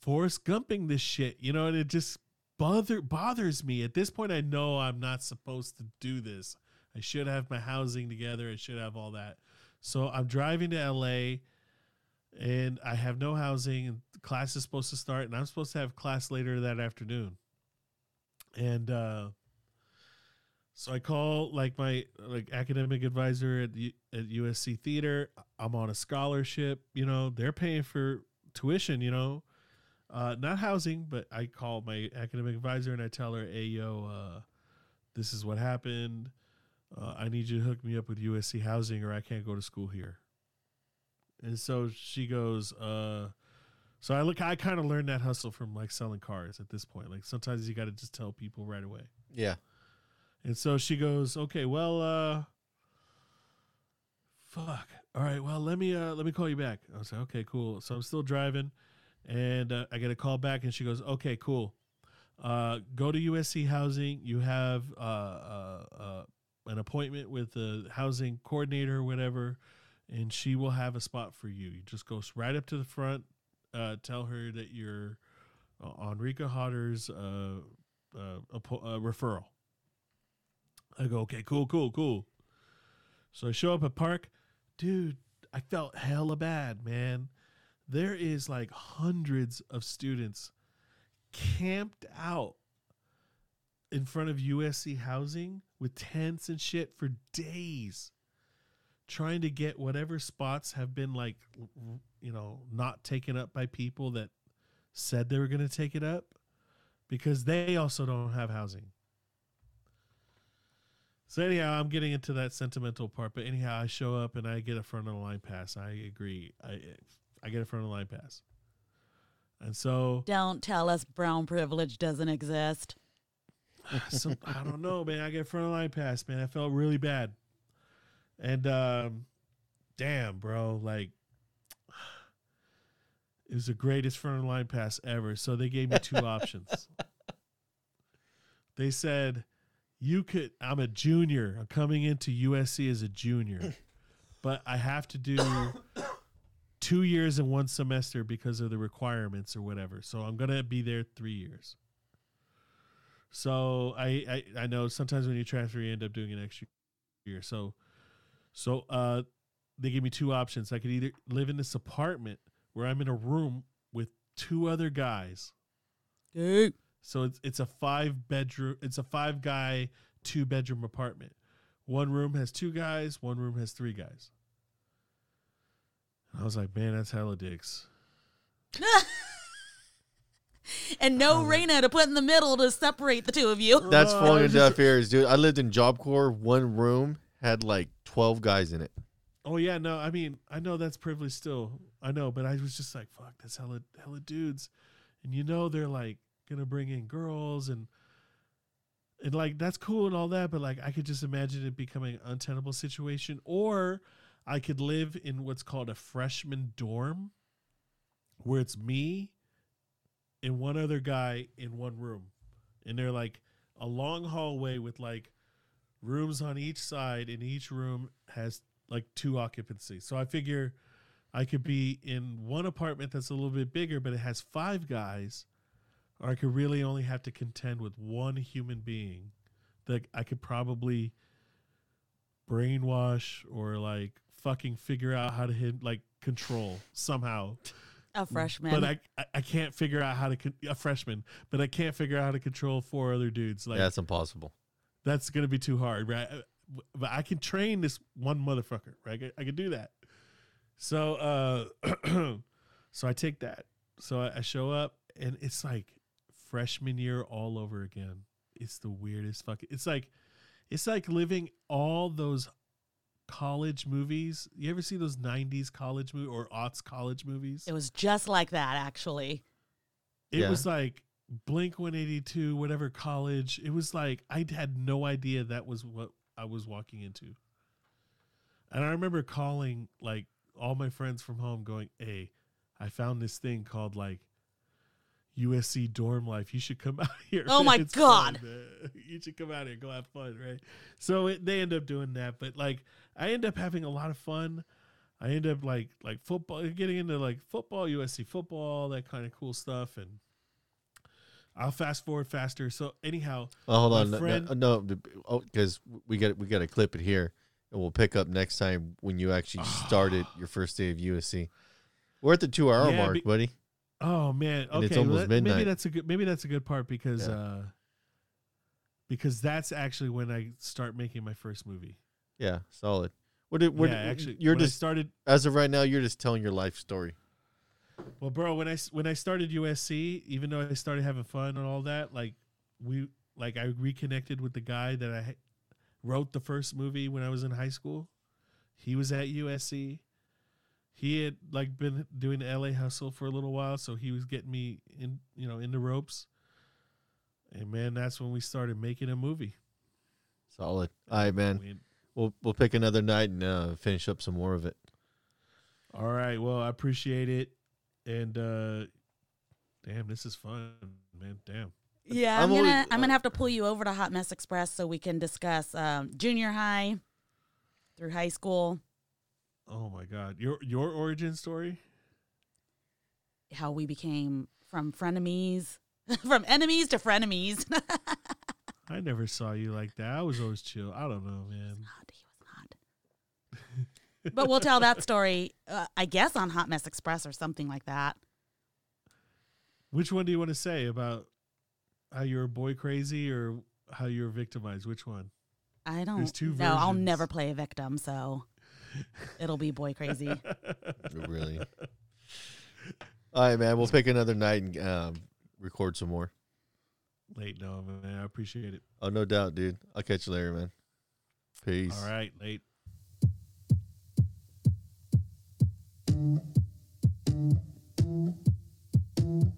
Forrest Gumping this shit, you know, and it just bother bothers me. At this point, I know I'm not supposed to do this. I should have my housing together. I should have all that. So I'm driving to LA and I have no housing and class is supposed to start and I'm supposed to have class later that afternoon. And uh so I call like my like academic advisor at at USC Theater. I'm on a scholarship, you know, they're paying for tuition, you know. Uh not housing, but I call my academic advisor and I tell her, "Hey yo, uh this is what happened. Uh, I need you to hook me up with USC housing or I can't go to school here." And so she goes, uh, so I look, I kind of learned that hustle from like selling cars at this point. Like sometimes you got to just tell people right away. Yeah. And so she goes, okay, well, uh, fuck. All right. Well, let me, uh, let me call you back. I was like, okay, cool. So I'm still driving and uh, I get a call back and she goes, okay, cool. Uh, go to USC housing. You have, uh, uh, uh, an appointment with the housing coordinator or whatever and she will have a spot for you. You just go right up to the front, uh, tell her that you're uh, on Rika Hodder's uh, uh, appo- uh, referral. I go, okay, cool, cool, cool. So I show up at park, dude. I felt hella bad, man. There is like hundreds of students camped out in front of USC housing with tents and shit for days trying to get whatever spots have been like you know not taken up by people that said they were going to take it up because they also don't have housing. So anyhow i'm getting into that sentimental part but anyhow i show up and i get a front of the line pass. I agree. I i get a front of the line pass. And so Don't tell us brown privilege doesn't exist. so i don't know man. I get a front of line pass man. I felt really bad. And um damn bro. Like it was the greatest front of line pass ever. So they gave me two options. They said you could i'm a junior. I'm coming into usc as a junior but i have to do two years in one semester because of the requirements or whatever. So i'm gonna be there three years so i i, I know sometimes when you transfer you end up doing an extra year so so uh, they gave me two options. I could either live in this apartment where I'm in a room with two other guys. Dude. So it's it's a five bedroom. It's a five guy two bedroom apartment. One room has two guys. One room has three guys. I was like, man, that's hella dicks. and no uh-huh. Raina to put in the middle to separate the two of you. That's falling into deaf ears, dude. I lived in Job Corps. One room had like twelve guys in it. Oh yeah, no, I mean, I know that's privilege still. I know, but I was just like, fuck, that's hella hella dudes. And you know they're like gonna bring in girls and and like that's cool and all that, but like I could just imagine it becoming an untenable situation. Or I could live in what's called a freshman dorm where it's me and one other guy in one room. And they're like a long hallway with like rooms on each side, and each room has like two occupancy. So I figure I could be in one apartment that's a little bit bigger, but it has five guys, or I could really only have to contend with one human being that I could probably brainwash or like fucking figure out how to hit like control somehow. A freshman. But I, I I can't figure out how to con- a freshman, but I can't figure out how to control four other dudes. Like that's impossible. that's gonna be too hard, right? Uh, But I can train this one motherfucker, right? I can, I can do that. So, uh, so I take that. So I, I show up, and it's like freshman year all over again. It's the weirdest fucking. It's like, it's like living all those college movies. You ever see those '90s college movie or aughts college movies? it was just like that, actually. It Yeah. was like Blink 182, whatever college. It was like I had no idea that was what I was walking into. And I remember calling like all my friends from home going, Hey, I found this thing called like USC dorm life. You should come out here. Oh my It's God. fun, you should come out here, go have fun, right? So it, they end up doing that, but like I end up having a lot of fun. I end up like like football, getting into like football, USC football, that kind of cool stuff, and I'll fast forward faster. So anyhow, Oh, hold My on. No- friend- uh, No, no, because oh, we got we got to clip it here, and we'll pick up next time when you actually started your first day of USC. We're at the two hour Yeah, mark, be- buddy. Oh man, okay, it's almost that- maybe that's a good maybe that's a good part because Yeah. uh because that's actually when I start making my first movie. Yeah, solid. What did? What yeah, actually, you're when I just started. as of right now, you're just telling your life story. Well, bro, when I s- when I started USC, even though I started having fun and all that, like we like I reconnected with the guy that I wrote the first movie when I was in high school. He was at USC. He had like been doing the LA hustle for a little while, so he was getting me in, you know, in the ropes. And man, that's when we started making a movie. Solid. All right, man. We- We'll we'll pick another night and uh, finish up some more of it. all right, well, I appreciate it, and uh damn, this is fun, man. Damn. Yeah, I'm I'm, gonna always- I'm gonna have to pull you over to Hot Mess Express so we can discuss um, junior high through high school, Oh my god, your your origin story. how we became from frenemies, from enemies to frenemies. I never saw you like that. I was always chill. I don't know, man. not. He was not. but we'll tell that story, uh, I guess, on Hot Mess Express or something like that. Which one do you want to say about how you're a boy crazy or how you're victimized? Which one? I don't. There's two no, I'll never play a victim, so it'll be boy crazy. Really. All right, man. We'll pick another night and um, record some more. Late, no, man. I appreciate it. Oh, no doubt, dude. I'll catch you later, man. Peace. All right, late. Thank